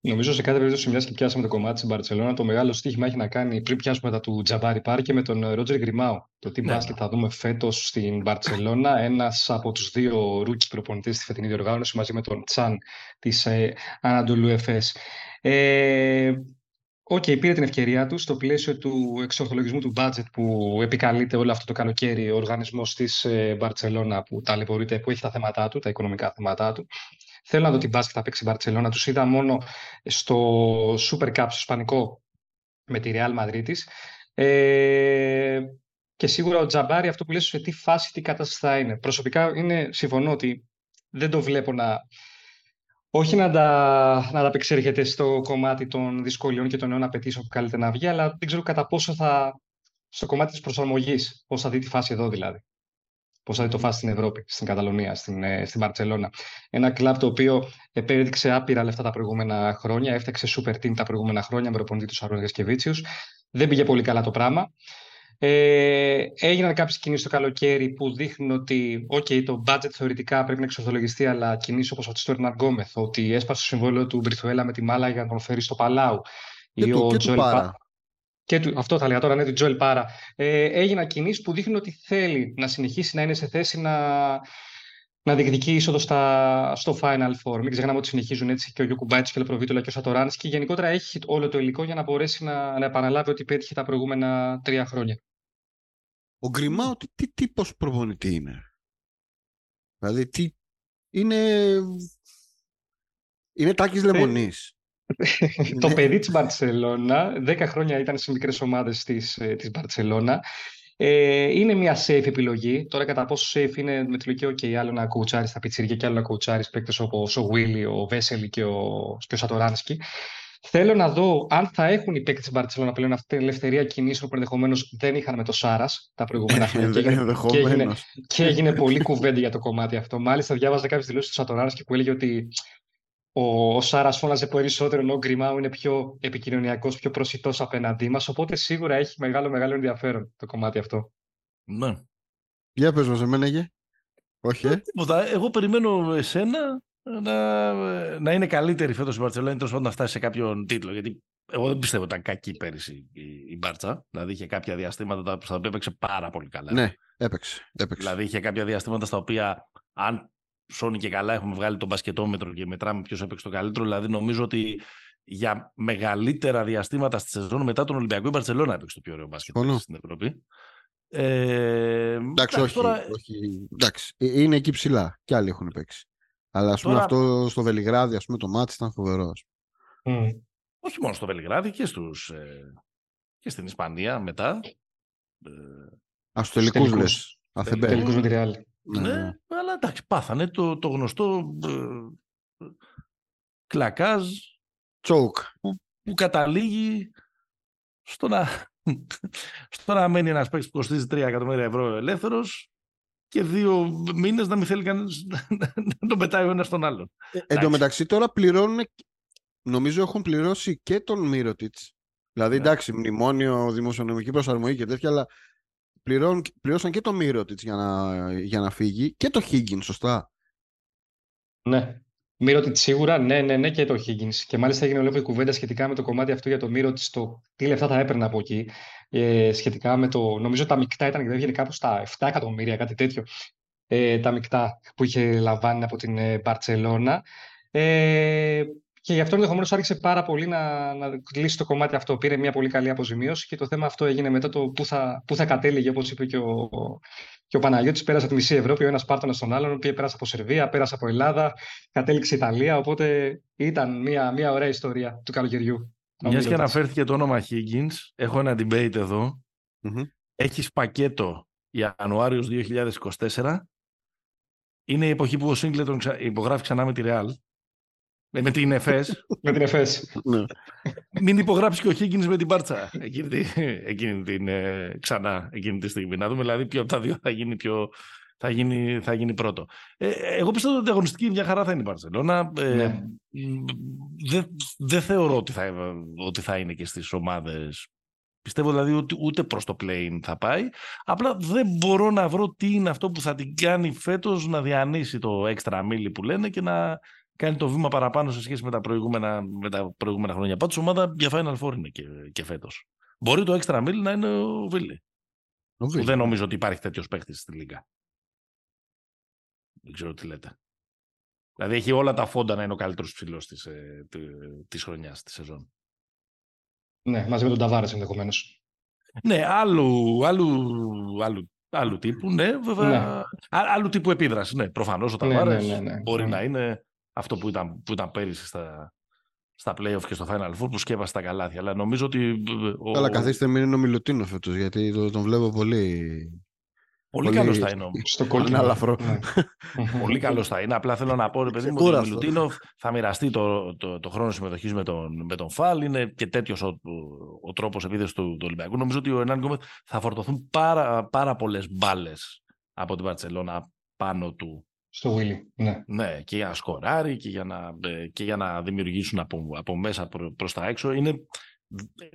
S2: Νομίζω σε κάθε περίπτωση, μιας και πιάσαμε το κομμάτι της Μπαρσελόνα, το μεγάλο στοίχημα έχει να κάνει πριν πιάσουμε τα του Τζαμπάρι Πάρκερ και με τον Ρότζερ Γκριμάου. Το τι ναι. μπάσκετ θα δούμε φέτος στην Μπαρσελόνα. Ένας από τους δύο rookie προπονητές στη φετινή διοργάνωση μαζί με τον Τσαν της ε, Αναντολού Εφές. Ε, Οκ, okay, πήρε την ευκαιρία του στο πλαίσιο του εξορθολογισμού του budget που επικαλείται όλο αυτό το καλοκαίρι ο οργανισμός της ε, Μπαρτσελώνα που ταλαιπωρείται, που έχει τα θέματα του, τα οικονομικά θέματα του. Θέλω να δω τι μπάσκετ θα παίξει η Μπαρτσελώνα. Τους είδα μόνο στο Super Cup, στο Ισπανικό, με τη Real Madrid Ε, και σίγουρα ο Τζαμπάρι αυτό που λες σε τι φάση, τι κατάσταση θα είναι. Προσωπικά είναι, συμφωνώ ότι δεν το βλέπω να... Όχι να τα, να τα απεξέρχεται στο κομμάτι των δυσκολιών και των νέων απαιτήσεων που καλείται να βγει, αλλά δεν ξέρω κατά πόσο θα. στο κομμάτι της προσαρμογής, πώς θα δει τη φάση εδώ δηλαδή πώς θα δει το φάσει στην Ευρώπη, στην Καταλωνία, στην, ε, στην Μπαρσελόνα. Ένα κλαμπ το οποίο επέδειξε άπειρα λεφτά τα προηγούμενα χρόνια, έφταξε super team τα προηγούμενα χρόνια με προπονητή του Αρών Γασκεβίτσιου. Δεν πήγε πολύ καλά το πράγμα. Ε, έγιναν κάποιες κινήσεις το καλοκαίρι που δείχνουν ότι okay, το budget θεωρητικά πρέπει να εξορθολογιστεί, αλλά κινήσεις όπως αυτή του Ερναν Γκόμεθ, ότι έσπασε το συμβόλαιο του Μπριθουέλα με τη Μάλα για να τον φέρει στο Παλάου.
S3: Και, ή του, ο και Πάρα.
S2: Και του, αυτό θα λέγα τώρα, ναι, του Τζοελ Πάρα. Ε, έγιναν κινήσεις που δείχνουν ότι θέλει να συνεχίσει να είναι σε θέση να, να διεκδικεί είσοδο στα, στο Final Four. Μην ξεχνάμε ότι συνεχίζουν έτσι και ο Γιώκου Μπάιτ και ο Λεπροβίτολα και ο Σατοράνσκι. Και γενικότερα έχει όλο το υλικό για να μπορέσει να, να επαναλάβει ότι πέτυχε τα προηγούμενα τρία χρόνια.
S3: Ο Γκριμάου τι, τι τύπος προπονητή είναι; Δηλαδή τι είναι... Είναι τάκης λεμονής
S2: το ναι. παιδί της Μπαρτσελώνα, 10 χρόνια ήταν σε μικρές ομάδες της, ε, της Μπαρτσελώνα. Ε, είναι μια safe επιλογή. Τώρα, κατά πόσο safe είναι με τη λογική, OK, άλλο να κουουουτσάρει στα πιτσίρια και άλλο να κουουουτσάρει παίκτες όπως ο Βίλι, ο Βέσελη και ο, και ο Σατοράνσκι. Θέλω να δω αν θα έχουν οι παίκτες της Μπαρσελόνα πλέον αυτή την ελευθερία κινήσεων που ενδεχομένως δεν είχαν με το Σάρας τα προηγούμενα χρόνια. και, έγινε, και, έγινε, και έγινε πολύ κουβέντα για το κομμάτι αυτό. Μάλιστα, διάβαζα κάποιες δηλώσεις του Σατοράνσκι που έλεγε ότι ο, ο Σάρας φώναζε περισσότερο ενώ ο Γκριμάου είναι πιο επικοινωνιακός, πιο προσιτός απέναντί μας. Οπότε σίγουρα έχει μεγάλο, μεγάλο ενδιαφέρον το κομμάτι αυτό.
S1: Ναι.
S3: Για πες μας, εμένα γε. Όχι, ε.
S1: Εγώ περιμένω εσένα να, να είναι καλύτερη φέτος η Μπαρτσελόνη, τέλος πάντων να φτάσει σε κάποιον τίτλο. Γιατί εγώ δεν πιστεύω ότι ήταν κακή πέρυσι η, η Μπάρτσα. Δηλαδή είχε κάποια διαστήματα στα οποία έπαιξε πάρα πολύ καλά.
S3: Ναι, έπαιξε. έπαιξε.
S1: Δηλαδή είχε κάποια διαστήματα στα οποία αν σώνει και καλά έχουμε βγάλει τον μπασκετόμετρο και μετράμε ποιος έπαιξε το καλύτερο. Δηλαδή νομίζω ότι για μεγαλύτερα διαστήματα στη σεζόν μετά τον Ολυμπιακό η Μπαρσελόνα έπαιξε το πιο ωραίο μπάσκετ στην Ευρώπη.
S3: Ε, εντάξει, όχι, τώρα... όχι. Εντάξει, ε, είναι εκεί ψηλά. Κι άλλοι έχουν παίξει. Αλλά ας πούμε αυτό στο Βελιγράδι, ας πούμε, το μάτι ήταν φοβερό.
S1: Mm. Όχι μόνο στο Βελιγράδι και, στους, ε, και στην Ισπανία μετά.
S3: Ε, ας, στους τελικούς λες.
S2: Τελικούς με τη Ρεάλ.
S1: Ναι, ναι, αλλά εντάξει, πάθανε το, το γνωστό ε, κλακάζ
S3: Τσόκ.
S1: Που, που καταλήγει στο να, στο να μένει ένας παίκτης που κοστίζει 3 εκατομμύρια ευρώ ελεύθερος και δύο μήνες να μην θέλει κανένας να τον πετάει ο ένας τον άλλον.
S3: Ε, εν τω μεταξύ τώρα πληρώνουν νομίζω έχουν πληρώσει και τον Μύρωτιτς. Δηλαδή, ναι. εντάξει, μνημόνιο, δημοσιονομική προσαρμογή και τέτοια, αλλά πληρών, πληρώσαν και τον Μύρωτιτς για να, για να φύγει και το Higgins, σωστά;
S2: Ναι. Μύρωτιτ σίγουρα, ναι, ναι, ναι και το Higgins. Και μάλιστα έγινε ολόκληρη κουβέντα σχετικά με το κομμάτι αυτό για το Μύρωτιτ, το τι λεφτά θα έπαιρνε από εκεί. Ε, σχετικά με το. Νομίζω τα μεικτά ήταν και δεν κάπου στα 7 εκατομμύρια, κάτι τέτοιο. Ε, τα μεικτά που είχε λαμβάνει από την ε, Μπαρσελόνα. Ε, και γι' αυτό ενδεχομένως άρχισε πάρα πολύ να, να λύσει το κομμάτι αυτό. Πήρε μια πολύ καλή αποζημίωση και το θέμα αυτό έγινε μετά το πού θα, πού θα κατέληγε, όπως είπε και ο, και ο Παναγιώτης πέρασε τη μισή Ευρώπη, ο ένας Σπάρτονας στον άλλον, πήγε πέρασε από Σερβία, πέρασε από Ελλάδα, κατέληξε Ιταλία. Οπότε ήταν μια, μια ωραία ιστορία του καλοκαιριού.
S1: Μιας και αναφέρθηκε το όνομα Higgins, έχω ένα debate εδώ. Mm-hmm. Έχεις πακέτο Ιανουάριος 2024. Είναι η εποχή που ο Σίγκλετον υπογράφει ξανά με τη Real. Ε, με την ΕΦΕΣ.
S2: με την ΕΦΕΣ.
S1: Ναι. Μην υπογράψεις και ο Χίγκινς με την Πάρτσα εκείνη, εκείνη την, ε, ξανά εκείνη τη στιγμή. Να δούμε δηλαδή ποιο από τα δύο θα γίνει, πιο, θα γίνει, θα γίνει πρώτο. Ε, εγώ πιστεύω ότι η αγωνιστική μια χαρά θα είναι η Μπαρσελόνα. Ε, ναι. Δεν δε θεωρώ ότι θα, ότι θα είναι και στις ομάδες Πιστεύω δηλαδή ότι ούτε προς το play θα πάει. Απλά δεν μπορώ να βρω τι είναι αυτό που θα την κάνει φέτος να διανύσει το έξτρα μίλι που λένε και να κάνει το βήμα παραπάνω σε σχέση με τα προηγούμενα, με τα προηγούμενα χρόνια. Πάντως ομάδα για Final Four είναι και, και φέτος. Μπορεί το extra mil να είναι ο Βίλι. Δεν νομίζω ότι υπάρχει τέτοιος παίκτης στη Λίγκα. Δεν ξέρω τι λέτε. Δηλαδή έχει όλα τα φόντα να είναι ο καλύτερος ψηλός της ε, της χρονιάς, της σεζόν.
S2: Ναι, μαζί με τον Ταβάρες ενδεχομένως.
S1: Ναι, άλλου, άλλου, άλλου, άλλου τύπου, ναι, βέβαια. Ναι. Άλλου τύπου επίδραση. Ναι, προφανώς ο Ταβάρε ναι, ναι, ναι, ναι, μπορεί να είναι αυτό που ήταν, που ήταν πέρυσι στα, στα playoff και στο Final Four που σκέπασε τα καλάθια. Αλλά νομίζω ότι.
S3: Ο... Καλά, καθίστε μην είναι ο Μιλουτίνο φέτος, γιατί τον βλέπω πολύ.
S1: Πολύ, πολύ... καλός θα είναι όμως.
S3: Στο κόλλο αλαφρό. Ναι.
S1: πολύ καλός θα είναι. Απλά θέλω να πω, ρε παιδί μου, ότι ο Μιλουτίνοφ θα μοιραστεί το, το, το χρόνο συμμετοχής με τον, με τον Φαλ. Είναι και τέτοιος ο, ο, ο τρόπος επίδεση του, του Ολυμπιακού. Νομίζω ότι ο Ενάν Γκόμεθ θα φορτωθούν πάρα, πάρα πολλές μπάλες από την Παρσελώνα πάνω του
S2: στο Willy, ναι.
S1: Ναι, και για να σκοράρει και για να, ε, και για να δημιουργήσουν από, από μέσα προ, προς τα έξω. Είναι,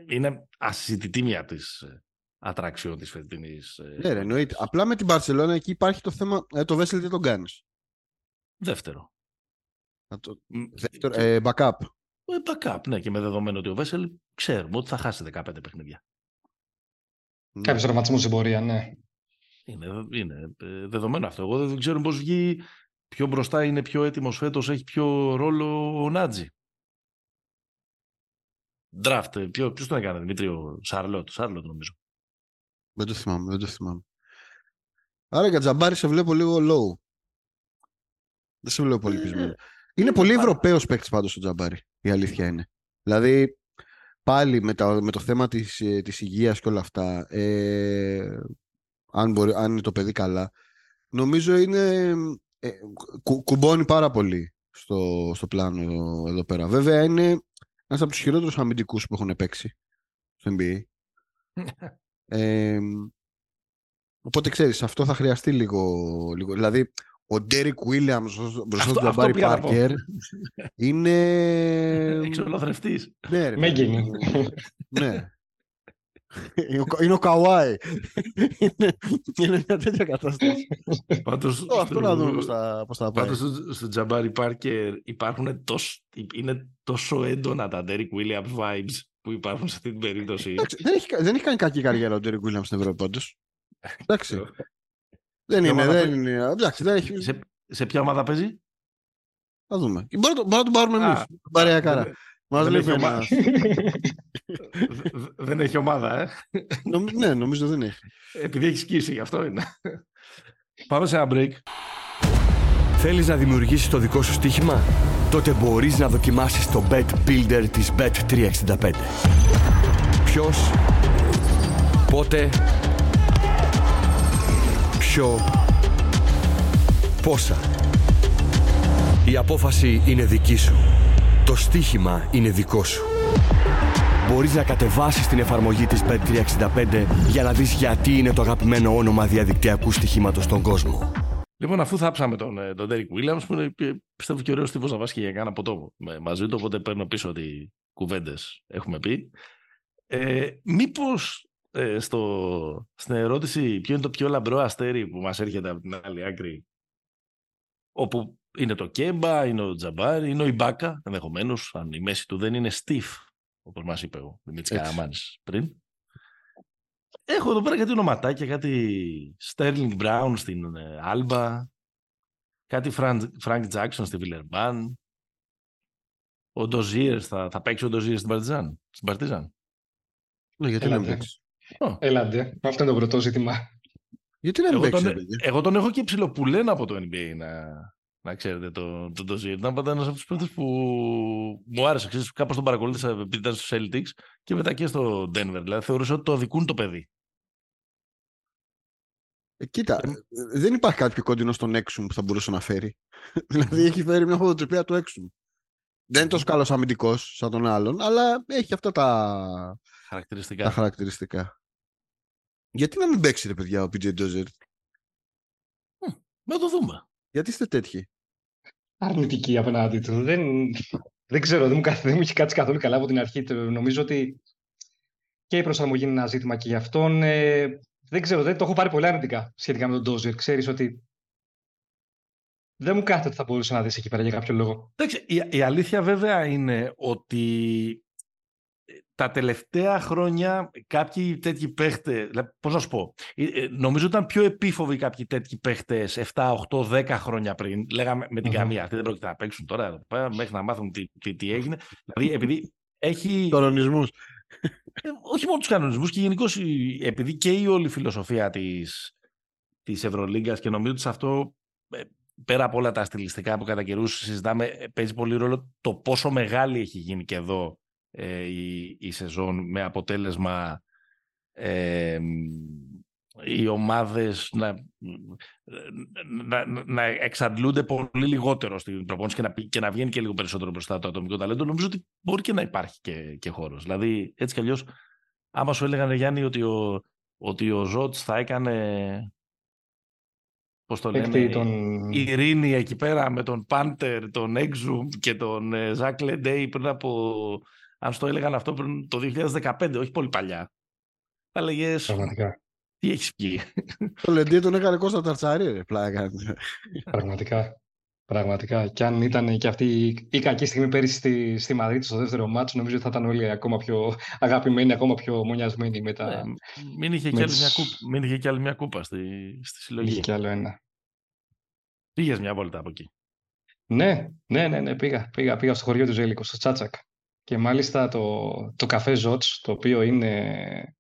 S1: είναι ασυζητητή μια της ε, ατραξιών της φετινής.
S3: Ε, ναι, ρε, εννοείται. Απλά με την Barcelona εκεί υπάρχει το θέμα, ε, το Βέσελ τι τον κάνεις.
S1: Δεύτερο.
S3: Το... Δεύτερο, ε, backup.
S1: Ε, backup, ναι, και με δεδομένο ότι ο Βέσελ ξέρουμε ότι θα χάσει 15 παιχνίδια.
S2: Ναι. Κάποιος τραυματισμός στην πορεία, ναι.
S1: Είναι, είναι ε, δεδομένο αυτό. Εγώ δεν ξέρω πώς βγει πιο μπροστά είναι πιο έτοιμος φέτος, έχει πιο ρόλο ο Νάτζι. Draft, ε, ποιο, ποιος τον έκανε, Δημήτρη, ο Σάρλοτ, Σάρλοτ νομίζω.
S3: Δεν το θυμάμαι, δεν το θυμάμαι. Άρα για Τζαμπάρη σε βλέπω λίγο low. Δεν σε βλέπω πολύ ε, πεισμένο. Είναι πολύ Ευρωπαίος παίκτης πάντως ο Τζαμπάρη, η αλήθεια είναι. Δηλαδή, πάλι με, με το θέμα της, της υγείας και όλα αυτά, ε, αν, μπορεί, αν είναι το παιδί καλά, νομίζω είναι, ε, κου, κουμπώνει πάρα πολύ στο, στο πλάνο εδώ, πέρα. Βέβαια είναι ένας από τους χειρότερους αμυντικούς που έχουν παίξει στο NBA. ε, οπότε ξέρεις, αυτό θα χρειαστεί λίγο, λίγο. Δηλαδή, ο Ντέρικ Βίλιαμ μπροστά στον Τζαμπάρι Πάρκερ είναι.
S1: Εξολοθρευτής.
S3: Ναι, ναι. Είναι ο Καουάι. Είναι μια τέτοια κατάσταση.
S1: Πάντως,
S3: αυτό να δούμε πώς θα πάει.
S1: Πάντως στο Τζαμπάρι Πάρκερ υπάρχουν τόσο, είναι τόσο έντονα τα Derek Williams vibes που υπάρχουν σε αυτή την περίπτωση.
S3: δεν, έχει, δεν έχει κάνει κακή καριέρα ο Derek Williams στην Ευρώπη πάντως. Εντάξει. δεν είναι, δεν είναι. Εντάξει, δεν έχει...
S1: σε, σε ποια ομάδα παίζει;
S3: Θα δούμε. Μπορεί να τον πάρουμε εμείς. Παρέα κάρα. Μας
S1: δεν, ομάδα. Δεν έχει ομάδα, ε.
S3: ναι, νομίζω δεν έχει.
S1: Επειδή έχεις σκίσει, γι' αυτό είναι. Πάμε σε ένα break.
S4: Θέλεις να δημιουργήσεις το δικό σου στοίχημα; Τότε μπορείς να δοκιμάσεις το Bet Builder της Bet365. Ποιος, πότε, ποιο, πόσα. Η απόφαση είναι δική σου. Το στοίχημα είναι δικό σου. Μπορείς να κατεβάσεις την εφαρμογή της Bet365 για να δεις γιατί είναι το αγαπημένο όνομα διαδικτυακού στοιχήματος στον κόσμο.
S1: Λοιπόν, αφού θάψαμε τον, ε, τον Derek Williams, που είναι, πιστεύω και ωραίος τύπος να βάσει και κάνα ποτό μαζί του, οπότε παίρνω πίσω ότι κουβέντες έχουμε πει. Ε, Μήπως ε, στο, στην ερώτηση ποιο είναι το πιο λαμπρό αστέρι που μας έρχεται από την άλλη άκρη, όπου είναι το Κέμπα, είναι ο Τζαμπάρ, είναι ο Ιμπάκα, ενδεχομένως, αν η μέση του δεν είναι stiff, όπως μας είπε ο Δημήτρης Καραμάνης πριν. Έχω εδώ πέρα κάτι ονοματάκια, κάτι Sterling Brown στην Άλμπα, κάτι Frank Jackson στη Βιλερμπάν. Ο Ντοζίερ, θα, θα παίξει ο Ντοζίερ στην Παρτιζάν. Στην Παρτιζάν.
S3: Ναι, γιατί να παίξει.
S2: Έλατε, αυτό είναι το πρώτο ζήτημα.
S3: Γιατί να παίξει,
S1: τον, εγώ τον έχω και ψηλοπουλένα από το NBA να, να ξέρετε το, το, το Ήταν πάντα ένας από τους παίκτε που μου άρεσε. Ξέρεις, κάπως τον παρακολούθησα επειδή ήταν στο Celtics και μετά και στο Denver. Δηλαδή θεωρούσα ότι το αδικούν το παιδί.
S3: Ε, κοίτα, ε, δεν υπάρχει κάτι πιο κοντινό στον Έξουμ που θα μπορούσε να φέρει. δηλαδή έχει φέρει μια φωτοτροπία του Έξουμ. Δεν είναι τόσο καλός αμυντικός σαν τον άλλον, αλλά έχει αυτά τα
S1: χαρακτηριστικά.
S3: Τα χαρακτηριστικά. Γιατί να μην παίξει, ρε παιδιά, ο PJ Dozier;
S1: Να το δούμε.
S3: Γιατί είστε τέτοιοι;
S2: Αρνητικοί απέναντί του. Δεν, δεν ξέρω, δεν μου, δεν μου έχει κάτσει καθόλου καλά από την αρχή. Νομίζω ότι και η προσαρμογή είναι ένα ζήτημα και γι' αυτόν. Ε, δεν ξέρω, δεν το έχω πάρει πολύ αρνητικά σχετικά με τον Ντόζερ. Ξέρεις ότι δεν μου κάθεται ότι θα μπορούσε να δεις εκεί πέρα για κάποιο λόγο.
S1: Εντάξει, η, η αλήθεια βέβαια είναι ότι τα τελευταία χρόνια κάποιοι τέτοιοι παίχτες, πώς να σου πω, ε, ε, νομίζω ήταν πιο επίφοβοι κάποιοι τέτοιοι παίχτες 7, 8, 10 χρόνια πριν. Λέγαμε με την mm-hmm. καμία, αυτοί δεν πρόκειται να παίξουν τώρα μέχρι να μάθουν τι, τι, τι έγινε. Δηλαδή, επειδή έχει.
S3: Κανονισμούς.
S1: Ε, όχι μόνο τους κανονισμούς και γενικώς επειδή και η όλη φιλοσοφία της της Ευρωλίγκας και νομίζω ότι σε αυτό πέρα από όλα τα στιλιστικά που κατά καιρούς συζητάμε, παίζει πολύ ρόλο το πόσο μεγάλη έχει γίνει και εδώ ε, η, η σεζόν με αποτέλεσμα ε, οι ομάδες να, να, να εξαντλούνται πολύ λιγότερο στην προπόνηση και να, και να βγαίνει και λίγο περισσότερο μπροστά το ατομικό ταλέντο, νομίζω ότι μπορεί και να υπάρχει και, και χώρος. Δηλαδή, έτσι κι αλλιώς, άμα σου έλεγαν, Γιάννη, ότι ο, ότι ο Ζώτς θα έκανε Πώς το λένε, τον... η Ειρήνη εκεί πέρα με τον Πάντερ, τον Έξουμ και τον Ζακ Λεντέι πριν από αν στο έλεγαν αυτό πριν το 2015, όχι πολύ παλιά. Θα λέγες.
S2: Πραγματικά.
S1: Τι έχεις πει;
S3: Το Λεντή τον έκανε Κώστα Ταρτσάρι, ρε πλάκα.
S2: Πραγματικά. Πραγματικά. Και αν ήταν και αυτή η κακή στιγμή πέρυσι στη, στη Μαδρίτη στο δεύτερο μάτσο, νομίζω ότι θα ήταν όλοι ακόμα πιο αγαπημένοι, ακόμα πιο μονιασμένοι με τα. Ναι,
S1: μην, είχε και μια κούπα, μην είχε και άλλη μια κούπα στη, στη συλλογή.
S2: Είχε και άλλο ένα.
S1: Πήγες μια βόλτα από εκεί.
S2: Ναι, ναι, ναι, ναι πήγα, πήγα, πήγα στο χωριό του Ζέλικο, στο Τσάτσακ. Και μάλιστα το, το καφέ Ζότς, το οποίο είναι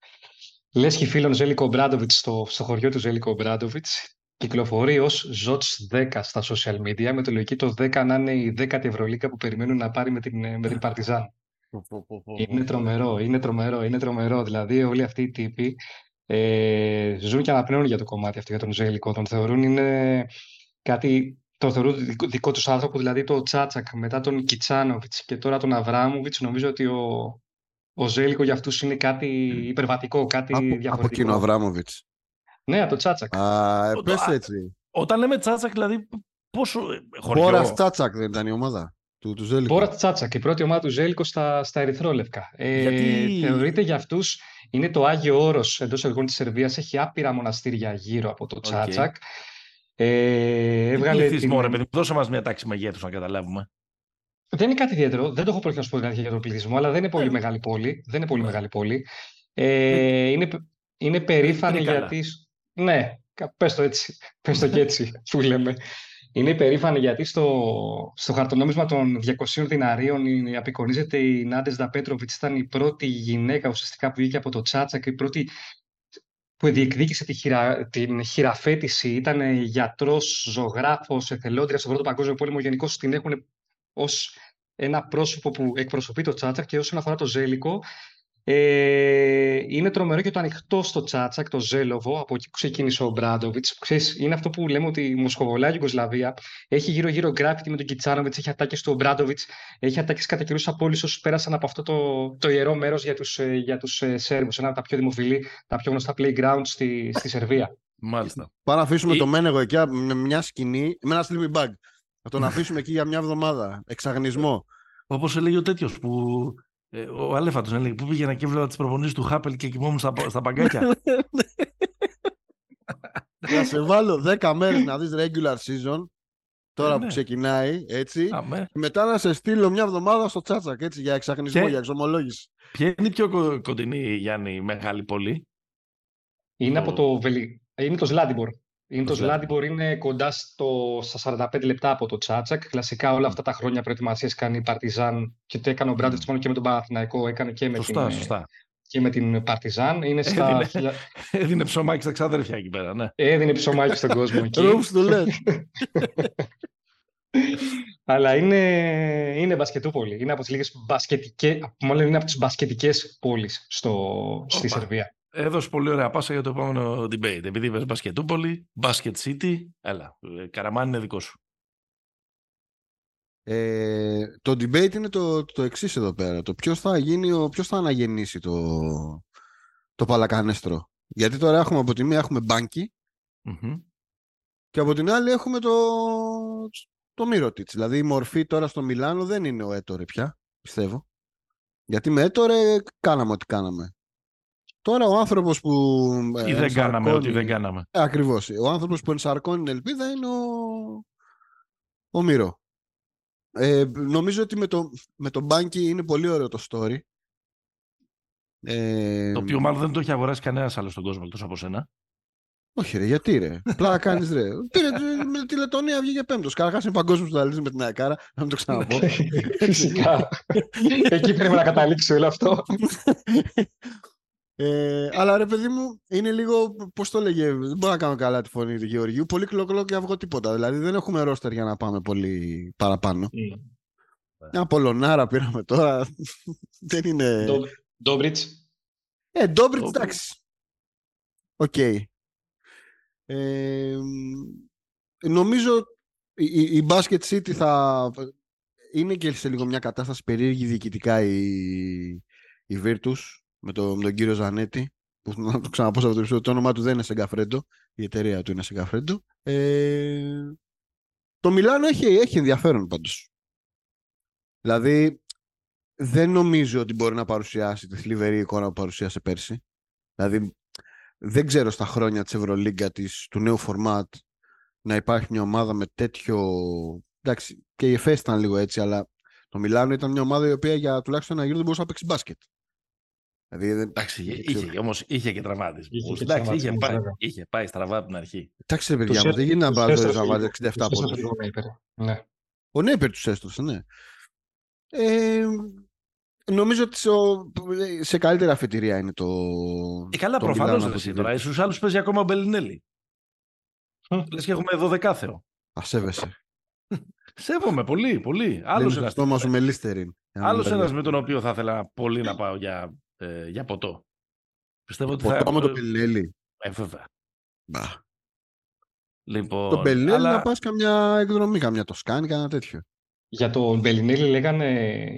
S2: λέσχη φίλων Ζέλικο Μπράντοβιτς στο, στο χωριό του Ζέλικο Μπράντοβιτς, κυκλοφορεί ως Ζότς 10 στα social media, με το λογική το 10 να είναι η 10η Ευρωλίκα που περιμένουν να πάρει με την, με την Παρτιζάν. είναι τρομερό, είναι τρομερό, είναι τρομερό. Δηλαδή όλοι αυτοί οι τύποι ε, ζουν και αναπνέουν για το κομμάτι αυτό, για τον Ζέλικο. Τον θεωρούν είναι κάτι το θεωρούν δικό, δικό τους άνθρωπο, δηλαδή το Τσάτσακ, μετά τον Κιτσάνοβιτς και τώρα τον Αβράμοβιτς. Νομίζω ότι ο, ο Ζέλικο για αυτούς είναι κάτι υπερβατικό, κάτι
S3: από,
S2: διαφορετικό.
S3: Από εκείνο Αβράμοβιτς.
S2: Ναι, από το Τσάτσακ.
S3: Α, ε, πες έτσι.
S1: Όταν λέμε Τσάτσακ, δηλαδή πόσο
S3: χωριό... Μπόρα Τσάτσακ δεν ήταν η ομάδα του, του Ζέλικο.
S2: Μπόρα Τσάτσακ, η πρώτη ομάδα του Ζέλικο στα, στα ερυθρόλευκα. Ε, Γιατί... Θεωρείται για αυτούς είναι το Άγιο Όρος εντός εργών της Σερβίας. Έχει άπειρα μοναστήρια γύρω από το okay. Τσάτσακ.
S1: Ε, έβγαλε πληθυσμό, την... ρε παιδί, δώσε μας μια τάξη μεγέθους να καταλάβουμε.
S2: Δεν είναι κάτι ιδιαίτερο. Δεν το έχω πρόκειται να σου πω κάτι για τον πληθυσμό, αλλά δεν είναι πολύ ε. μεγάλη πόλη. Δεν είναι πολύ ε. μεγάλη πόλη. Ε, είναι, είναι περήφανη γιατί... Ναι, πες το έτσι. Πες το και έτσι, που λέμε. Είναι περήφανη γιατί στο, στο χαρτονόμισμα των 200 δυναρίων απεικονίζεται η Νάντες Δαπέτροβιτς. Ήταν η πρώτη γυναίκα ουσιαστικά που βγήκε από το Τσάτσα και η πρώτη που διεκδίκησε τη χειρα... την χειραφέτηση, ήταν γιατρός, ζωγράφος, εθελόντρια στον Πρώτο Παγκόσμιο Πόλεμο. Γενικώς την έχουν ως ένα πρόσωπο που εκπροσωπεί το Τσάτσακ και όσον αφορά το Ζέλικο, ε, είναι τρομερό και το ανοιχτό στο Τσάτσακ, το Ζέλοβο, από εκεί που ξεκίνησε ο Μπράντοβιτς. Είναι αυτό που λέμε ότι η Μοσχοβολά Ιουγκοσλαβία έχει γύρω-γύρω γκράφιτι με τον Κιτσάνοβιτ, έχει ατάκες του Μπράντοβιτς, έχει ατάκες κατά καιρούς από όλους όσους πέρασαν από αυτό το, το ιερό μέρος για τους για τους, ε, Σέρβους. Ένα από τα πιο δημοφιλή, τα πιο γνωστά playground στη, στη Σερβία.
S1: Μάλιστα.
S3: Πάμε να αφήσουμε το Μένεγο εκεί με μια σκηνή, με ένα sleeping bag. Να τον αφήσουμε εκεί για μια εβδομάδα. Εξαγνισμό.
S1: Όπως έλεγε ο τέτοιος που. Ε, ο Αλέφατος έλεγε που πήγαινα και έβλεπα τις προπονήσεις του Χάπελ και κοιμόμουν στα, στα παγκάκια.
S3: Να σε βάλω 10 μέρες να δεις regular season τώρα που ξεκινάει, έτσι. Μετά να σε στείλω μια εβδομάδα στο Τσάτσακ, έτσι, για εξαγνισμό, για εξομολόγηση.
S1: Ποια είναι η πιο κοντινή, Γιάννη, μεγάλη πόλη;
S2: Είναι από το Βελι... Είναι το Σλάντιμπορ. Είναι το Σλάντιμπορ είναι κοντά στο, στα 45 λεπτά από το Τσάτσακ. Κλασικά όλα αυτά τα χρόνια προετοιμασίες κάνει η Παρτιζάν και το έκανε ο Μπράντεβιτς μόνο και με τον Παναθηναϊκό, έκανε και με
S1: σωστά,
S2: την,
S1: σωστά.
S2: Και με την Παρτιζάν. Είναι στα...
S1: Έδινε, έδινε ψωμάκι στα ξάδερφια εκεί πέρα, ναι.
S2: Έδινε ψωμάκι στον κόσμο εκεί.
S3: Ρούμς του λες.
S2: Αλλά είναι, είναι μπασκετούπολη. Είναι από τις λίγες μπασκετικές, μάλλον είναι από τις μπασκετικές πόλεις στο, στη Σερβία.
S1: Έδωσε πολύ ωραία πάσα για το επόμενο debate. Επειδή είπες μπασκετούπολη, μπάσκετ city, έλα, ε, καραμάν είναι δικό σου.
S3: Ε, το debate είναι το, το εξής εδώ πέρα. Το ποιος θα, γίνει, ποιος θα αναγεννήσει το, το παλακανέστρο; Γιατί τώρα έχουμε από τη μία έχουμε μπάνκι και από την άλλη έχουμε το, το Μύρωτιτς. Δηλαδή η μορφή τώρα στο Μιλάνο δεν είναι ο Έτορε πια, πιστεύω. Γιατί με Έτορε κάναμε ό,τι κάναμε. Τώρα ο άνθρωπος που...
S1: Ή δεν κάναμε ό,τι δεν κάναμε.
S3: Ε, ακριβώς. Ο άνθρωπος που ενσαρκώνει την ελπίδα είναι ο, ο Μύρο. Ε, νομίζω ότι με το, με το Μπάνκι είναι πολύ ωραίο το story.
S1: Ε, το οποίο μάλλον δεν το έχει αγοράσει κανένας άλλος στον κόσμο εκτός από σένα.
S3: Όχι, ρε, γιατί ρε. Πλάκα κάνεις ρε. Πήρε με τη Λετωνία, βγήκε πέμπτος. Καταρχάς είναι παγκόσμιος πρωταθλητή με την Αεκάρα, να μην το ξαναπώ.
S2: Φυσικά. Εκεί πρέπει να καταλήξει όλο αυτό.
S3: Ε, αλλά ρε παιδί μου, είναι λίγο, πώς το έλεγε, δεν μπορώ να κάνω καλά τη φωνή του Γεωργίου. Πολύ κλοκ κλοκ και αυγό τίποτα. Δηλαδή δεν έχουμε ρόστερ για να πάμε πολύ παραπάνω. Mm. Μια Πολονάρα πήραμε τώρα. δεν είναι.
S2: Ντόμπριτς.
S3: Ε, Ντόμπριτς, εντάξει. Οκ. Ε, νομίζω η, η Basket City θα είναι και σε λίγο μια κατάσταση περίεργη διοικητικά η, η Virtus με, το, με τον κύριο Ζανέτη που να το ξαναπώ σε αυτό το όνομά του δεν είναι Σεγκαφρέντο η εταιρεία του είναι Σεγκαφρέντο ε, το Μιλάνο έχει, έχει ενδιαφέρον πάντως. Δηλαδή δεν νομίζω ότι μπορεί να παρουσιάσει τη θλιβερή εικόνα που παρουσίασε πέρσι. Δηλαδή δεν ξέρω στα χρόνια της Ευρωλίγκα της, του νέου φορμάτ να υπάρχει μια ομάδα με τέτοιο... Εντάξει, και η ΕΦΕΣ ήταν λίγο έτσι, αλλά το Μιλάνο ήταν μια ομάδα η οποία για τουλάχιστον ένα γύρο δεν μπορούσε να παίξει μπάσκετ.
S1: Δηλαδή, εντάξει, είχε, όμως είχε και τραυματισμούς. Είχε, εντάξει, είχε, πάει, είχε πάει στραβά από την αρχή.
S3: Εντάξει, ρε παιδιά, δεν γίνει να πάρει να βάλει 67 πόντους.
S2: Ναι.
S3: Ο Νέιπερ τους έστρωσε, ναι. Ε, Νομίζω ότι σε καλύτερα αφετηρία είναι το.
S1: Ε, καλά, προφανώς εσύ τώρα. Στους άλλους παίζει ακόμα ο Μπελινέλη. Λες και έχουμε εδώ δεκάθεο.
S3: Α σέβεσαι.
S1: Σέβομαι πολύ, πολύ.
S3: Άλλος ένας. στόμα σου με Λίστεριν.
S1: Άλλος ένας με τον οποίο θα ήθελα πολύ να πάω για, ε, για ποτό. Πιστεύω ότι
S3: ποτό θα. με τον Μπελινέλη.
S1: Ε, βέβαια.
S3: Μπα.
S1: Λοιπόν,
S3: το Μπελινέλη αλλά... να πας καμιά εκδρομή, καμιά το σκάνι, κανένα τέτοιο.
S2: Για τον Μπελινέλη λέγανε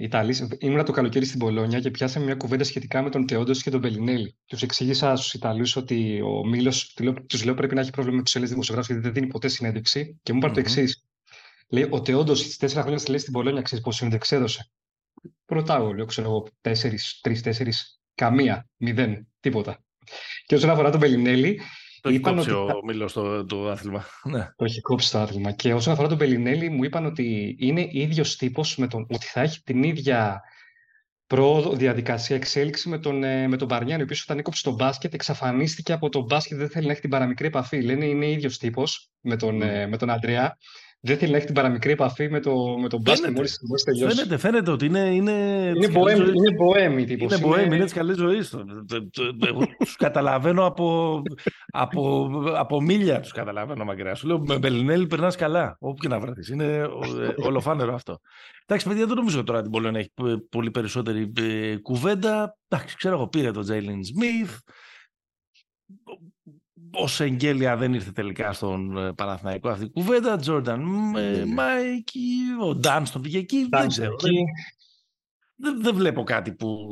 S2: Ιταλοί. Ήμουν το καλοκαίρι στην Πολόνια και πιάσαμε μια κουβέντα σχετικά με τον Τεόντος και τον Μπελινέλη. Τους εξήγησα στους Ιταλούς ότι ο Μίλο, του λέω, πρέπει να έχει πρόβλημα με τους Έλληνες δημοσιογράφους γιατί δεν δίνει ποτέ συνέντευξη. Και μου είπαν mm-hmm. το εξής. Λέει, ο Τεόντος στι τέσσερα χρόνια στη στην Πολόνια, ξέρεις πόσο συνέντευξη έδωσε. Ρωτάω, λέω, ξέρω εγώ, τέσσερις, τρεις, τέσσερις, καμία, μηδέν, τίποτα. Και όσον αφορά τον Μπελινέλη,
S1: το έχει κόψει ότι... ο Μίλος το, το άθλημα. Ναι.
S2: Το έχει κόψει το άθλημα. Και όσον αφορά τον Πελινέλη, μου είπαν ότι είναι ίδιος τύπος με τον. ότι θα έχει την ίδια πρόοδο, διαδικασία, εξέλιξη με τον, ε, με τον Μπαρνιάνη, ο οποίος όταν έκοψε τον μπάσκετ εξαφανίστηκε από τον μπάσκετ, δεν θέλει να έχει την παραμικρή επαφή. Λένε είναι ίδιος τύπος με τον, mm. με τον Αντρέα δεν θέλει να έχει την παραμικρή επαφή με το, με τον μπάσκετ μόλις, μόλις τελειώσει.
S1: Φαίνεται, φαίνεται ότι είναι... Είναι,
S2: είναι μποέμι, είναι μποέμι τύπος.
S1: Είναι μποέμι, είναι της καλής ζωής. Εγώ τους καταλαβαίνω από, από, από μίλια τους καταλαβαίνω μακριά. Σου λέω με Μπελινέλη περνάς καλά, όπου και να βρεθείς. Είναι ε, ολοφάνερο αυτό. Εντάξει, παιδιά, δεν νομίζω τώρα την να έχει πολύ περισσότερη ε, κουβέντα. Εντάξει, ξέρω εγώ, πήρε τον Τζέιλιν Σμιθ ο Σεγγέλια δεν ήρθε τελικά στον ε, Παναθηναϊκό αυτή η κουβέντα. Τζόρνταν ε, Μάικη, ο Ντάν στον πήγε εκεί. Δεν ξέρω. Δεν, δεν, βλέπω κάτι που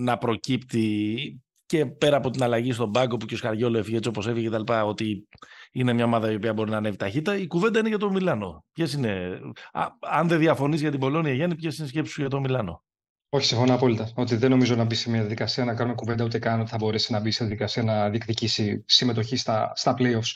S1: να προκύπτει και πέρα από την αλλαγή στον πάγκο που και ο Σκαριόλο έφυγε έτσι όπως έφυγε κτλ. Ότι είναι μια ομάδα η οποία μπορεί να ανέβει ταχύτητα. Η κουβέντα είναι για το Μιλάνο. Ποιες είναι, α, αν δεν διαφωνείς για την Πολώνια, Γιάννη, ποιες είναι οι σκέψεις σου για το Μιλάνο;
S2: Όχι, συμφωνώ απόλυτα. Ότι δεν νομίζω να μπει σε μια διαδικασία να κάνουμε κουβέντα ούτε καν ότι θα μπορέσει να μπει σε διαδικασία να διεκδικήσει συμμετοχή στα, στα playoffs.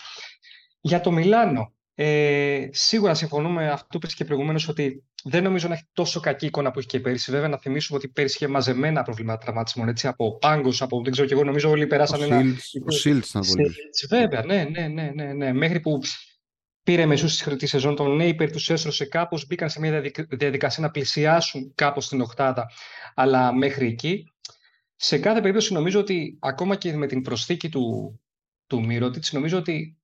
S2: Για το Μιλάνο, ε, σίγουρα συμφωνούμε αυτό που είπε και προηγουμένως ότι δεν νομίζω να έχει τόσο κακή εικόνα που έχει και πέρυσι. Βέβαια, να θυμίσουμε ότι πέρυσι είχε μαζεμένα προβλήματα τραυματισμών έτσι, από πάγκος, από δεν ξέρω και εγώ. Νομίζω όλοι περάσαν ένα.
S3: Ο Σίλτς ήταν πολύ.
S2: Βέβαια, ναι, ναι, ναι, ναι, ναι. Μέχρι που πήρε μεσούς στη χρετή σεζόν τον Νέιπερ, τους έσωσε κάπως, μπήκαν σε μια διαδικασία να πλησιάσουν κάπως την Οχτάδα, αλλά μέχρι εκεί. Σε κάθε περίπτωση νομίζω ότι ακόμα και με την προσθήκη του, του Μύρωτιτς, νομίζω ότι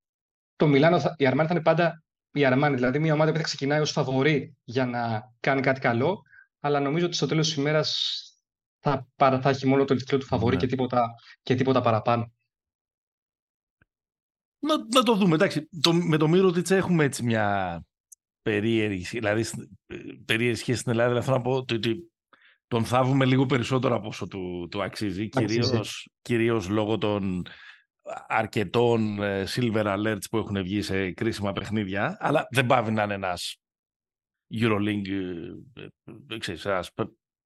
S2: το Μιλάνο, η Αρμάνη θα είναι πάντα η Αρμάνη. Δηλαδή μια ομάδα που θα ξεκινάει ως φαβορή για να κάνει κάτι καλό, αλλά νομίζω ότι στο τέλος της ημέρας θα, θα έχει μόνο το τίτλο του φαβορή ναι. και, τίποτα, και τίποτα παραπάνω.
S1: Να, να το δούμε. Εντάξει, το, με το Μύρωτιτς έχουμε έτσι μια περίεργη, δηλαδή, περίεργη σχέση στην Ελλάδα. Δηλαδή, θέλω να πω ότι τον θάβουμε λίγο περισσότερο από όσο του, του αξίζει, κυρίως, κυρίως λόγω των αρκετών ε, silver alerts που έχουν βγει σε κρίσιμα παιχνίδια, αλλά δεν πάβει να είναι ένας Euroleague, ε, ε, ξέρεις, ένας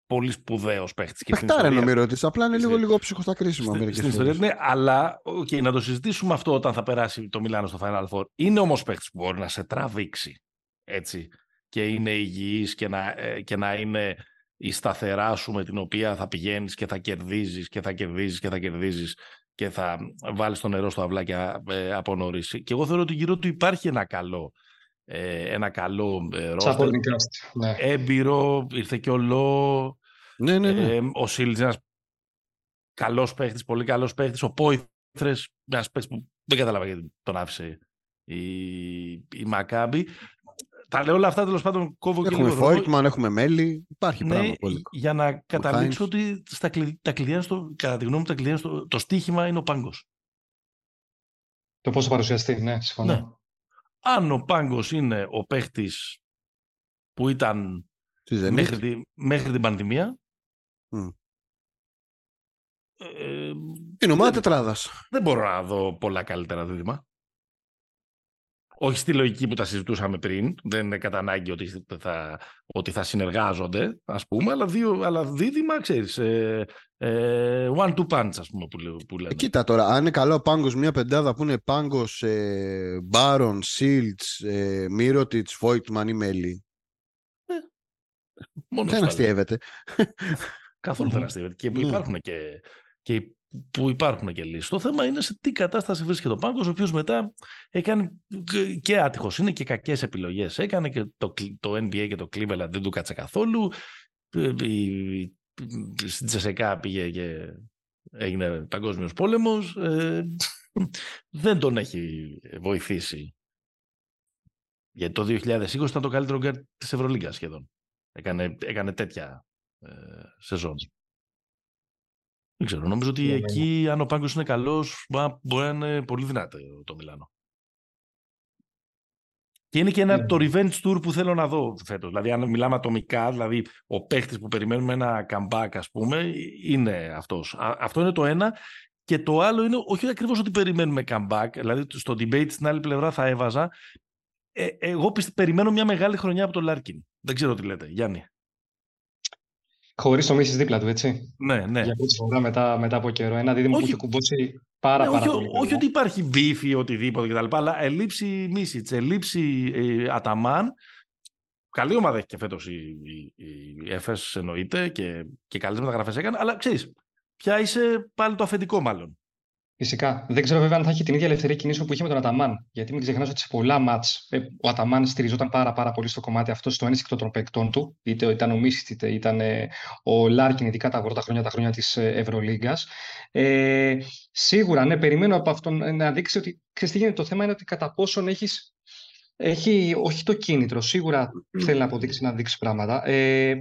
S1: πολύ σπουδαίος παίχτης.
S3: Πεχτάρε νομίζω ότι απλά είναι λίγο, λίγο ψυχο στα κρίσιμα.
S1: Στην, στην ιστορία, ναι, αλλά okay, να το συζητήσουμε αυτό όταν θα περάσει το Μιλάνο στο Final Four. Είναι όμως παίχτης που μπορεί να σε τραβήξει, έτσι, και είναι υγιής και να, και να είναι η σταθερά σου με την οποία θα πηγαίνεις και θα κερδίζεις και θα κερδίζεις και θα κερδίζεις και θα βάλεις το νερό στο αυλάκι ε, από νωρίς. Και εγώ θεωρώ ότι γύρω του υπάρχει ένα καλό ε, ένα καλό ε, ρόστερ. Ναι. Έμπειρο, ήρθε και ο Λό.
S3: Ναι, ναι, ναι.
S1: ο Σίλτζ ένας καλός παίχτης, πολύ καλός παίχτης. Ο Πόηθρες, ένας παίχτης που δεν κατάλαβα γιατί τον άφησε η, η Μακάμπη τα λέω όλα αυτά τέλος πάντων κόβω
S3: έχουμε και λίγο. Έχουμε Φόιτμαν, έχουμε μέλη. Υπάρχει ναι, πράγμα πολύ.
S1: Για να καταλήξω ότι στα, τα κλειδιά στο, κατά τη γνώμη μου, τα κλειδιά στο, το στίχημα είναι ο πάγκος.
S2: Το πώς θα παρουσιαστεί, ναι, συμφωνώ. Ναι.
S1: Αν ο πάγκος είναι ο παίχτης που ήταν μέχρι, τη, μέχρι την πανδημία. Mm.
S3: Ε, την ομάδα τετράδας.
S1: Δεν μπορώ να δω πολλά καλύτερα δίδυμα. Όχι στη λογική που τα συζητούσαμε πριν, δεν είναι κατά ανάγκη ότι θα, ότι θα συνεργάζονται, ας πούμε, αλλά, δύο, αλλά δίδυμα, ξέρεις, ε, ε, one-two punch, ας πούμε, που, που λέμε.
S3: Κοίτα τώρα, αν είναι καλό πάγκος, μια πεντάδα που είναι πάγκος ε, Μπάρον, Σίλτς, ε, Μύρωτιτς, Φόιτμαν ή Μέλη. Ε, μόνος δεν αστείευεται.
S1: Καθόλου δεν αστείευεται. Και που ναι. υπάρχουν και, και που υπάρχουν και λύσεις. Το θέμα είναι σε τι κατάσταση βρίσκεται ο Πάγκος, ο οποίος μετά έκανε και άτυχος, είναι και κακές επιλογές. Έκανε και το, το NBA και το Cleveland δεν του κάτσε καθόλου. Στην Τσεσεκά πήγε και έγινε παγκόσμιος πόλεμος. Ε, δεν τον έχει βοηθήσει. Γιατί το 2020 ήταν το καλύτερο γκαρντ της Ευρωλίγκας σχεδόν. Έκανε, έκανε τέτοια ε, σεζόν. Δεν ξέρω. Νομίζω ότι ναι, ναι, εκεί, ναι. αν ο Πάγκος είναι καλός, μπορεί να είναι πολύ δυνατό το Μιλάνο. Και είναι και ένα, ναι. το revenge tour που θέλω να δω φέτος. Δηλαδή, αν μιλάμε ατομικά, δηλαδή ο παίχτης που περιμένουμε ένα comeback, ας πούμε, είναι αυτός. αυτό είναι το ένα. Και το άλλο είναι όχι ακριβώς ότι περιμένουμε comeback. Δηλαδή, στο debate στην άλλη πλευρά θα έβαζα. Ε, εγώ περιμένω μια μεγάλη χρονιά από τον Λάρκιν. Δεν ξέρω τι λέτε. Γιάννη.
S2: Χωρίς το Μίσης δίπλα του, έτσι.
S1: Ναι, ναι.
S2: Για πρώτη φορά μετά, μετά από καιρό. Ένα δίδυμο που έχει κουμπώσει πάρα, ναι, πάρα
S1: όχι,
S2: πολύ.
S1: Όχι ότι υπάρχει μπίφι ή οτιδήποτε κτλ. Αλλά ελλείψη Μίσιτς, ελλείψη ε, Αταμάν. Καλή ομάδα έχει και φέτος η, η, η ΕΦΕΣ εννοείται και, και καλές μεταγραφές έκανε. Αλλά ξέρεις, πια είσαι πάλι το αφεντικό μάλλον.
S2: Φυσικά. Δεν ξέρω βέβαια αν θα έχει την ίδια ελευθερία κινήσεων που είχε με τον Αταμάν. Γιατί μην ξεχνάς ότι σε πολλά ματς ε, ο Αταμάν στηριζόταν πάρα, πάρα πολύ στο κομμάτι αυτό, στο ένστικτο των παικτών του. Είτε ήταν ο Μίσιτς, είτε ήταν ε, ο Λάρκιν, ειδικά τα πρώτα χρόνια, τα χρόνια της ε, Ευρωλίγκας. Ε, σίγουρα, ναι, περιμένω από αυτόν να δείξει ότι. Ξέρεις τι γίνεται, το θέμα είναι ότι κατά πόσον έχεις έχει όχι το κίνητρο, σίγουρα θέλει να αποδείξει να δείξει πράγματα. Ε,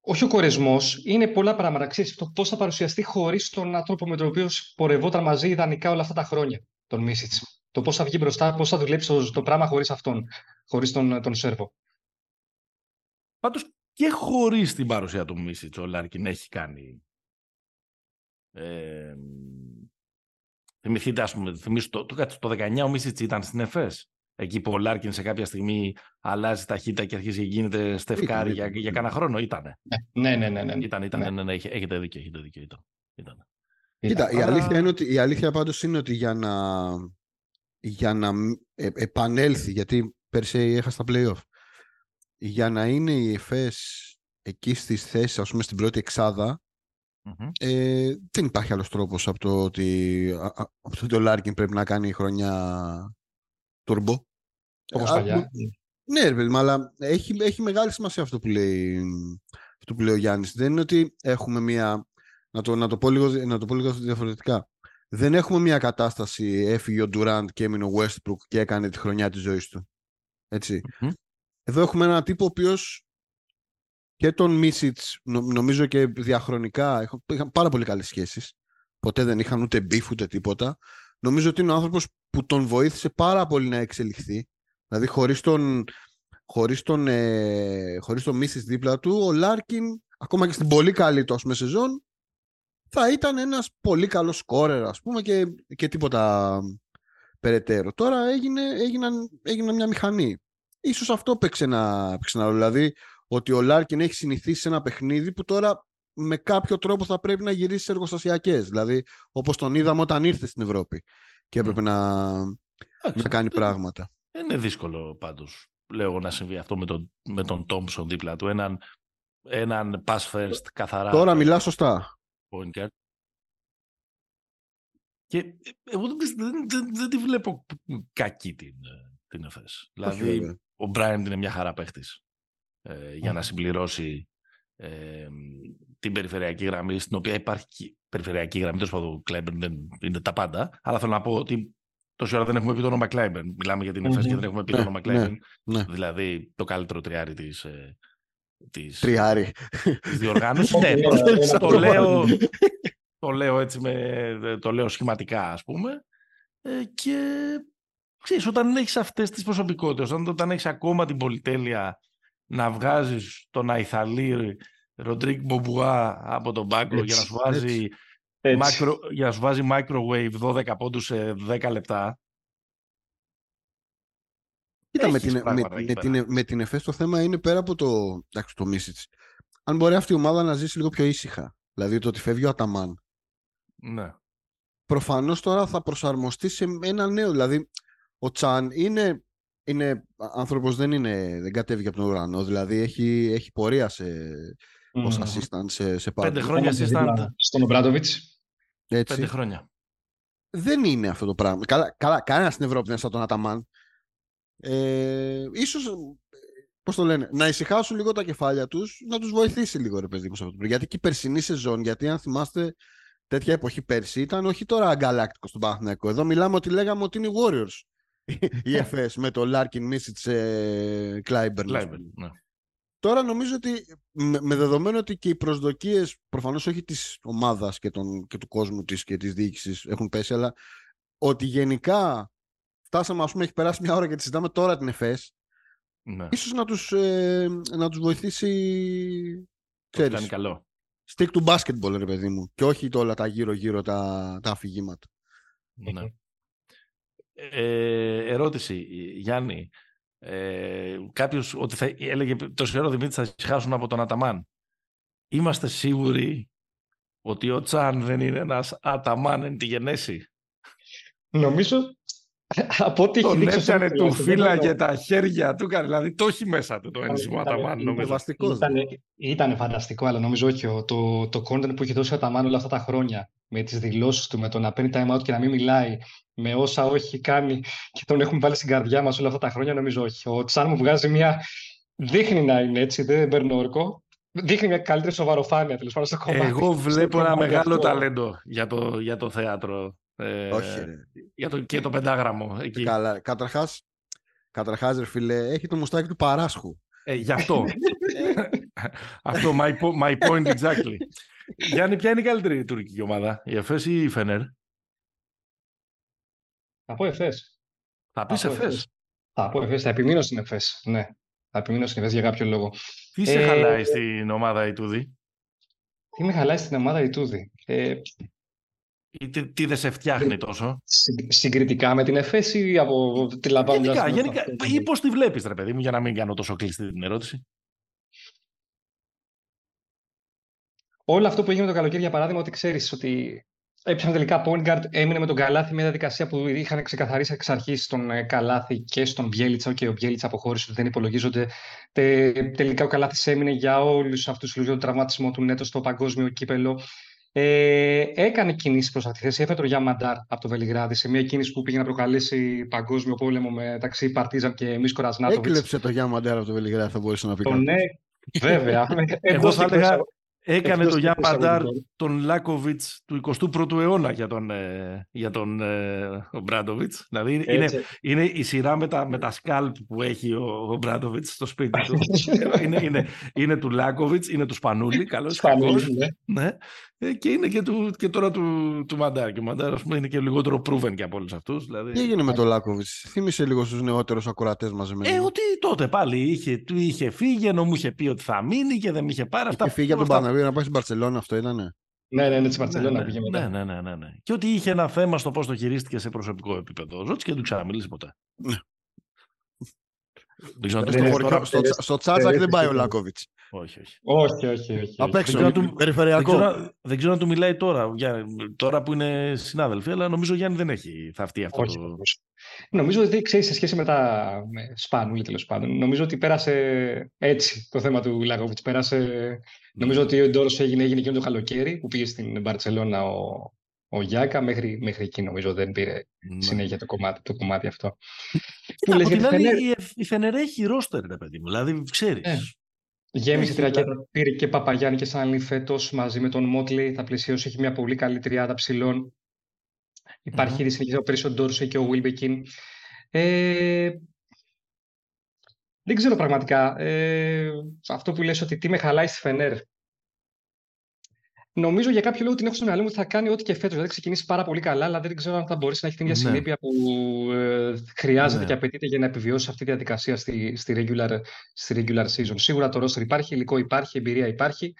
S2: όχι ο κορεσμός, είναι πολλά πράγματα. Ξέρεις, το πώς θα παρουσιαστεί χωρίς τον άνθρωπο με τον οποίο πορευόταν μαζί ιδανικά όλα αυτά τα χρόνια, τον Μίσιτς. Το πώς θα βγει μπροστά, πώς θα δουλέψει το, το πράγμα χωρίς αυτόν, χωρίς τον, τον Σέρβο.
S1: Πάντως και χωρίς την παρουσία του Μίσιτς, ο Λάρκιν έχει κάνει Ε, θυμηθείτε, ας πούμε, το, το, το 19 ο Μίσιτς ήταν στην ΕΦΕΣ. Εκεί που ο Λάρκιν σε κάποια στιγμή αλλάζει ταχύτητα και αρχίζει και γίνεται στεφκάρι για, για κανένα χρόνο. Ήτανε.
S2: Ναι, ναι, ναι. ναι.
S1: Ήταν, ήταν, ναι. ναι, ναι, έχετε δίκιο. Έχετε δίκιο ήταν. ήταν.
S3: Κοίτα, η, αλήθεια είναι ότι, η αλήθεια πάντως είναι ότι για να, για να ε, επανέλθει, γιατί πέρσι έχασε τα play-off, για να είναι η ΕΦΕΣ εκεί στις θέσεις, ας πούμε, στην πρώτη εξάδα, ε, δεν υπάρχει άλλος τρόπος από το ότι, από το ότι ο Λάρκιν πρέπει να κάνει χρονιά turbo.
S2: Όπως παλιά.
S3: Ναι, ρε αλλά έχει, έχει μεγάλη σημασία αυτό που λέει, αυτό που λέει ο Γιάννης. Δεν είναι ότι έχουμε μια... Να το, να το, πω, λίγο, να το πω λίγο διαφορετικά. Δεν έχουμε μια κατάσταση έφυγε ο Ντουράντ και έμεινε ο Westbrook και έκανε τη χρονιά της ζωής του. ετσι Εδώ έχουμε έναν τύπο ο οποίος και τον Μίσιτς νομίζω και διαχρονικά είχαν πάρα πολύ καλές σχέσεις. Ποτέ δεν είχαν ούτε beef ούτε τίποτα. Νομίζω ότι είναι ο άνθρωπος που τον βοήθησε πάρα πολύ να εξελιχθεί. Δηλαδή χωρίς τον, χωρίς τον, ε, χωρίς τον Μίσιτς δίπλα του, ο Λάρκιν ακόμα και στην πολύ καλή του πούμε, σεζόν θα ήταν ένας πολύ καλός σκόρερ ας πούμε και, και τίποτα περαιτέρω. Τώρα έγινε, έγιναν, έγιναν μια μηχανή. Ίσως αυτό παίξε ένα, παίξε ένα Δηλαδή ότι ο Λάρκιν έχει συνηθίσει σε ένα παιχνίδι που τώρα με κάποιο τρόπο θα πρέπει να γυρίσει σε εργοστασιακές. Δηλαδή, όπως τον είδαμε όταν ήρθε στην Ευρώπη και έπρεπε να, να κάνει πράγματα.
S1: Είναι δύσκολο πάντως, λέω, να συμβεί αυτό με τον, με τον Τόμψον δίπλα του. Έναν, έναν pass first καθαρά.
S3: Τώρα μιλάς σωστά.
S1: Point Και εγώ δεν, δεν, δεν, τη βλέπω κακή την, την ΕΦΕΣ. Δηλαδή, ο Μπράιν είναι μια χαρά παίχτης ε, για να συμπληρώσει ε, την περιφερειακή γραμμή, στην οποία υπάρχει περιφερειακή γραμμή, τόσο πάντων Κλάιμπερν δεν είναι τα πάντα, αλλά θέλω να πω ότι τόση ώρα δεν έχουμε πει το όνομα Κλάιμπερν. Μιλάμε για την ΕΦΕΣ και δεν έχουμε πει το ναι, όνομα Κλάιμπερν. Ναι, ναι. Δηλαδή το καλύτερο τριάρι της, ε, της,
S3: τριάρι.
S1: της διοργάνωσης. ναι, το, λέω, το λέω έτσι με, το λέω σχηματικά ας πούμε. Ε, και ξέρεις, όταν έχεις αυτές τις προσωπικότητες, όταν, όταν έχεις ακόμα την πολυτέλεια να βγάζεις τον Αϊθαλή Ροντρίκ Μπομπουά από τον πάγκο για να σου βάζει Micro, για να σου βάζει microwave 12 πόντους σε 10 λεπτά.
S3: Κοίτα, με την, με, με, την, με την ΕΦΕΣ το θέμα είναι πέρα από το, εντάξει, το Μίσιτς. Αν μπορεί αυτή η ομάδα να ζήσει λίγο πιο ήσυχα. Δηλαδή το ότι φεύγει ο Αταμάν.
S1: Ναι.
S3: Προφανώς τώρα θα προσαρμοστεί σε ένα νέο. Δηλαδή ο Τσάν είναι είναι άνθρωπος δεν είναι, δεν κατέβηκε από τον ουρανό, δηλαδή έχει, έχει πορεία σε, mm. ως assistant σε, σε
S1: Πέντε χρόνια assistant.
S2: Στον Ομπράντοβιτς.
S3: Έτσι.
S1: Πέντε χρόνια.
S3: Δεν είναι αυτό το πράγμα. Καλά, καλά κανένας στην Ευρώπη δεν είναι σαν τον Αταμάν. Ε, ίσως, πώς το λένε, να ησυχάσουν λίγο τα κεφάλια τους, να τους βοηθήσει λίγο ρε παιδί μου σε αυτό. Γιατί και η περσινή σεζόν, γιατί αν θυμάστε τέτοια εποχή πέρσι ήταν όχι τώρα γκαλάκτικος στον Παναθηναϊκό. Εδώ μιλάμε ότι λέγαμε ότι είναι οι Warriors η ΕΦΕΣ με το Λάρκιν Μίσιτς Κλάιμπερν. Ναι. Τώρα νομίζω ότι με, δεδομένο ότι και οι προσδοκίες προφανώς όχι της ομάδας και, και του κόσμου της και της διοίκησης έχουν πέσει αλλά ότι γενικά φτάσαμε ας πούμε έχει περάσει μια ώρα και τη συζητάμε τώρα την ΕΦΕΣ ναι. ίσως να τους, ε, να τους βοηθήσει
S1: ξέρεις, κάνει καλό.
S3: stick to basketball ρε παιδί μου και όχι όλα τα γύρω γύρω τα, τα αφηγήματα.
S1: Ναι. Ε, ερώτηση, Γιάννη. Ε, Κάποιος ότι θα έλεγε το σφαιρό Δημήτρης θα χάσουν από τον Αταμάν. Είμαστε σίγουροι ότι ο Τσάν δεν είναι ένας Αταμάν εν τη γενέση;
S2: Νομίζω από ό,τι
S1: Τον έπιανε του φύλλα και τα χέρια του, δηλαδή το έχει μέσα του το ένσημο Αταμάν. Νομίζω.
S2: Ήταν, ήταν φανταστικό, αλλά νομίζω όχι. Το, το content που έχει δώσει ο Αταμάν όλα αυτά τα χρόνια, με τις δηλώσεις του, με το να παίρνει time out και να μην μιλάει, με όσα όχι κάνει και τον έχουμε βάλει στην καρδιά μας όλα αυτά τα χρόνια, νομίζω όχι. Ο Τσάν μου βγάζει μια... Δείχνει να είναι έτσι, δεν παίρνω όρκο. Δείχνει μια καλύτερη σοβαροφάνεια τέλος πάντων στο κομμάτι.
S1: Εγώ βλέπω ένα μεγάλο ταλέντο για το, για το θέατρο. Ε,
S3: όχι.
S1: Για το, και το πεντάγραμμο. Εκεί.
S3: Καλά. Καταρχάς, καταρχάς, ρε φίλε, έχει το μουστάκι του Παράσχου.
S1: Ε, γι' αυτό. αυτό, my, my point exactly. Γιάννη, ποια είναι η καλύτερη τουρκική ομάδα, η ΕΦΕΣ ή η Φενέρ;
S2: Θα πω Εφές.
S1: Θα πεις Εφές.
S2: Θα πω Εφές, θα επιμείνω στην Εφές, ναι. Θα επιμείνω στην Εφές για κάποιο λόγο.
S1: Τι σε ε, χαλάει στην ομάδα η Τούδη;
S2: Τι με χαλάει στην ομάδα η Τούδη. Ε,
S1: Ή τι, τι δεν σε φτιάχνει τόσο;
S2: Συγκριτικά με την ΕΦΕΣ ή από τη λαμβάνοντας...
S1: Γενικά, γενικά. Ή πώς τη βλέπεις, ρε παιδί μου, για να μην κάνω τόσο κλειστή την ερώτηση.
S2: Όλο αυτό που έγινε το καλοκαίρι, για παράδειγμα, ότι ξέρεις ότι έπιανε τελικά point guard, έμεινε με τον Καλάθι μια διαδικασία που είχαν ξεκαθαρίσει εξ αρχής στον ε, Καλάθι και στον Μπιέλιτσα. Και ο Μπιέλιτσα αποχώρησε ότι δεν υπολογίζονται. Τε, τελικά ο Καλάθις έμεινε για όλους αυτούς τους λόγους, τον τραυματισμό του Νέτο στο παγκόσμιο κύπελο. Ε, έκανε κινήσεις προς αυτή τη θέση. Έφερε τον Γιάννη Μαντάρ από το Βελιγράδι σε μια κίνηση που πήγε να προκαλέσει παγκόσμιο πόλεμο μεταξύ Παρτίζαν και Μίσκο Ρασνάτοβιτ.
S3: Έκλεψε το Γιάννη Μαντάρ από το Βελιγράδι, θα μπορούσε να πει.
S2: Το ναι, βέβαια.
S1: Εγώ θα έλεγα Έκανε το Γιάνν Παντάρ τον Λάκοβιτς του 21ου αιώνα για τον, ε, για τον ε, Μπράντοβιτς. Δηλαδή είναι, είναι η σειρά με τα, με τα σκάλπ που έχει ο, ο Μπράντοβιτς στο σπίτι του. είναι, είναι, είναι του Λάκοβιτς, είναι του Σπανούλη. Καλό
S2: Σπανούλη, ναι.
S1: ναι. Ε, και είναι και, του, και τώρα του, του Μαντάρ. Και ο Μαντάρ πούμε, είναι και λιγότερο proven και από όλους αυτούς. Δηλαδή...
S3: Τι έγινε με τον Λάκοβιτς, θύμισε λίγο στους νεότερους ακροατές μαζεμένου.
S1: Ε, ότι τότε πάλι είχε, του είχε φύγει, ενώ μου είχε πει ότι θα μείνει και δεν με είχε πάρει.
S3: Είχε φύγει από τον Παναγιώτη να πάει στην Παρσελόνα, αυτό ήταν.
S2: Ναι, ναι, ναι, της Παρσελόνα ναι, πήγε
S1: μετά. Ναι, ναι, ναι, ναι, Και ότι είχε ένα θέμα στο πώς το χειρίστηκε σε προσωπικό επίπεδο. Ζώτησε και δεν του ξαναμιλήσει ποτέ. Ναι.
S3: Στο, στο Τσάτζακ δεν πάει ο Λάκοβιτς.
S1: Όχι, όχι.
S2: Όχι, όχι, όχι.
S3: Απ' έξω, του, περιφερειακό.
S1: Δεν ξέρω, δεν ξέρω αν του μιλάει τώρα, τώρα που είναι συνάδελφοι, αλλά νομίζω ο Γιάννη δεν έχει θαυτεί αυτό. Όχι, το...
S2: Νομίζω ότι ξέρεις σε σχέση με τα με Σπάνουλη τέλος πάντων. Νομίζω ότι πέρασε έτσι το θέμα του Λάκοβιτς. Πέρασε. Ναι. Νομίζω ότι ο Ντόρος έγινε, έγινε εκείνο το καλοκαίρι που πήγε στην Μπαρσελόνα ο, ο Γιάκα. Μέχρι, μέχρι εκεί νομίζω δεν πήρε ναι. συνέχεια το κομμάτι, το κομμάτι αυτό.
S1: Κοίτα, από την άλλη, η Φενερέ έχει ρόστερ, ρε παιδί μου. Δηλαδή, ξέρεις. Ναι.
S2: Γέμισε τη ρακέτα. Πήρε και Παπαγιάννη και Σάνλι φέτος μαζί με τον Μότλι. Θα πλησιώσει. Έχει μια πολύ καλή τριάδα ψηλών. Υπάρχει mm-hmm. ήδη συνεχίζει ο Πρίσο Ντόρσε και ο Βίλμπεκιν. Ε, δεν ξέρω πραγματικά. Ε, αυτό που λες ότι τι με χαλάει στη Φενέρ. Νομίζω για κάποιο λόγο την έχω στο μυαλό μου ότι θα κάνει ό,τι και φέτος. Δηλαδή ξεκινήσει πάρα πολύ καλά, αλλά δεν ξέρω αν θα μπορέσει να έχει την ίδια ναι. συνέπεια που ε, χρειάζεται ναι. και απαιτείται για να επιβιώσει αυτή τη διαδικασία στη, στη, regular, στη regular season. Σίγουρα το roster υπάρχει, υλικό υπάρχει, εμπειρία υπάρχει,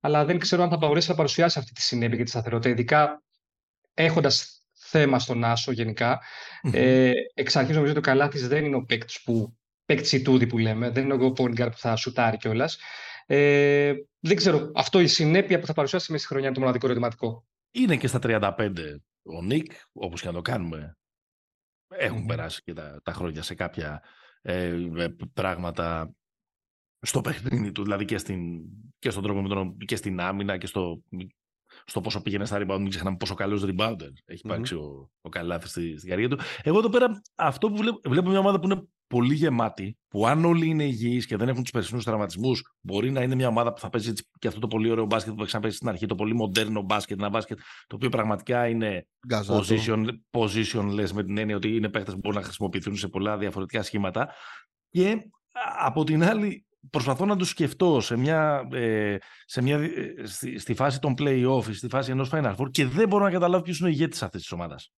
S2: αλλά δεν ξέρω αν θα μπορέσει να παρουσιάσει αυτή τη συνέπεια και τη σταθερότητα, ειδικά έχοντας θέμα στον Άσο γενικά. Mm-hmm. Ε, εξ αρχής νομίζω ότι ο Καλάθι δεν είναι ο παίκτης που παίκτης που λέμε, δεν είναι ο point που θα σουτάρει κιόλας. Ε, δεν ξέρω, αυτό η συνέπεια που θα παρουσιάσει μέσα στη χρονιά είναι το μοναδικό ερωτηματικό.
S1: Είναι και στα 35 ο Νίκ, όπως και να το κάνουμε. Έχουν περάσει και τα, τα χρόνια σε κάποια ε, πράγματα στο παιχνίδι του, δηλαδή και, στην, και στον τρόπο με τον, και στην άμυνα και στο, στο πόσο πήγαινε στα rebound. Μην ξεχνάμε πόσο καλός rebounder έχει υπάρξει mm-hmm. ο, ο Καλάθι στη, στην καριέρα του. Εγώ εδώ πέρα αυτό που βλέπω, βλέπω μια ομάδα που είναι πολύ γεμάτη, που αν όλοι είναι υγιείς και δεν έχουν τους περσινού τραυματισμούς, μπορεί να είναι μια ομάδα που θα παίζει και αυτό το πολύ ωραίο μπάσκετ που έχει παίξει στην αρχή, το πολύ μοντέρνο μπάσκετ, ένα μπάσκετ το οποίο πραγματικά είναι position, positionless με την έννοια ότι είναι παίχτες που μπορούν να χρησιμοποιηθούν σε πολλά διαφορετικά σχήματα. Και από την άλλη, προσπαθώ να τους σκεφτώ σε μια, ε, σε μια, ε, στη, στη, φάση των play-off, στη φάση ενός Final Four και δεν μπορώ να καταλάβω ποιος είναι ο ηγέτης αυτής της ομάδας.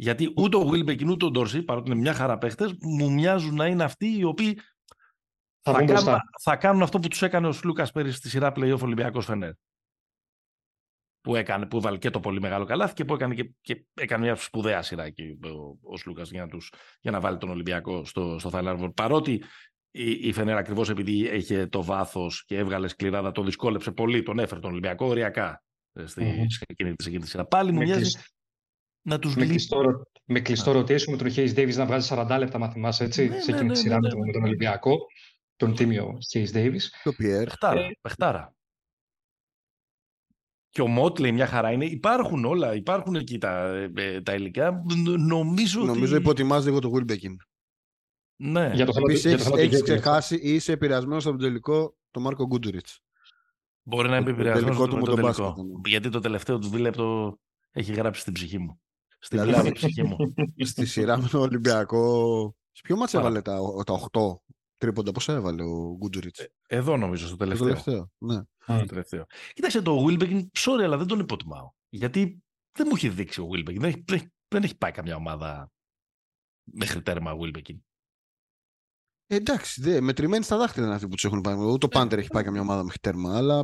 S1: Γιατί ούτε ο Wilbekin ούτε ο Ντόρσι, παρότι είναι μια χαρά παίχτες, μου μοιάζουν να είναι αυτοί οι οποίοι θα, θα, κάνουν, θα κάνουν, αυτό που τους έκανε ο Σλούκας πέρυσι στη σειρά playoff Ολυμπιακός Φενέρ. Που, έκανε, που έβαλε και το πολύ μεγάλο καλάθι και που έκανε, και, και έκανε μια σπουδαία σειρά εκεί ο, ο Σλούκας για, να για να βάλει τον Ολυμπιακό στο, στο Final Παρότι η, η Φενέρ ακριβώς επειδή είχε το βάθος και έβγαλε σκληράδα, το δυσκόλεψε πολύ, τον έφερε τον Ολυμπιακό ωριακά ε, στη, mm-hmm. σε, εκείνη, σε εκείνη τη σειρά. Πάλι μου μοιάζει να τους
S2: με, κλειστό, με κλειστό rotation με τον Hayes Davis να βγάζει 40 λεπτά, μα θυμάσαι, έτσι, ναι, σε εκείνη ναι, τη σειρά ναι, ναι, με τον Ολυμπιακό, τον τίμιο Hayes Davis.
S3: Το Pierre.
S1: Πεχτάρα, ε, πεχτάρα. Και ο Μότλεϊ μια χαρά είναι. Υπάρχουν όλα, υπάρχουν εκεί τα, ε, τα υλικά. Νομίζω,
S3: Νομίζω ότι... υποτιμάζει λίγο το Wilbekin.
S1: Ναι.
S3: Για το θέμα Επίσης, έχεις, έχεις ξεχάσει ή είσαι επηρεασμένος από τον τελικό το Μάρκο Γκούντουριτς.
S1: Μπορεί να είμαι επηρεασμένος από τον τελικό. Γιατί το τελευταίο του δίλεπτο έχει γράψει στην ψυχή μου. Στην δηλαδή, ψυχή μου.
S3: Στη σειρά με τον Ολυμπιακό. Σε ποιο μάτς έβαλε τα, τα 8 τρίποντα, πώς έβαλε ο Γκούντζουριτς. Ε,
S1: εδώ νομίζω, στο τελευταίο.
S3: Το τελευταίο, ναι.
S1: Το τελευταίο. Κοίταξε, το Wilbekin, sorry, αλλά δεν τον υποτιμάω. Γιατί δεν μου έχει δείξει ο Wilbekin. Δεν, δεν, δεν έχει πάει καμιά ομάδα μέχρι τέρμα Wilbekin.
S3: Ε, εντάξει, δε, μετρημένοι στα δάχτυλα είναι αυτοί που τους έχουν πάει. Ούτε ο Πάντερ έχει πάει καμιά ομάδα μέχρι τέρμα, αλλά.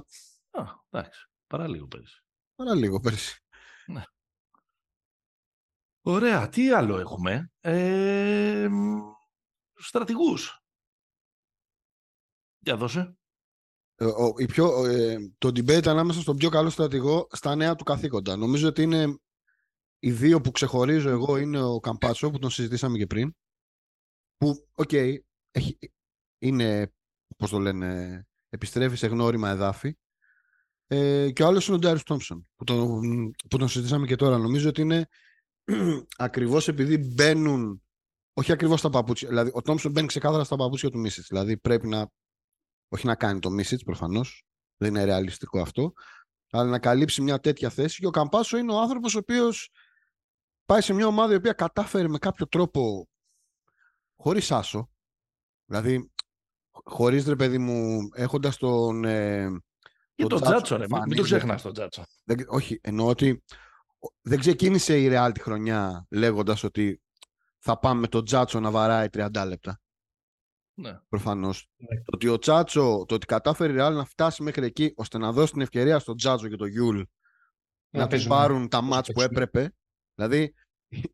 S1: Α, εντάξει. Παρά λίγο πέρυσι.
S3: Παρά λίγο πέρυσι.
S1: Ναι. Ωραία. Τι άλλο έχουμε; Ε, στρατηγούς. Για δώσε.
S3: Ε, ο, η πιο, ε, το debate ανάμεσα στον πιο καλό στρατηγό στα νέα του καθήκοντα. Νομίζω ότι είναι οι δύο που ξεχωρίζω εγώ είναι ο Καμπάτσο που τον συζητήσαμε και πριν. Που, ok, okay, είναι, πώς το λένε, επιστρέφει σε γνώριμα εδάφη. Ε, και ο άλλος είναι ο Ντάριους Τόμψον που τον, που τον συζητήσαμε και τώρα. Νομίζω ότι είναι ακριβώς επειδή μπαίνουν όχι ακριβώς στα παπούτσια. Δηλαδή, ο Τόμψον μπαίνει ξεκάθαρα στα παπούτσια του Μίσιτς. Δηλαδή, πρέπει να. Όχι να κάνει το Μίσιτς προφανώς. Δεν είναι ρεαλιστικό αυτό. Αλλά να καλύψει μια τέτοια θέση. Και ο Καμπάτσο είναι ο άνθρωπος ο οποίος πάει σε μια ομάδα η οποία κατάφερε με κάποιο τρόπο χωρίς άσο. Δηλαδή, χωρίς ρε παιδί μου, έχοντας τον. Ε,
S1: και τον Τσάτσο, ρε. Μην το ξεχνάς τον Τσάτσο.
S3: όχι, εννοώ ότι δεν ξεκίνησε η Real τη χρονιά λέγοντας ότι θα πάμε με τον Τσάτσο να βαράει 30 λεπτά.
S1: Ναι.
S3: Προφανώς. Ναι. Το ότι ο Τσάτσο, το ότι κατάφερε η Real να φτάσει μέχρι εκεί ώστε να δώσει την ευκαιρία στον Τσάτσο και τον Γιουλ να, να τους πάρουν τα μάτς που έπρεπε. Δηλαδή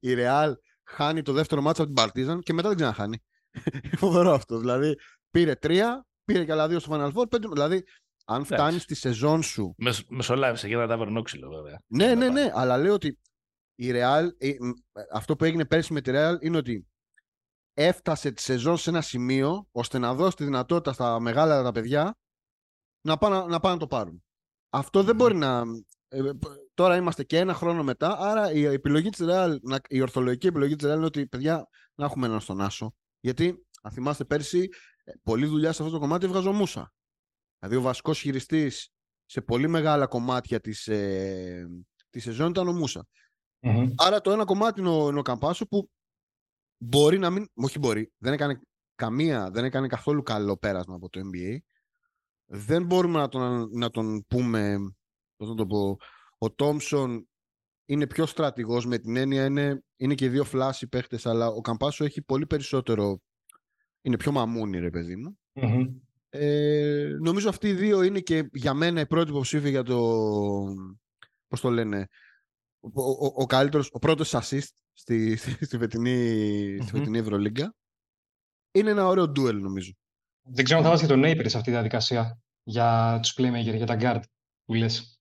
S3: η Real χάνει το δεύτερο μάτς από την Παρτίζαν και μετά δεν ξαναχάνει. Φοβερό αυτό. Δηλαδή πήρε τρία, πήρε και άλλα δύο στο Final Four. Πέντε, δηλαδή αν φτάνεις στη σεζόν σου.
S1: μεσολάβησε και ένα ταβερνόξυλο βέβαια.
S3: Ναι, ναι, ναι, αλλά λέω ότι η Real, ε, αυτό που έγινε πέρσι με τη Real είναι ότι έφτασε τη σεζόν σε ένα σημείο ώστε να δώσει τη δυνατότητα στα μεγάλα τα παιδιά να πάνε να, να, το πάρουν. Αυτό δεν μπορεί να... Ε, τώρα είμαστε και ένα χρόνο μετά, άρα η επιλογή της Real, η ορθολογική επιλογή της Real είναι ότι παιδιά να έχουμε έναν στον Άσο. Γιατί, αν θυμάστε πέρσι, ε, πολλή δουλειά σε αυτό το κομμάτι έβγαζε Μούσα. Δηλαδή ο βασικός χειριστής σε πολύ μεγάλα κομμάτια της, ε, της σεζόν ήταν ο μουσα Άρα το ένα κομμάτι είναι ο, είναι ο Καμπάσο που μπορεί να μην. Όχι μπορεί. Δεν έκανε καμία, δεν έκανε καθόλου καλό πέρασμα από το NBA. Δεν μπορούμε να τον, να τον πούμε. Πώς να το πω. Ο Τόμσον είναι πιο στρατηγός με την έννοια είναι, είναι και δύο φλάσι παίχτες αλλά ο Καμπάσο έχει πολύ περισσότερο είναι πιο μαμούνι ρε παιδί μου ε, νομίζω αυτοί οι δύο είναι και για μένα οι πρώτοι υποψήφοι για το πώς το λένε ο, ο, ο, καλύτερος, ο πρώτος assist στη, στη, στη φετινή, Ευρωλίγκα. Είναι ένα ωραίο duel νομίζω.
S2: Δεν ξέρω αν θα βάζεις και τον Napier σε αυτή τη διαδικασία για τους playmaker, για τα guard που λες.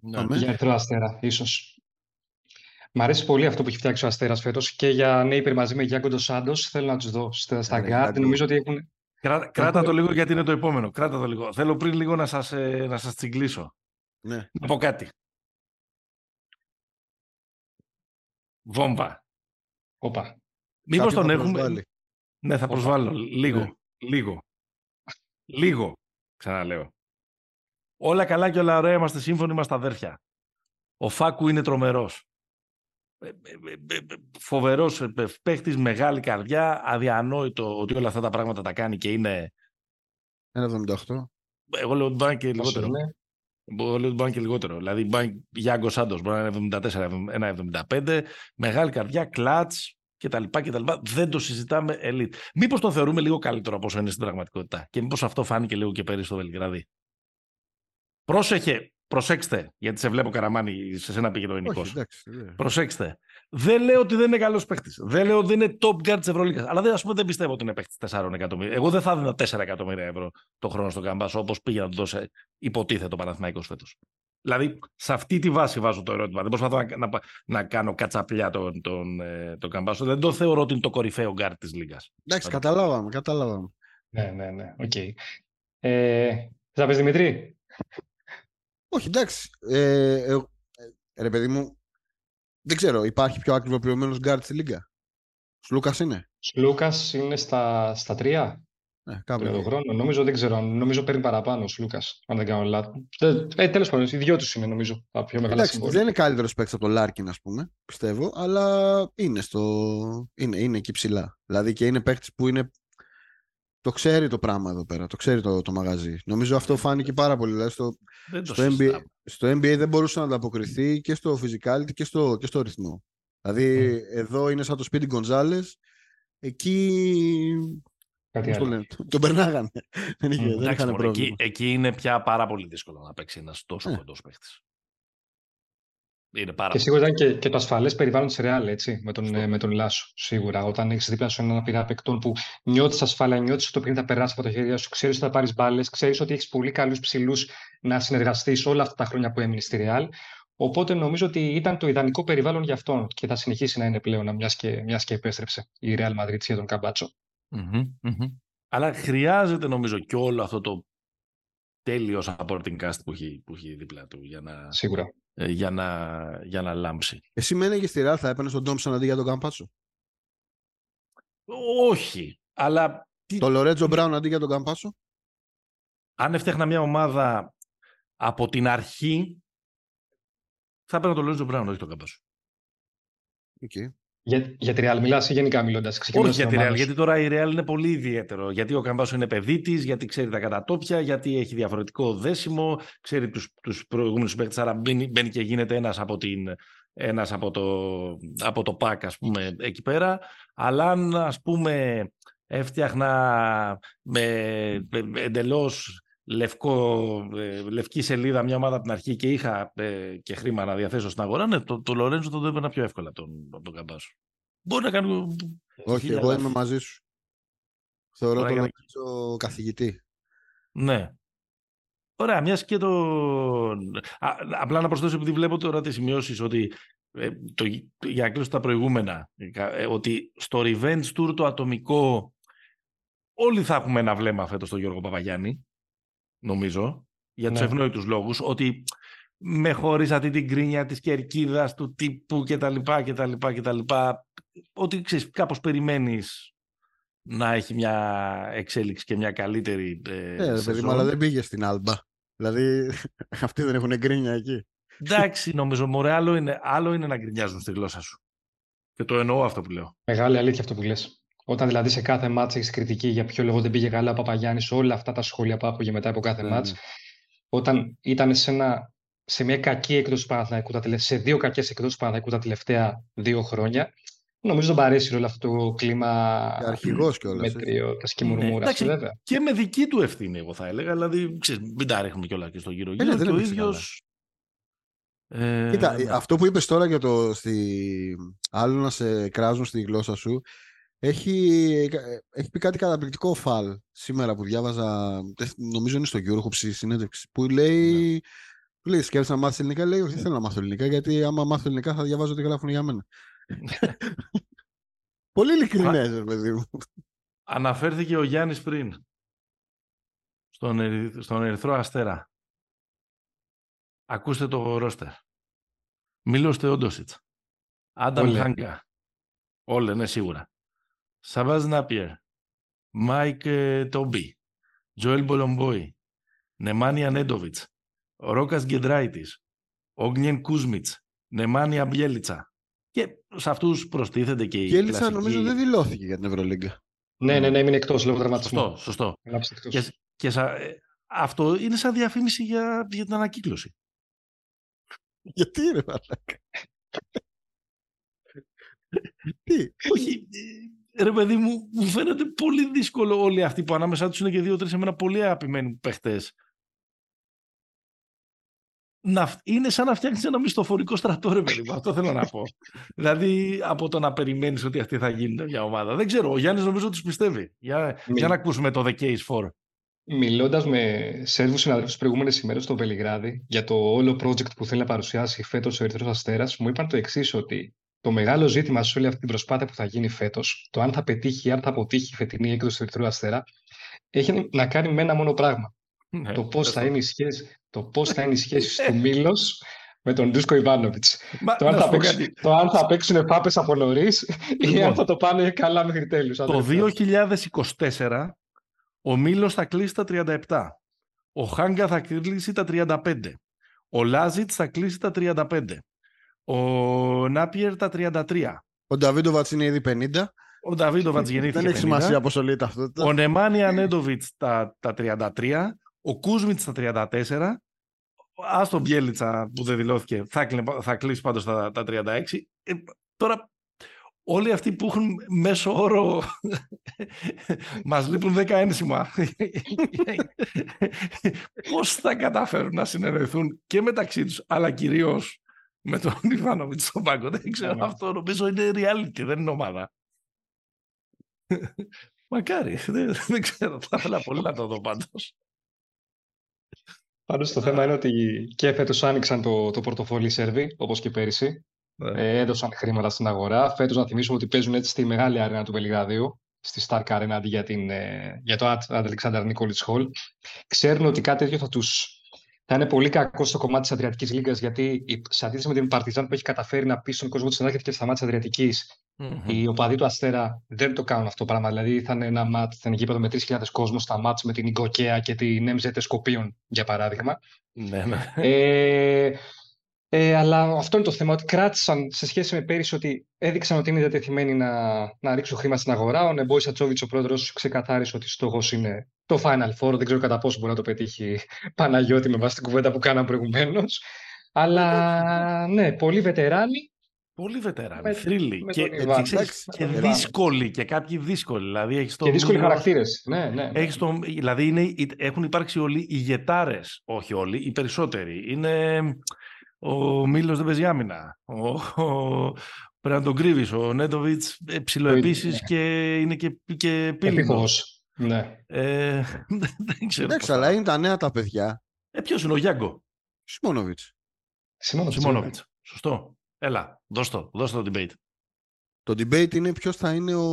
S2: Ναι. Για ερθρό αστέρα, ίσως. Μ' αρέσει πολύ αυτό που έχει φτιάξει ο Αστέρας φέτος και για Napier μαζί με Γιάνκο Σάντος. Θέλω να τους δω στα, στα ναι, guard. Νομίζω ότι έχουν...
S1: Κράτα, κράτα το λίγο γιατί είναι το επόμενο. Κράτα το λίγο. Θέλω πριν λίγο να σας, ε, να σας τσιγκλίσω.
S3: Ναι.
S1: Να πω κάτι. Βόμβα.
S2: Όπα.
S1: Μήπως τον έχουμε. Ναι, θα προσβάλλω. Λίγο. Ναι. Λίγο. Λίγο. Ξαναλέω. Όλα καλά και όλα ωραία. Είμαστε σύμφωνοι, είμαστε αδέρφια. Ο Φάκου είναι τρομερός. Ε, ε, ε, Φοβερός παίχτης, μεγάλη καρδιά. Αδιανόητο ότι όλα αυτά τα πράγματα τα κάνει και είναι.
S3: 1,78.
S1: Εγώ λέω ότι πάει και λιγότερο. Λέω ότι μπορεί και λιγότερο. Δηλαδή, Γιάνγκο Σάντος μπορεί να είναι 74, 1,75. Μεγάλη καρδιά, κλατς κτλ. Δεν το συζητάμε elite. Μήπως το θεωρούμε λίγο καλύτερο από όσο είναι στην πραγματικότητα. Και μήπως αυτό φάνηκε λίγο και πέρυσι στο Βελιγράδι. Πρόσεχε, προσέξτε, γιατί σε βλέπω καραμάνι, σε σένα πήγε το ελληνικό. Προσέξτε. Δεν λέω ότι δεν είναι καλός παίχτη. Δεν λέω ότι δεν είναι top guard της Ευρωλίγας. Αλλά δεν, ας πούμε, δεν πιστεύω ότι είναι παίχτη 4 εκατομμύρια. Εγώ δεν θα έδινα 4 εκατομμύρια ευρώ το χρόνο στον Καμπάτσο, όπως πήγε να του δώσει υποτίθεται ο Παναθηναϊκός φέτος. Δηλαδή, σε αυτή τη βάση βάζω το ερώτημα. Δεν προσπαθώ να, να, να κάνω κατσαπλιά τον, τον, ε, τον Καμπάτσο. Δεν το θεωρώ ότι είναι το κορυφαίο γκαρντ της Λίγας.
S3: Εντάξει, καταλάβαμε, καταλάβαμε.
S2: Ναι, ναι, ναι. Ok. Okay. Ε, θα πεις Δημητρή.
S3: Όχι, εντάξει. Ε, ε, ε, ρε παιδί μου, δεν ξέρω, υπάρχει πιο ακριβοπληρωμένος γκαρντ στη Λίγκα. Σλούκα είναι;
S2: Σλούκα είναι στα, στα τρία.
S3: Ε, κάπου εδώ
S2: χρόνο. Νομίζω δεν ξέρω. Νομίζω παίρνει παραπάνω ο Σλούκα, αν δεν κάνω λάθος. Ε, ε Τέλος πάντων, οι δυο τους είναι νομίζω τα πιο μεγάλα
S3: Εντάξει, Δεν είναι καλύτερος παίκτης από τον Λάρκιν, ας πούμε, πιστεύω, αλλά είναι, στο... είναι, είναι εκεί ψηλά. Δηλαδή και είναι παίκτης που είναι το ξέρει το πράγμα εδώ πέρα, το ξέρει το, το μαγαζί. Νομίζω αυτό φάνηκε πάρα πολύ. Δηλαδή στο, στο, NBA, στο NBA δεν μπορούσε να ανταποκριθεί και στο physicality και στο, και στο ρυθμό. Δηλαδή εδώ είναι σαν το σπίτι Γκονζάλε. Εκεί.
S2: Κάτι άλλο. Το λένε,
S3: τον περνάγανε. δεν, είχε, δεν είχαν πρόβλημα.
S1: Εκεί, εκεί, είναι πια πάρα πολύ δύσκολο να παίξει ένας τόσο yeah. κοντός παίχτης. Είναι πάρα
S2: και σίγουρα ήταν και, και το ασφαλές περιβάλλον της Ρεάλ, έτσι, με τον, με τον Λάσο. Σίγουρα. Όταν έχεις δίπλα σου έναν πειρά παικτών που νιώθεις ασφάλεια, νιώθεις ότι το πριν θα περάσει από τα χέρια σου, ξέρεις ότι θα πάρεις μπάλες, ξέρεις ότι έχεις πολύ καλούς ψηλούς να συνεργαστείς όλα αυτά τα χρόνια που έμεινες στη Ρεάλ. Οπότε νομίζω ότι ήταν το ιδανικό περιβάλλον για αυτόν και θα συνεχίσει να είναι πλέον, μιας και, μιας και επέστρεψε η Real Madrid για τον καμπατσο
S1: Αλλά χρειάζεται νομίζω και όλο αυτό το τέλειος supporting cast που έχει, που έχει δίπλα του για να,
S2: Σίγουρα.
S1: Ε, για να, για να λάμψει.
S3: Εσύ μένει και στη Real θα έπαιρνες τον Τόμψον αντί για τον Καμπάτσο;
S1: Όχι, αλλά...
S3: Το Λορέτζο Μπράουν αντί για τον Καμπάσο.
S1: Αν έφτιαχνα μια ομάδα από την αρχή θα έπαιρνα τον Λόριτζο Μπράουν, όχι τον Καμπάσο.
S3: Okay.
S2: Για, για τη Real μιλάς ή γενικά μιλώντας.
S1: Όχι για τη Real, γιατί τώρα η Real είναι πολύ ιδιαίτερο. Γιατί ο Καμπάσο είναι παιδί τη, γιατί ξέρει τα κατατόπια, γιατί έχει διαφορετικό δέσιμο, ξέρει τους τους προηγούμενους παίκτες, άρα μπαίνει, μπαίνει και γίνεται ένας από, την, ένας από, το, από το πακ, ας πούμε, εκεί πέρα. Αλλά αν, ας πούμε, έφτιαχνα με, με εντελώς λευκό, ε, λευκή σελίδα μια ομάδα από την αρχή και είχα ε, και χρήμα να διαθέσω στην αγορά, ναι, το, το Λορέντζο το έπαιρνα πιο εύκολα τον, τον Καμπάσο. Μπορεί να κάνει.
S3: Όχι, εγώ είμαι μαζί σου. Θεωρώ τον Λορέντζο καθηγητή.
S1: Ναι. Ωραία, μιας και το. απλά να προσθέσω, επειδή βλέπω τώρα τις σημειώσεις ότι. Ε, το, για να κλείσω τα προηγούμενα, ε, ότι στο Revenge Tour το ατομικό όλοι θα έχουμε ένα βλέμμα φέτος στον Γιώργο Παπαγιάννη νομίζω, για τους ναι. ευνόητους λόγους, ότι με χωρίσατε την κρίνια της κερκίδας, του τύπου κτλ. κτλ, κτλ ότι ξέρεις, κάπως περιμένεις να έχει μια εξέλιξη και μια καλύτερη ε,
S3: ε παιδί αλλά δεν πήγε στην Άλμπα. Δηλαδή, αυτοί δεν έχουν γκρίνια εκεί.
S1: Εντάξει, νομίζω, μωρέ, άλλο είναι, άλλο είναι να γκρινιάζουν στη γλώσσα σου. Και το εννοώ αυτό που λέω.
S2: Μεγάλη αλήθεια αυτό που λες. Όταν δηλαδή σε κάθε μάτς έχεις κριτική για ποιο λόγο δεν πήγε καλά ο Παπαγιάννης, όλα αυτά τα σχόλια που άκουγε μετά από κάθε ναι, μάτς, ναι. όταν ήταν σε, ένα, σε μια κακή έκδοση του Παναθηναϊκού, σε δύο κακές εκδόσεις του Παναθηναϊκού τα τελευταία δύο χρόνια, νομίζω τον παρέσει όλο αυτό το κλίμα.
S3: Αρχηγός κιόλας.
S2: Μέτριο και μουρμούρα. Ναι, βέβαια.
S1: Και με δική του ευθύνη, εγώ θα έλεγα. Δηλαδή, ξέρεις, μην τα ρίχνουμε κιόλας και στο γύρο-γύρο. Ε, ναι, και ο ίδιος.
S3: Ε, Κοίτα, ναι. αυτό που είπες τώρα για το στη... άλλο να σε κράζουν στη γλώσσα σου έχει, έχει πει κάτι καταπληκτικό φαλ σήμερα που διάβαζα, νομίζω είναι στο Eurogroup στη συνέντευξη, που λέει, ναι. που λέει σκέφτεσαι να μάθεις ελληνικά, λέει όχι δεν θέλω να μάθω ελληνικά, γιατί άμα μάθω ελληνικά θα διαβάζω ό,τι γράφουν για μένα. Πολύ ειλικρινές, παιδί μου.
S1: Αναφέρθηκε ο Γιάννης πριν, στον, στον Ερυθρό Αστέρα. Ακούστε το ρόστερ. Μίλος Τεόντοσιτς. Άνταμ Χάνγκα. Όλε, ναι, σίγουρα. Σαμπάζ Νάπιερ, Μάικ Τόμπι, Τζοέλ Μπολομπόι, Νεμάνια Νέντοβιτς, Ρόκας Γκιεντράιτις, Όγνιεν Κούσμιτς, Νεμάνια Μπιέλιτσα. Και σε αυτούς προστίθεται και η
S3: Μπιέλιτσα κλασική... νομίζω δεν δηλώθηκε για την Ευρωλίγκα.
S2: Ναι, ναι, ναι, έμεινε εκτός λόγω τραυματισμού.
S1: Σωστό, σωστό. Και, και σα... Ε, αυτό είναι σαν διαφήμιση για, για την ανακύκλωση.
S3: Γιατί ρε μαλάκα;
S1: Τι; Όχι, ρε παιδί μου, μου φαίνεται πολύ δύσκολο όλοι αυτοί που ανάμεσά τους είναι και δύο-τρεις εμένα πολύ αγαπημένοι παίχτες. Να, είναι σαν να φτιάξει ένα μισθοφορικό στρατό, ρε παιδί μου. Αυτό θέλω να πω. δηλαδή, από το να περιμένεις ότι αυτή θα γίνει μια ομάδα. Δεν ξέρω. Ο Γιάννης νομίζω τους πιστεύει. Για, για να ακούσουμε το The Case for.
S2: Μιλώντας με Σέρβους συναδέλφους τι προηγούμενες ημέρες στο Βελιγράδι για το όλο project που θέλει να παρουσιάσει φέτος ο Ερυθρός Αστέρας, μου είπαν το εξής, ότι το μεγάλο ζήτημα σε όλη αυτή την προσπάθεια που θα γίνει φέτος, το αν θα πετύχει ή αν θα αποτύχει η φετινή έκδοση του Ερυθρού Αστέρα, έχει να κάνει με ένα μόνο πράγμα. Ναι, το πώς θα, είναι η σχέση, το πώς θα είναι η σχέση του Μήλος με τον Ντούσκο Ιβάνοβιτς. Το, αν θα παίξουν, το αν θα παίξουν πάπε από νωρίς ή αν λοιπόν. θα το πάνε καλά μέχρι τέλους.
S1: Το 2024 ο Μήλος θα κλείσει τα 37. Ο Χάγκα θα κλείσει τα 35. Ο Λάζιτς θα κλείσει τα 35. Ο Νάπιερ τα 33.
S3: Ο Νταβίντοβατς είναι ήδη 50.
S1: Ο Νταβίντοβατς γεννήθηκε.
S3: Δεν έχει σημασία πόσο λέει ταυτότητα.
S1: Ο Νεμάνια Νέντοβιτ τα, τα 33. Ο Κούσμιτς τα 34. Α τον Μπιέλιτσα που δεν δηλώθηκε θα, θα κλείσει πάντως τα, τα 36. Ε, τώρα όλοι αυτοί που έχουν μέσο όρο μας λείπουν 10 ένσημα. Πώς θα καταφέρουν να συνεννοηθούν και μεταξύ τους, αλλά κυρίως με τον Ιβάνοβιτ στον πάγκο. Δεν ξέρω, ναι. αυτό νομίζω είναι reality, δεν είναι ομάδα. Μακάρι, δεν, δεν ξέρω, θα ήθελα πολύ να το δω πάντως.
S2: Πάντως το θέμα είναι ότι και φέτος άνοιξαν το, το πορτοφόλι Σέρβι, όπως και πέρυσι. Ναι. Ε, έδωσαν χρήματα στην αγορά. Φέτος να θυμίσουμε ότι παίζουν έτσι στη μεγάλη αρένα του Βελιγραδίου, στη Stark Arena αντί για, την, ε, για το Alexander Nicholas Hall. Ξέρουν ότι κάτι τέτοιο θα τους θα είναι πολύ κακό στο κομμάτι της Αδριατικής Λίγκας, γιατί σε αντίθεση με την Παρτιζάν που έχει καταφέρει να πει στον κόσμο τη Ενάχεια και στα μάτια της Αδριατικής, mm-hmm. οι οπαδοί του Αστέρα δεν το κάνουν αυτό το πράγμα. Δηλαδή θα είναι ένα μάτ, θα είναι γήπεδο με 3.000 κόσμο στα μάτς με την Ιγκοκέα και την MZ Σκοπίων, για παράδειγμα.
S1: Ναι, ναι.
S2: Ε, ε, αλλά αυτό είναι το θέμα, ότι κράτησαν σε σχέση με πέρυσι ότι έδειξαν ότι είναι διατεθειμένοι να, να ρίξουν χρήμα στην αγορά. Ο Νεμπόη Σατσόβιτς, ο πρόεδρος, ξεκαθάρισε ότι στόχος είναι το Final Four. Δεν ξέρω κατά πόσο μπορεί να το πετύχει Παναγιώτη με βάση την κουβέντα που κάναμε προηγουμένως. Αλλά ναι, πολύ βετεράνοι.
S1: Πολύ βετεράνοι, θρύλοι. Και, και, και δύσκολοι και κάποιοι δύσκολοι. Δηλαδή, έχεις
S2: το και δύσκολοι χαρακτήρες. Ναι, ναι, ναι.
S1: το, δηλαδή είναι, έχουν υπάρξει όλοι ηγετάρε. Όχι όλοι, οι περισσότεροι. Είναι ο Μίλος δεν παίζει άμυνα. Ο, ο, πρέπει να τον κρύβεις. Ο Νέντοβιτς ε, ψηλοεπίσης ναι. και είναι και, και πύληνος.
S2: Ναι.
S1: Ε, δεν ξέρω.
S3: Εντάξει, αλλά είναι τα νέα τα παιδιά.
S1: Ε, ποιος είναι ο Γιάνγκο;
S3: Σιμόνοβιτς.
S1: Σιμόνοβιτς. Ναι. Σωστό. Έλα, δώσ' το, δώσ' το debate.
S3: Το debate είναι ποιος θα είναι ο...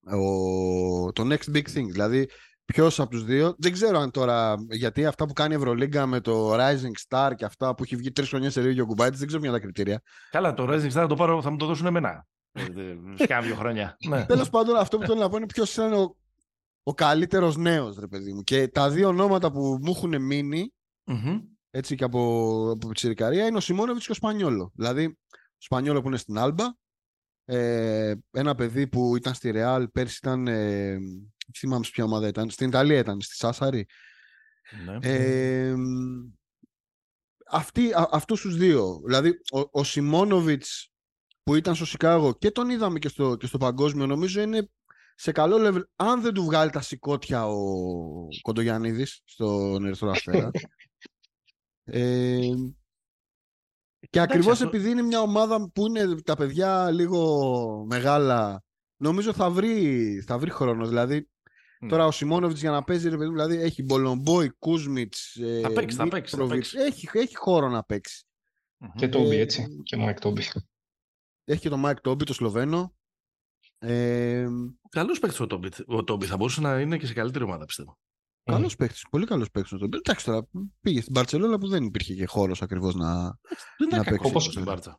S3: ο... το next big thing. Δηλαδή, Ποιος από τους δύο. Δεν ξέρω αν τώρα. Γιατί αυτά που κάνει η Ευρωλίγκα με το Rising Star και αυτά που έχει βγει τρεις χρονιές σε Ρίγιο Κουμπάιτης, δεν ξέρω ποια είναι τα κριτήρια.
S1: Καλά, το Rising Star θα το πάρω, θα μου το δώσουν εμένα. Σε δύο χρόνια. ναι.
S3: Τέλος πάντων, αυτό που θέλω να πω είναι ποιος είναι ο, ο καλύτερος νέος, ρε παιδί μου. Και τα δύο ονόματα που μου έχουν μείνει, mm-hmm. έτσι και από, από Πιτσιρικαρία, είναι ο Σιμόνοβιτ και ο Σπανιόλο. Δηλαδή, ο Σπανιόλο που είναι στην Άλμπα, ε, ένα παιδί που ήταν στη Ρεάλ, πέρσι ήταν ε, θυμάμαι ποια ομάδα ήταν. Στην Ιταλία ήταν, στη Σάσαρη. Ναι. Ε, αυτοί, α, αυτούς τους δύο. Δηλαδή, ο, ο Σιμόνοβιτς που ήταν στο Σικάγο και τον είδαμε και στο, και στο παγκόσμιο, νομίζω είναι σε καλό level. Αν δεν του βγάλει τα σηκώτια ο Κοντογιαννίδης στον Ερυθρό Αστέρα. ε, και ακριβώς επειδή είναι μια ομάδα που είναι τα παιδιά λίγο μεγάλα, νομίζω θα βρει, θα βρει χρόνο. Δηλαδή, Τώρα ο Σιμόνοβιτ για να παίζει, δηλαδή έχει Μπολομπόι, Κούσμιτς.
S1: Ε, θα παίξει, θα παίξει,
S3: Έχει, έχει χώρο να παίξει.
S2: Και Τόμπι, ε, έτσι. Και Μάικ Τόμπι.
S3: Έχει και τον Μάικ Τόμπι, το Σλοβαίνο. Ε,
S1: Καλό παίκτη ο Τόμπι. Θα μπορούσε να είναι και σε καλύτερη ομάδα, πιστεύω.
S3: Καλός mm. παίκτης, πολύ καλός παίκτης. Εντάξει τώρα, πήγε στην Μπαρσελόνα που δεν υπήρχε και χώρος ακριβώς να, να παίξει.
S2: Όπω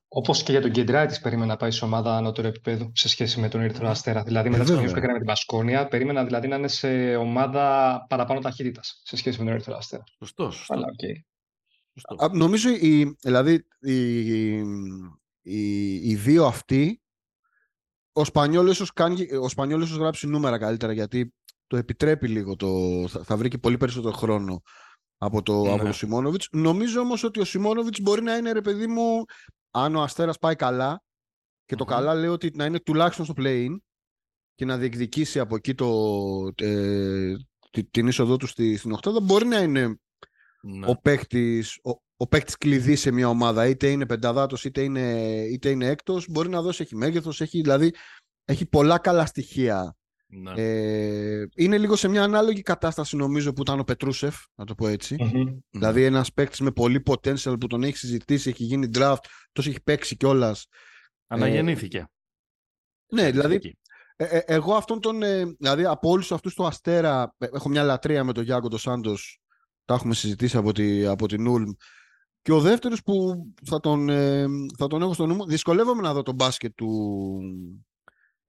S2: όπως και για τον Γκιεντράιτις, περίμενα να πάει σε ομάδα ανώτερου επίπεδου σε σχέση με τον Ερυθρό Αστέρα. Δηλαδή, μετά τι που έκανε με την Μπασκόνια, περίμενα δηλαδή να είναι σε ομάδα παραπάνω ταχύτητας σε σχέση με τον Ερυθρό Αστέρα.
S1: Σωστό. σωστό.
S2: Αλλά, okay.
S3: σωστό. νομίζω η, δηλαδή οι, οι, οι δύο αυτοί ο Σπανιόλ ίσως, κάνει, ο Σπανιόλ ίσως γράψει νούμερα καλύτερα γιατί το επιτρέπει λίγο. Το, θα, βρει και πολύ περισσότερο χρόνο από το, ναι. από το Σιμόνοβιτς. Νομίζω όμως ότι ο Σιμόνοβιτς μπορεί να είναι, ρε παιδί μου, αν ο Αστέρας πάει καλά, και το καλά λέω ότι να είναι τουλάχιστον στο play-in και να διεκδικήσει από εκεί το, ε, την είσοδό του στη, στην Οχτάδα, μπορεί να είναι ναι. ο παίκτης, ο, ο παίκτης κλειδί σε μια ομάδα, είτε είναι πενταδάτος, είτε είναι, είτε είναι έκτος, μπορεί να δώσει, έχει μέγεθος, έχει, δηλαδή, έχει πολλά καλά στοιχεία ναι. Ε, είναι λίγο σε μια ανάλογη κατάσταση νομίζω που ήταν ο Πετρούσεφ, να το πω ετσι Δηλαδή ένας παίκτης με πολύ potential που τον έχει συζητήσει, έχει γίνει draft, τόσο έχει παίξει κιόλας.
S1: Αναγεννήθηκε. Ε,
S3: ναι, δηλαδή ε, ε, εγώ αυτόν τον. Ε, δηλαδή από όλους αυτούς του αστέρα, έχω μια λατρεία με τον Γιάνκο τον Σάντος. Τα έχουμε συζητήσει από, τη, από την Ούλμ. Και ο δεύτερος που θα τον, θα τον έχω στο νου μου, δυσκολεύομαι να δω τον μπάσκετ του,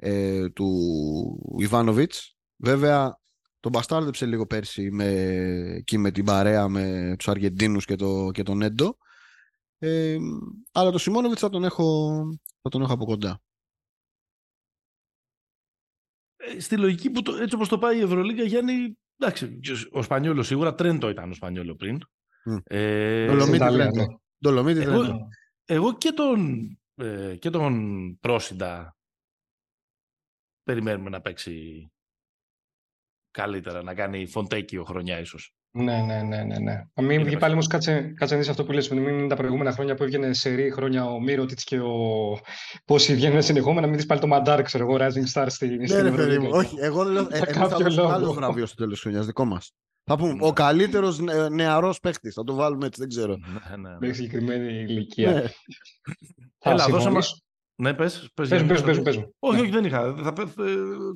S3: ε, του Ιβάνοβιτς. Βέβαια, τον μπαστάρδεψε λίγο πέρσι με, εκεί με την παρέα με τους Αργεντίνους και, το, και τον Έντο. Ε, αλλά το Σιμόνοβιτς θα τον έχω, θα τον έχω από κοντά.
S1: Ε, στη λογική που το, έτσι όπως το πάει η Ευρωλίγα, Γιάννη, εντάξει, ο Σπανιόλος σίγουρα Τρέντο ήταν ο Σπανιόλο πριν.
S3: Mm. Ε, Ντολομίτη Τρέντο.
S1: Εγώ, εγώ και τον, ε, και τον Πρόσιντα περιμένουμε να παίξει καλύτερα, να κάνει φοντέκιο χρονιά ίσως.
S2: Ναι, ναι, ναι, ναι. ναι. Μην βγει πάλι όμως κάτσε, κάτσε να αυτό που λες. Μην είναι τα προηγούμενα χρόνια που έβγαινε σε ρί χρόνια ο Μύρωτιτς και ο. Πόσοι βγαίνουν συνεχόμενα, μην δεις πάλι το Μαντάρ, ξέρω εγώ, Rising Star στην
S3: Ναι, ρε παιδί μου. Όχι, εγώ λέω. Ε, θα δώσουμε άλλο βραβείο στο τέλος της χρονιάς, δικό μας. Θα πούμε ο καλύτερος νεαρός παίχτη. Θα το βάλουμε έτσι, δεν ξέρω.
S2: Ναι, ναι, ναι. Μέχρι συγκεκριμένη ηλικία. Ναι.
S1: Έλα, δώσε ναι, πες.
S2: Πες, πες, πες, πες, πες.
S1: Όχι, όχι, δεν είχα. Θα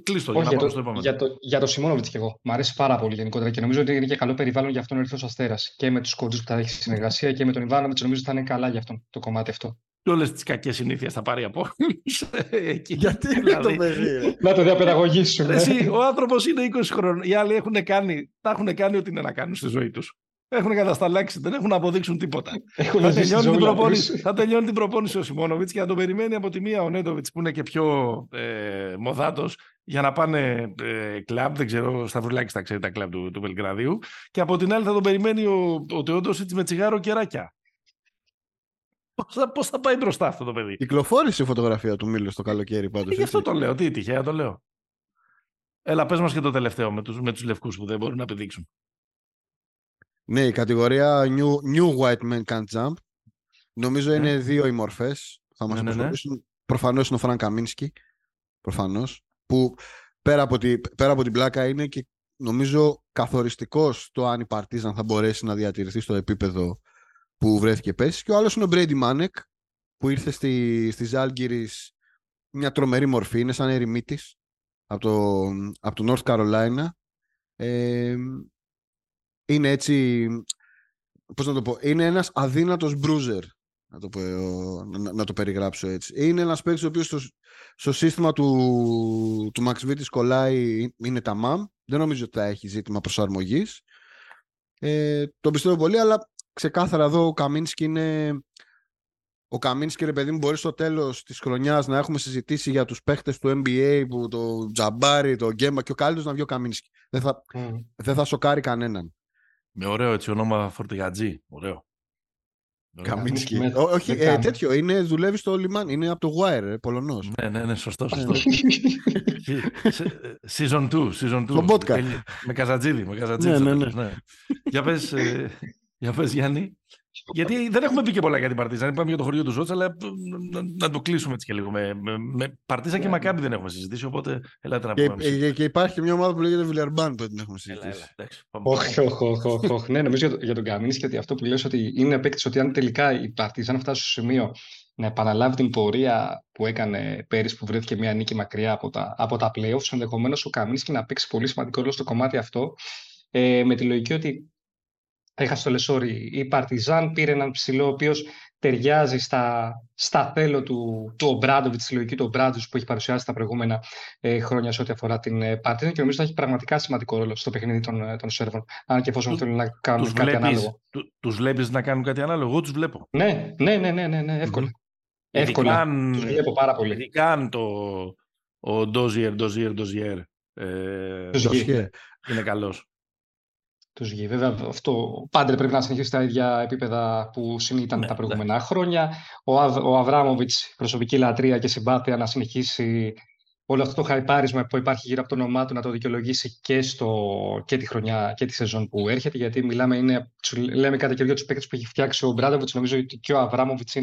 S1: κλείσω
S2: για, για, το, στο για, το, για το Σιμόνοβιτς και εγώ. Μ' αρέσει πάρα πολύ γενικότερα και νομίζω ότι είναι και καλό περιβάλλον για αυτόν ο Ερυθρός Αστέρας. Και με τους κόντζου που θα έχει συνεργασία και με τον Ιβάνοβιτ νομίζω ότι θα είναι καλά για αυτόν το κομμάτι αυτό.
S1: Και όλες τις κακές συνήθειες θα πάρει από
S3: Γιατί δηλαδή. το παιδί.
S2: Να το διαπαιδαγωγήσουμε.
S1: Εσύ, ο άνθρωπος είναι 20 χρόνων. Οι άλλοι έχουν κάνει, τα έχουν κάνει ό,τι είναι να κάνουν στη ζωή τους. Έχουν κατασταλάξει, δεν έχουν να αποδείξουν τίποτα. θα, τελειώνει την προπόνηση, θα τελειώνει την προπόνηση ο Σιμόνοβιτ και θα τον περιμένει από τη μία ο Νέντοβιτς που είναι και πιο ε, μοδάτος για να πάνε ε, κλαμπ. Δεν ξέρω, στα βρουλάκι τα ξέρει τα κλαμπ του, του Βελγραδίου. Και από την άλλη θα τον περιμένει ο, ο Τεόντοσιτς με τσιγάρο και ράκια. Πώς θα, πώς θα πάει μπροστά αυτό το παιδί;
S3: Κυκλοφόρησε η φωτογραφία του Μίλου το καλοκαίρι πάντως.
S1: Ε, γι' αυτό το λέω. Τι τυχαία το λέω. Έλα, πες μας και το τελευταίο με τους με τους λευκούς που δεν μπορούν να επιδείξουν.
S3: Ναι, η κατηγορία New, new White Men Can't Jump. Νομίζω είναι ναι. δύο οι μορφές. Θα μας ναι, ναι, ναι. Προφανώς είναι ο Φραν Καμίνσκι. Προφανώς. Που πέρα από, τη, πέρα από την πλάκα είναι και νομίζω καθοριστικός το αν η Παρτίζαν θα μπορέσει να διατηρηθεί στο επίπεδο που βρέθηκε πέσει. Και ο άλλος είναι ο Μπρέιντι Μάνεκ που ήρθε στη, στη Ζάλγκυρης μια τρομερή μορφή. Είναι σαν ερημίτης από το, από το North Carolina. Ε, είναι έτσι, πώς να το πω, είναι ένας αδύνατος bruiser, να το, πω, να, να το περιγράψω έτσι. Είναι ένας παίκτης ο οποίος στο, στο σύστημα του, του Max Vitis κολλάει, είναι τα MAM, δεν νομίζω ότι θα έχει ζήτημα προσαρμογής. Ε, το πιστεύω πολύ, αλλά ξεκάθαρα εδώ ο Καμίνσκι είναι... Ο Καμίνσκι, ρε παιδί μου, μπορεί στο τέλος της χρονιάς να έχουμε συζητήσει για τους παίχτε του NBA, που το Τζαμπάρι, το Γκέμπα και ο καλύτερος να βγει ο Καμίνσκι. Δεν θα, mm. δεν θα σοκάρει κανέναν.
S1: Με ωραίο έτσι όνομα φορτηγατζή. Ωραίο.
S3: Καμίνσκι. Όχι, ε, τέτοιο. Είναι, δουλεύει στο λιμάνι. Είναι από το Wire, ε, Πολωνός.
S1: Ναι, ναι, ναι, σωστό. σωστό. season 2. Season 2.
S3: Στο podcast.
S1: Με Καζατζίδη. Με Καζατζίδη.
S3: Ναι, ναι, ναι. ναι.
S1: για, πες, ε, για πες, Γιάννη. Γιατί δεν έχουμε πει και πολλά για την Παρτίζαν. Είπαμε για το χωριό του Ζώτσα, αλλά να, να το κλείσουμε έτσι και λίγο. Με, με, με Παρτίζαν και ναι. Μακάμπι δεν έχουμε συζητήσει, οπότε ελάτε να πούμε.
S3: Και, και, και υπάρχει μια ομάδα που λέγεται Βιλερμπάν που δεν την έχουμε συζητήσει.
S2: Όχι, όχι, όχι. Ναι, νομίζω για, για τον Καμίνσκι γιατί αυτό που λες ότι είναι παίκτης ότι αν τελικά η Παρτίζαν φτάσει στο σημείο να επαναλάβει την πορεία που έκανε πέρυσι που βρέθηκε μια νίκη μακριά από τα, από τα playoffs, ενδεχομένως ο Καμίνσκι να παίξει πολύ σημαντικό ρόλο στο κομμάτι αυτό. Ε, με τη λογική ότι έχασε το Λεσόρ. Η Παρτιζάν πήρε έναν ψηλό ο οποίος ταιριάζει στα, στα θέλω του, του Ομπράντοβιτς, στη λογική του Ομπράντοβιτς που έχει παρουσιάσει τα προηγούμενα ε, χρόνια σε ό,τι αφορά την ε, Παρτιζάν και νομίζω ότι έχει πραγματικά σημαντικό ρόλο στο παιχνίδι των, ε, των Σέρβων. Αν και εφόσον θέλουν να κάνουν τους κάτι βλέπεις, ανάλογο.
S1: Του βλέπεις να κάνουν κάτι ανάλογο, εγώ τους βλέπω.
S2: Ναι, ναι, ναι, ναι, ναι, ναι εύκολα. Mm. Εύκολα. Τους βλέπω πάρα πολύ.
S1: Ειδικά αν το ο Ντόζιερ, Ντόζιερ, Ντόζιερ ε, είναι καλός
S2: τους γη. Βέβαια, αυτό πάντα πρέπει να συνεχίσει στα ίδια επίπεδα που ήταν ναι, τα προηγούμενα ναι. χρόνια. Ο, Αβ, ο Αβράμοβιτς, προσωπική λατρεία και συμπάθεια, να συνεχίσει όλο αυτό το χαϊπάρισμα που υπάρχει γύρω από το όνομά του να το δικαιολογήσει και, στο, και τη χρονιά και τη σεζόν που έρχεται. Γιατί μιλάμε, είναι, λέμε κατά καιρό τους παίκτες που έχει φτιάξει ο Μπράντοβιτς. Νομίζω ότι και ο Αβράμοβιτς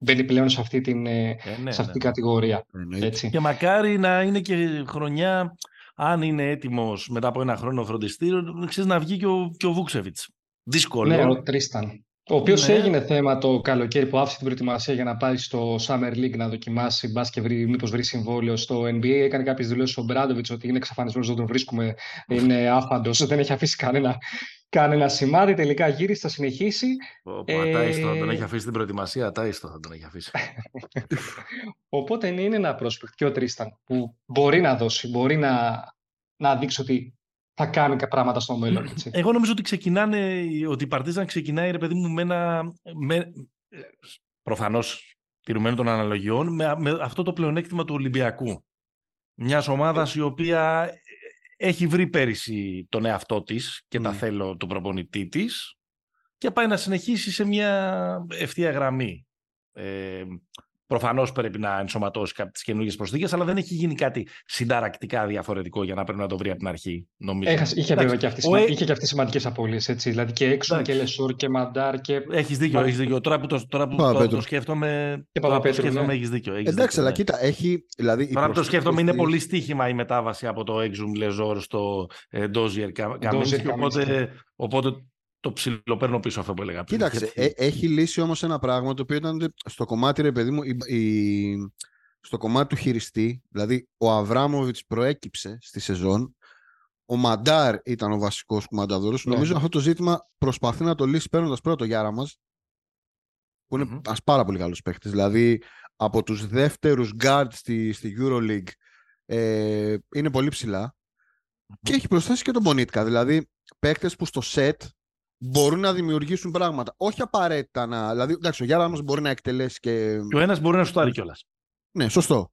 S2: μπαίνει πλέον σε αυτή, την, ε, ναι, σε αυτή την κατηγορία. Έτσι.
S1: Και μακάρι να είναι και χρονιά αν είναι έτοιμος μετά από ένα χρόνο φροντιστήριο, ξέρεις να βγει και ο, και ο Βούξεβιτς. Δύσκολο.
S2: Ναι, ο Τρίσταν. Ο οποίος ναι. έγινε θέμα το καλοκαίρι που άφησε την προετοιμασία για να πάει στο Summer League να δοκιμάσει μπα και βρει, μήπως βρει συμβόλαιο στο NBA. Έκανε κάποιες δηλώσεις ο Μπράντοβιτς ότι είναι εξαφανισμένος, δεν τον βρίσκουμε, είναι άφαντος, δεν έχει αφήσει κανένα, κανένα σημάδι. Τελικά γύρισε, θα συνεχίσει.
S1: Ο ε... Ατάιστο, τον έχει αφήσει την προετοιμασία, ατάιστο θα τον έχει αφήσει.
S2: Οπότε ναι, είναι ένα πρόσπεκτ και ο Τρίσταν που μπορεί να δώσει, μπορεί να, να δείξει ότι θα κάνει και πράγματα στο μέλλον. Έτσι.
S1: Εγώ νομίζω ότι ξεκινάνε, ότι η Παρτίζαν ξεκινάει, ρε παιδί μου, με ένα... Με, προφανώς τηρουμένο των αναλογιών, με, με αυτό το πλεονέκτημα του Ολυμπιακού. Μιας ομάδας η οποία έχει βρει πέρυσι τον εαυτό της και τα θέλω του προπονητή της και πάει να συνεχίσει σε μια ευθεία γραμμή. Ε, Προφανώς πρέπει να ενσωματώσει τις καινούργιες προσθήκες, αλλά δεν έχει γίνει κάτι συνταρακτικά διαφορετικό για να πρέπει να το βρει από την αρχή. Νομίζω.
S2: Έχας, είχε βέβαια και αυτή, ο... είχε και αυτές σημαντικές απώλειες. Δηλαδή και έξω και Λεσόρ και Μαντάρ. Και...
S1: Έχεις δίκιο, έχεις δίκιο. Τώρα που το, τώρα που το, το σκέφτομαι.
S2: Και το
S1: σκέφτομαι, ναι. έχεις δίκιο. Έχεις
S3: Εντάξει,
S1: δίκιο,
S3: αλλά ναι. κοίτα, έχει. Δηλαδή,
S1: τώρα που το σκέφτομαι, είναι πολύ στοίχημα η μετάβαση από το Exum Λεζόρ στο ε, Dozier Καμίνσκι. Οπότε, οπότε το ψιλοπαίρνω πίσω αυτό που έλεγα.
S3: Κοίταξε, ε, έχει λύσει όμως ένα πράγμα το οποίο ήταν στο κομμάτι, ρε παιδί μου, η, η, στο κομμάτι του χειριστή, δηλαδή ο Αβράμοβιτς προέκυψε στη σεζόν, ο Μαντάρ ήταν ο βασικός κουμανταδόρος. Ναι. Νομίζω αυτό το ζήτημα προσπαθεί να το λύσει παίρνοντας πρώτο το Γιάρα μας, που είναι mm-hmm. πάρα πολύ καλός παίχτης. Δηλαδή, από τους δεύτερους guard στη, στη EuroLeague ε, είναι πολύ ψηλά. Mm-hmm. Και έχει προσθέσει και τον Μπονίτκα. Δηλαδή, παίχτες που στο set μπορούν να δημιουργήσουν πράγματα. Όχι απαραίτητα να. Δηλαδή, εντάξει, ο Γιάννα μα μπορεί να εκτελέσει και.
S1: Και ο ένας μπορεί να σου τάρει κιόλας.
S3: Ναι, σωστό.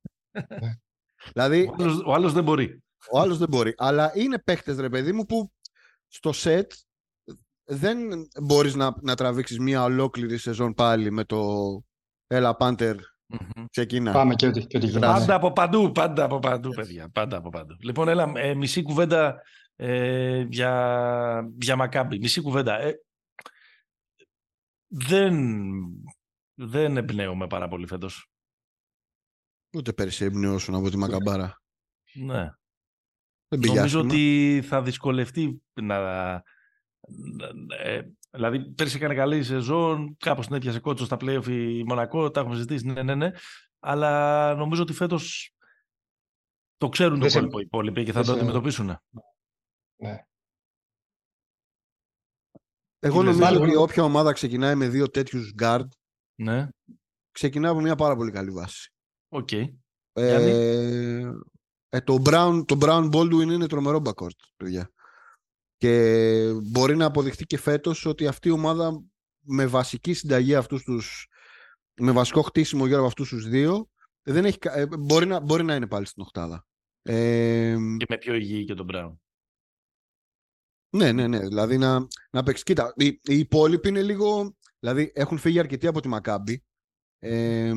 S3: δηλαδή,
S1: ο άλλο δεν μπορεί.
S3: Ο άλλος δεν μπορεί. Αλλά είναι παίχτες, ρε παιδί μου, που στο σετ δεν μπορείς να, να τραβήξεις μια ολόκληρη σεζόν πάλι με το Έλα Πάντερ. Ξεκινά.
S2: Πάμε και ό,τι, και
S1: Πάντα από παντού, πάντα από παντού, παιδιά. Πάντα από παντού. Λοιπόν, έλα, ε, μισή κουβέντα ε, για, για Μακάμπι. Μισή κουβέντα. Ε, δεν, δεν εμπνέομαι πάρα πολύ φέτος.
S3: Ούτε πέρυσι εμπνεώσουν από τη Μακαμπάρα.
S1: Ναι. Δεν Νομίζω ότι θα δυσκολευτεί να... Ε, δηλαδή, πέρσι έκανε καλή σεζόν, κάπως την έπιασε κότσο στα play η Μονακό, τα έχουμε ζητήσει, ναι, ναι, ναι. Αλλά νομίζω ότι φέτος το ξέρουν το υπόλοιπο οι υπόλοιποι και θα το αντιμετωπίσουν. Ναι.
S3: Εγώ νομίζω ότι όποια ομάδα ξεκινάει με δύο τέτοιους guard
S1: ναι.
S3: ξεκινάει από μια πάρα πολύ καλή βάση.
S1: Οκ.
S3: Ε, ε, το, Brown, το Brown Baldwin είναι τρομερό backcourt, παιδιά. Και μπορεί να αποδειχτεί και φέτος ότι αυτή η ομάδα με βασική συνταγή αυτούς τους με βασικό χτίσιμο γύρω από αυτούς τους δύο δεν έχει, ε, μπορεί, να, μπορεί να είναι πάλι στην οκτάδα.
S1: Ε, και με πιο υγιή και τον Brown.
S3: Ναι, ναι, ναι. Δηλαδή να, να παίξεις. Κοίτα, οι, οι υπόλοιποι είναι λίγο. Δηλαδή έχουν φύγει αρκετοί από τη Μακάμπη. Ε,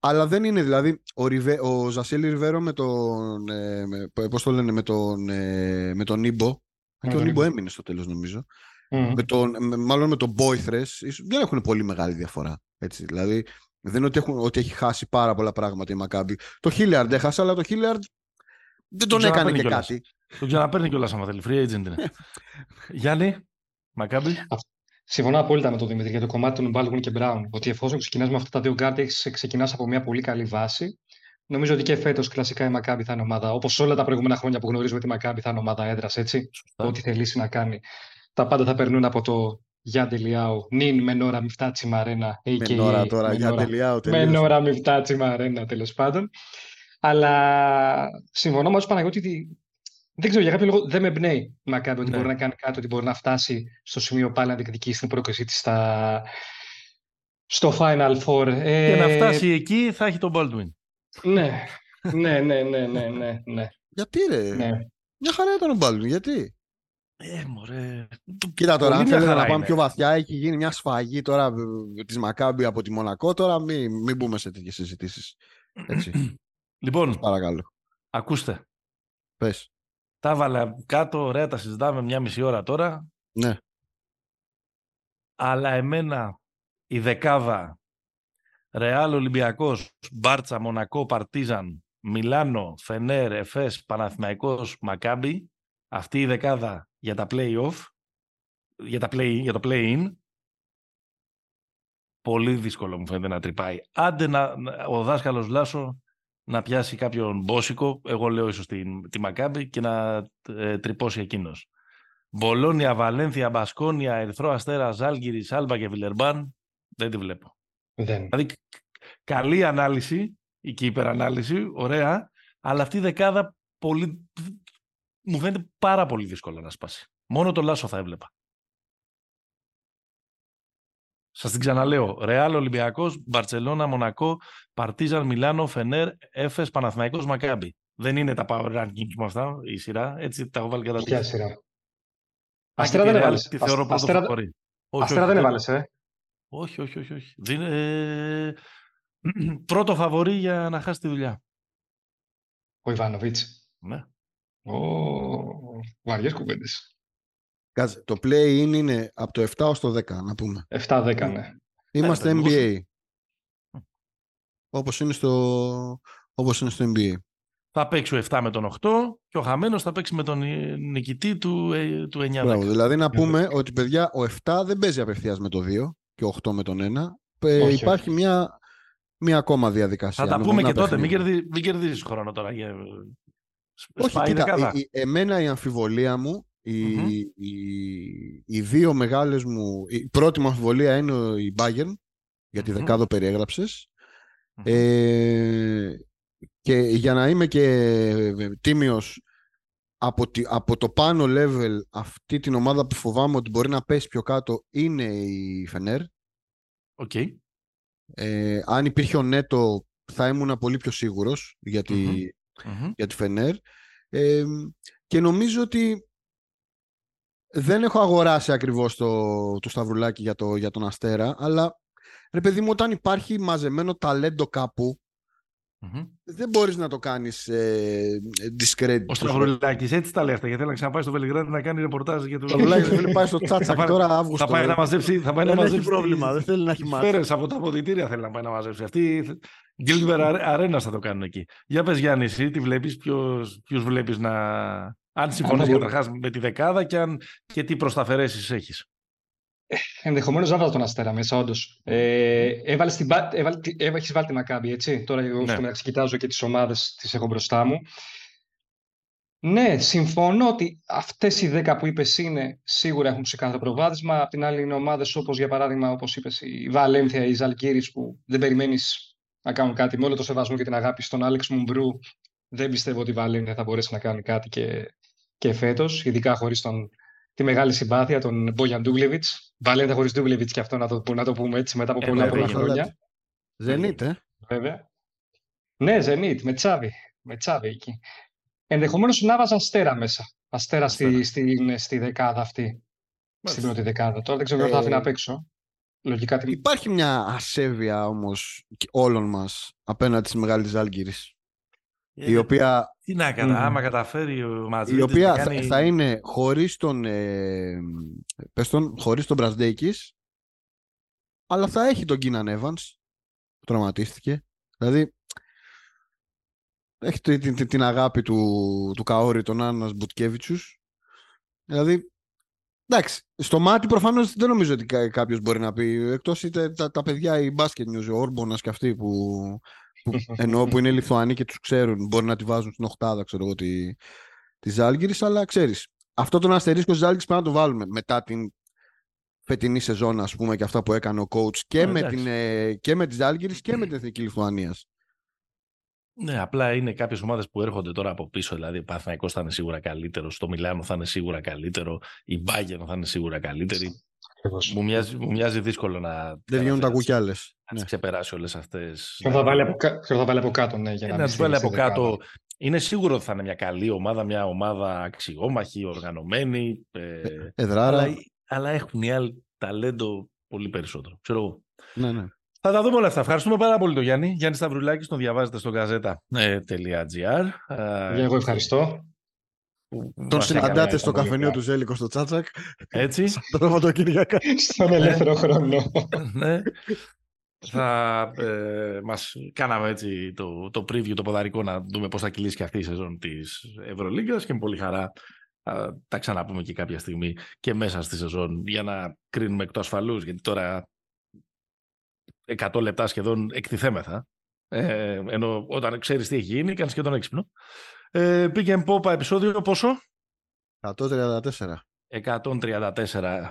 S3: αλλά δεν είναι δηλαδή ο, Ριβέ, ο Ζασίλη Ριβέρο με τον. Ε, με, πώς το λένε, με τον, ε, με τον Νίμπο. Και ο Νίμπο έμεινε στο τέλος, νομίζω. Mm. Με τον, με, μάλλον με τον Μπόιθρε. Δεν έχουν πολύ μεγάλη διαφορά. Έτσι, δηλαδή δεν είναι ότι, έχουν, ότι έχει χάσει πάρα πολλά πράγματα η Μακάμπη. Το Χίλιαρντ έχασε, αλλά το Χίλιαρντ δεν τον έκανε και κάτι.
S1: Τον ξαναπαίρνει κιόλας άμα θέλει. Free agent είναι. Γιάννη, Μακάμπι.
S2: Συμφωνώ απόλυτα με τον Δημήτρη για το κομμάτι των Baldwin και Brown. Ότι εφόσον ξεκινάς με αυτά τα δύο guard, ξεκινάς από μια πολύ καλή βάση. Νομίζω ότι και φέτος κλασικά η Μακάμπι θα είναι ομάδα, όπως όλα τα προηγούμενα χρόνια που γνωρίζουμε τη Μακάμπι θα είναι ομάδα έδρα, έτσι. Ό,τι θελήσει να κάνει. Τα πάντα θα περνούν από το Γιάντε Λιάου, νυν με νόρα μη φτάσει μαρένα.
S3: Με νόρα τώρα, Γιάντε Λιάου.
S2: Με νόρα μη φτάσει μαρένα, τέλος πάντων. Αλλά συμφωνώ με του Παναγιώτη ότι δεν ξέρω, για κάποιο λόγο δεν με εμπνέει η Μακάμπη ότι ναι. μπορεί να κάνει κάτι, ότι μπορεί να φτάσει στο σημείο πάλι να διεκδικήσει την πρόκλησή της στα... στο Final Four.
S1: Ε... Και να φτάσει εκεί θα έχει τον Baldwin.
S2: ναι, ναι, ναι, ναι, ναι, ναι, ναι.
S3: Γιατί ρε; Ναι. Μια χαρά ήταν ο Baldwin, γιατί;
S1: Ε, μωρέ.
S3: Κοίτα τώρα, αν θέλετε να πάμε πιο βαθιά, έχει γίνει μια σφαγή τώρα της Μακάμπη από τη Μονακό. Τώρα μην, μην μπούμε σε τέτοιες συζητήσεις. Έτσι.
S1: Λοιπόν,
S3: παρακαλώ.
S1: Ακούστε.
S3: Πες.
S1: Τα έβαλα κάτω, ωραία, τα συζητάμε μια μισή ώρα τώρα.
S3: Ναι.
S1: Αλλά εμένα η δεκάδα Ρεάλ Ολυμπιακός, Μπάρτσα, Μονακό, Παρτίζαν, Μιλάνο, Φενέρ, Εφές, Παναθηναϊκός, Μακάμπι, αυτή η δεκάδα για τα play-off, για, τα play, για το play-in, πολύ δύσκολο μου φαίνεται να τρυπάει. Άντε να, ο δάσκαλος Λάσο να πιάσει κάποιον μπόσικο, εγώ λέω ίσως τη, τη Μακάμπη και να ε, τρυπώσει εκείνος. Μπολόνια, Βαλένθια, Μπασκόνια, Ερθρό Αστέρα, Ζάλγκυρη, Σάλβα και Βιλερμπάν, δεν τη βλέπω.
S2: Δεν.
S1: Δηλαδή, καλή ανάλυση και υπερανάλυση, ωραία, αλλά αυτή η δεκάδα πολύ, μου φαίνεται πάρα πολύ δύσκολο να σπάσει. Μόνο το Λάσο θα έβλεπα. Σας την ξαναλέω. Ρεάλ, Ολυμπιακός, Μπαρσελόνα, Μονακό, Παρτίζαν, Μιλάνο, Φενέρ, Έφε, Παναθηναϊκός, Μακάμπι. Δεν είναι τα power rankings μου αυτά, η σειρά. Έτσι τα έχω βάλει κατά
S2: Ποια σειρά; Αστέρα δεν έβαλες.
S1: Τη θεωρώ πρώτο
S2: Αστέρα δεν έβαλες, ε.
S1: Όχι, όχι, όχι. όχι. Δεν, ε... πρώτο φαβορή για να χάσει τη δουλειά.
S2: Ο Ιβάνοβιτς.
S1: Ναι.
S2: Ο... Βαριές κουβέντες.
S3: Κάτσε, το play-in είναι από το 7 ως το 10, να πούμε.
S2: 7-10, ναι.
S3: Είμαστε
S1: Ε,
S3: NBA. Όπως είναι στο, όπως είναι στο NBA.
S1: Θα παίξει ο 7 με τον 8 και ο χαμένος θα παίξει με τον ε, νικητή του, ε, του 9-10.
S3: Μπράβο, δηλαδή να πούμε ότι παιδιά ο 7 δεν παίζει απευθείας με το 2 και ο 8 με τον 1. Ε,
S2: Όχι,
S3: υπάρχει μια, μια ακόμα διαδικασία.
S1: Θα τα
S3: με
S1: πούμε
S3: μονά
S1: και τότε. Μην,
S3: παιχνίδια.
S1: κερδί, μην κερδίσεις χρόνο τώρα. Για...
S3: Όχι,
S1: Σπάει η
S3: κοίτα,
S1: δεκάδα.
S3: η- η- εμένα η αμφιβολία μου, οι,
S1: Μμμ.
S3: οι, οι δύο μεγάλες μου, η πρώτη μου αμφιβολία είναι ο- η Bayern, για τη
S1: Μμμ.
S3: δεκάδο περιέγραψες.
S1: Μμμ.
S3: Ε, και για να είμαι και ε, τίμιος από, τη- από το πάνω level αυτή την ομάδα που φοβάμαι ότι μπορεί να πέσει πιο κάτω είναι η Φενέρ.
S1: Οκ.
S3: Ε, αν υπήρχε ο Νέτο θα ήμουν πολύ πιο σίγουρος για τη,
S1: Μμμ. Μμμ.
S3: για τη Φενέρ. Ε, και νομίζω ότι δεν έχω αγοράσει ακριβώς το, τον Σταυρουλάκη για, το, για τον Αστέρα, αλλά ρε παιδί μου όταν υπάρχει μαζεμένο ταλέντο κάπου
S1: Μμμ.
S3: δεν μπορείς να το κάνεις ε, discredit.
S1: Ο Σταυρουλάκης έτσι τα λέει αυτά γιατί θέλει να ξαναπάει στο Βελιγράδι να κάνει ρεπορτάζ για το.
S3: Το Σταυρουλάκι θέλει να πάει στο
S1: Θα
S3: τσάτσακ
S1: πάει-
S3: τώρα Αύγουστο.
S1: Θα πάει να μαζέψει. Θα πάει να
S3: δεν έχει
S1: μαζέψει
S3: πρόβλημα, δεν θέλει να έχει μάτια.
S1: Φέρες από τα αποδητήρια θέλει να πάει να μαζέψει. Αυτή Gilbert Arena θα το κάνουν εκεί. Για πες Γιάννης, εσύ τι βλέπεις, ποιους, ποιους βλέπεις να... Αν συμφωνείς
S2: μπορεί-
S1: καταρχάς με τη δεκάδα και, αν... και τι προσταφαιρέσεις έχεις.
S2: Ενδεχομένως να βάλω τον Αστέρα μέσα, όντως. Ε, έβαλε την, Πα- έβαλε, τη- έβα- έχεις βάλει τη Μακάμπη, έτσι. Τώρα εγώ
S1: Ναι.
S2: στο μεταξύ κοιτάζω και τις ομάδες, τις έχω μπροστά μου. Ναι, συμφωνώ ότι αυτές οι 10 που είπες είναι σίγουρα έχουν ξεκάθαρο προβάδισμα. Απ' την άλλη είναι ομάδες όπως για παράδειγμα, όπως είπες, η Βαλένθια, η Ζαλγκύρης που δεν περιμένεις να κάνουν κάτι. Με όλο το σεβασμό και την αγάπη στον Άλεξ Μουμπρού, δεν πιστεύω ότι η Βαλένθια θα μπορέσει να κάνει κάτι και, και φέτος, ειδικά χωρίς τον, τη μεγάλη συμπάθεια, τον Μπόγιαν Ντούγλεβιτς. Βαλένθια χωρίς Ντούγλεβιτς και αυτό να το, να το πούμε έτσι μετά από
S1: Ε,
S2: πολλά
S1: ναι,
S2: πολλά
S1: δεν
S2: χρόνια.
S3: Ζενίτ, ε.
S2: Βέβαια. Ναι, Zenit, με Τσάβη. Με Τσάβη εκεί. Ενδεχομένως να βάζα αστέρα μέσα. Αστέρα στη,
S1: Αστέρα.
S2: στη, στη δεκάδα αυτή. Στην
S1: Μάλιστα.
S2: πρώτη δεκάδα. Τώρα δεν ξέρω ποιο θα
S3: Ε,
S2: αφήνω απ' έξω. Λογικά την.
S3: Υπάρχει μια ασέβεια όμως και όλων μας απέναντι στη μεγάλης Ζάλγκυρης.
S1: Ε,
S3: Η οποία
S1: Τι να κάνω,
S2: Μμμ.
S1: άμα καταφέρει ο
S3: η
S1: Ματζίδης
S3: οποία
S1: να
S3: θα,
S1: κάνει...
S3: θα είναι χωρίς τον, ε, πες τον, χωρίς τον Μπρασδέικης, αλλά θα έχει τον Κίναν Evans, που τραυματίστηκε. Δηλαδή, έχει την, την, την αγάπη του, του Καόρη, τον Άννας Μπουτκέβιτσους. Δηλαδή, εντάξει, στο μάτι προφανώς δεν νομίζω ότι κα, κάποιος μπορεί να πει, εκτός είτε τα, τα παιδιά, οι μπάσκετ news, ο Όρμπονας και αυτοί που, που εννοώ που είναι Λιθουανοί και τους ξέρουν, μπορεί να τη βάζουν στην οχτάδα, ξέρω εγώ, τη, της Ζάλγκυρης, αλλά ξέρεις, αυτό τον αστερίσκο της Ζάλγκυρης πρέπει να το βάλουμε μετά την φετινή σεζόν, ας πούμε, και αυτά που έκανε ο coach και,
S1: Ε,
S3: με,
S1: εντάξει.
S3: την, ε, και με τη Ζάλγκυρης και με την Εθνική Λιθουανίας.
S1: Ναι, απλά είναι κάποιες ομάδες που έρχονται τώρα από πίσω. Δηλαδή, ο Παναθηναϊκός θα είναι σίγουρα καλύτερος, το Μιλάνο θα είναι σίγουρα καλύτερο, η Bayern θα είναι σίγουρα καλύτερη.
S2: Ακριβώς.
S1: Μου μοιάζει, μου μοιάζει δύσκολο να.
S3: Δεν βγαίνουν τα
S1: καταφέρει
S3: κουκιάλες.
S1: Να
S3: Ναι.
S1: τι ξεπεράσει όλες αυτές.
S2: Ποιον θα βάλει από, κα- ποιον θα βάλει από κάτω, ναι, για να,
S1: να
S2: μην
S1: του
S2: στη-
S1: βάλει
S2: στη
S1: από
S2: δεκάδα.
S1: κάτω. Είναι σίγουρο ότι θα είναι μια καλή ομάδα, μια ομάδα αξιόμαχη, οργανωμένη. Ε,
S3: Εδράρα.
S1: αλλά, αλλά έχουν οι άλλοι ταλέντο πολύ περισσότερο. Ξέρω εγώ.
S3: Ναι, ναι.
S1: Θα τα δούμε όλα αυτά. Ευχαριστούμε πάρα πολύ τον Γιάννη. Γιάννη Σταυρουλάκη, τον διαβάζετε στο gazeta.gr.
S2: Για εγώ ευχαριστώ.
S3: Τον συναντάτε
S2: έκανε
S3: στο
S2: πολύ
S3: καφενείο
S2: καλά.
S3: του Ζέλικο στο Τσάτσακ.
S1: Έτσι.
S3: Το Σαββατοκύριακα.
S2: Στον ελεύθερο χρόνο.
S1: ναι. Θα ε, μας κάναμε έτσι το, το preview, το ποδαρικό να δούμε πώς θα κυλήσει και αυτή η σεζόν της Ευρωλίγκας και με πολύ χαρά α, τα ξαναπούμε και κάποια στιγμή και μέσα στη σεζόν για να κρίνουμε εκ του ασφαλούς γιατί τώρα 100 λεπτά σχεδόν εκτιθέμεθα ε, ενώ όταν ξέρεις τι έχει γίνει κάνεις και τον έξυπνο ε, πήγε πόπα επεισόδιο πόσο;
S3: 134.
S1: 134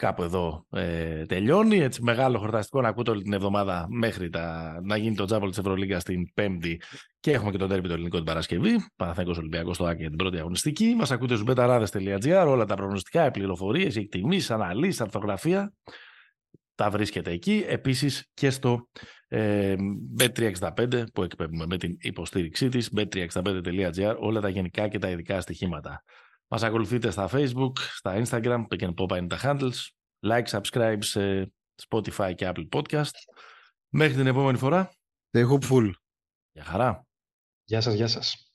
S1: κάπου εδώ ε, τελειώνει. Έτσι, μεγάλο χορταστικό να ακούτε όλη την εβδομάδα μέχρι τα, να γίνει το τζάμπολ της Ευρωλίγκας την Πέμπτη και έχουμε και τον τέρμι το ελληνικό την Παρασκευή. Παναθέκος Ολυμπιακός στο Άκη για την πρώτη αγωνιστική. Μας ακούτε στους betarades.gr, όλα τα προγνωστικά, οι πληροφορίες, οι εκτιμήσεις, αναλύσεις, αρθογραφία. Τα βρίσκεται εκεί. Επίσης και στο ε, Bet365 που εκπέμπουμε με την υποστήριξή της, bet365.gr, όλα τα γενικά και τα ειδικά στοιχήματα. Μας ακολουθείτε στα Facebook, στα Instagram, Pick and Pop είναι τα handles. Like, subscribe σε Spotify και Apple Podcast. Μέχρι την επόμενη φορά.
S3: Stay hopeful.
S1: Γεια χαρά.
S2: Γεια σας, γεια σας.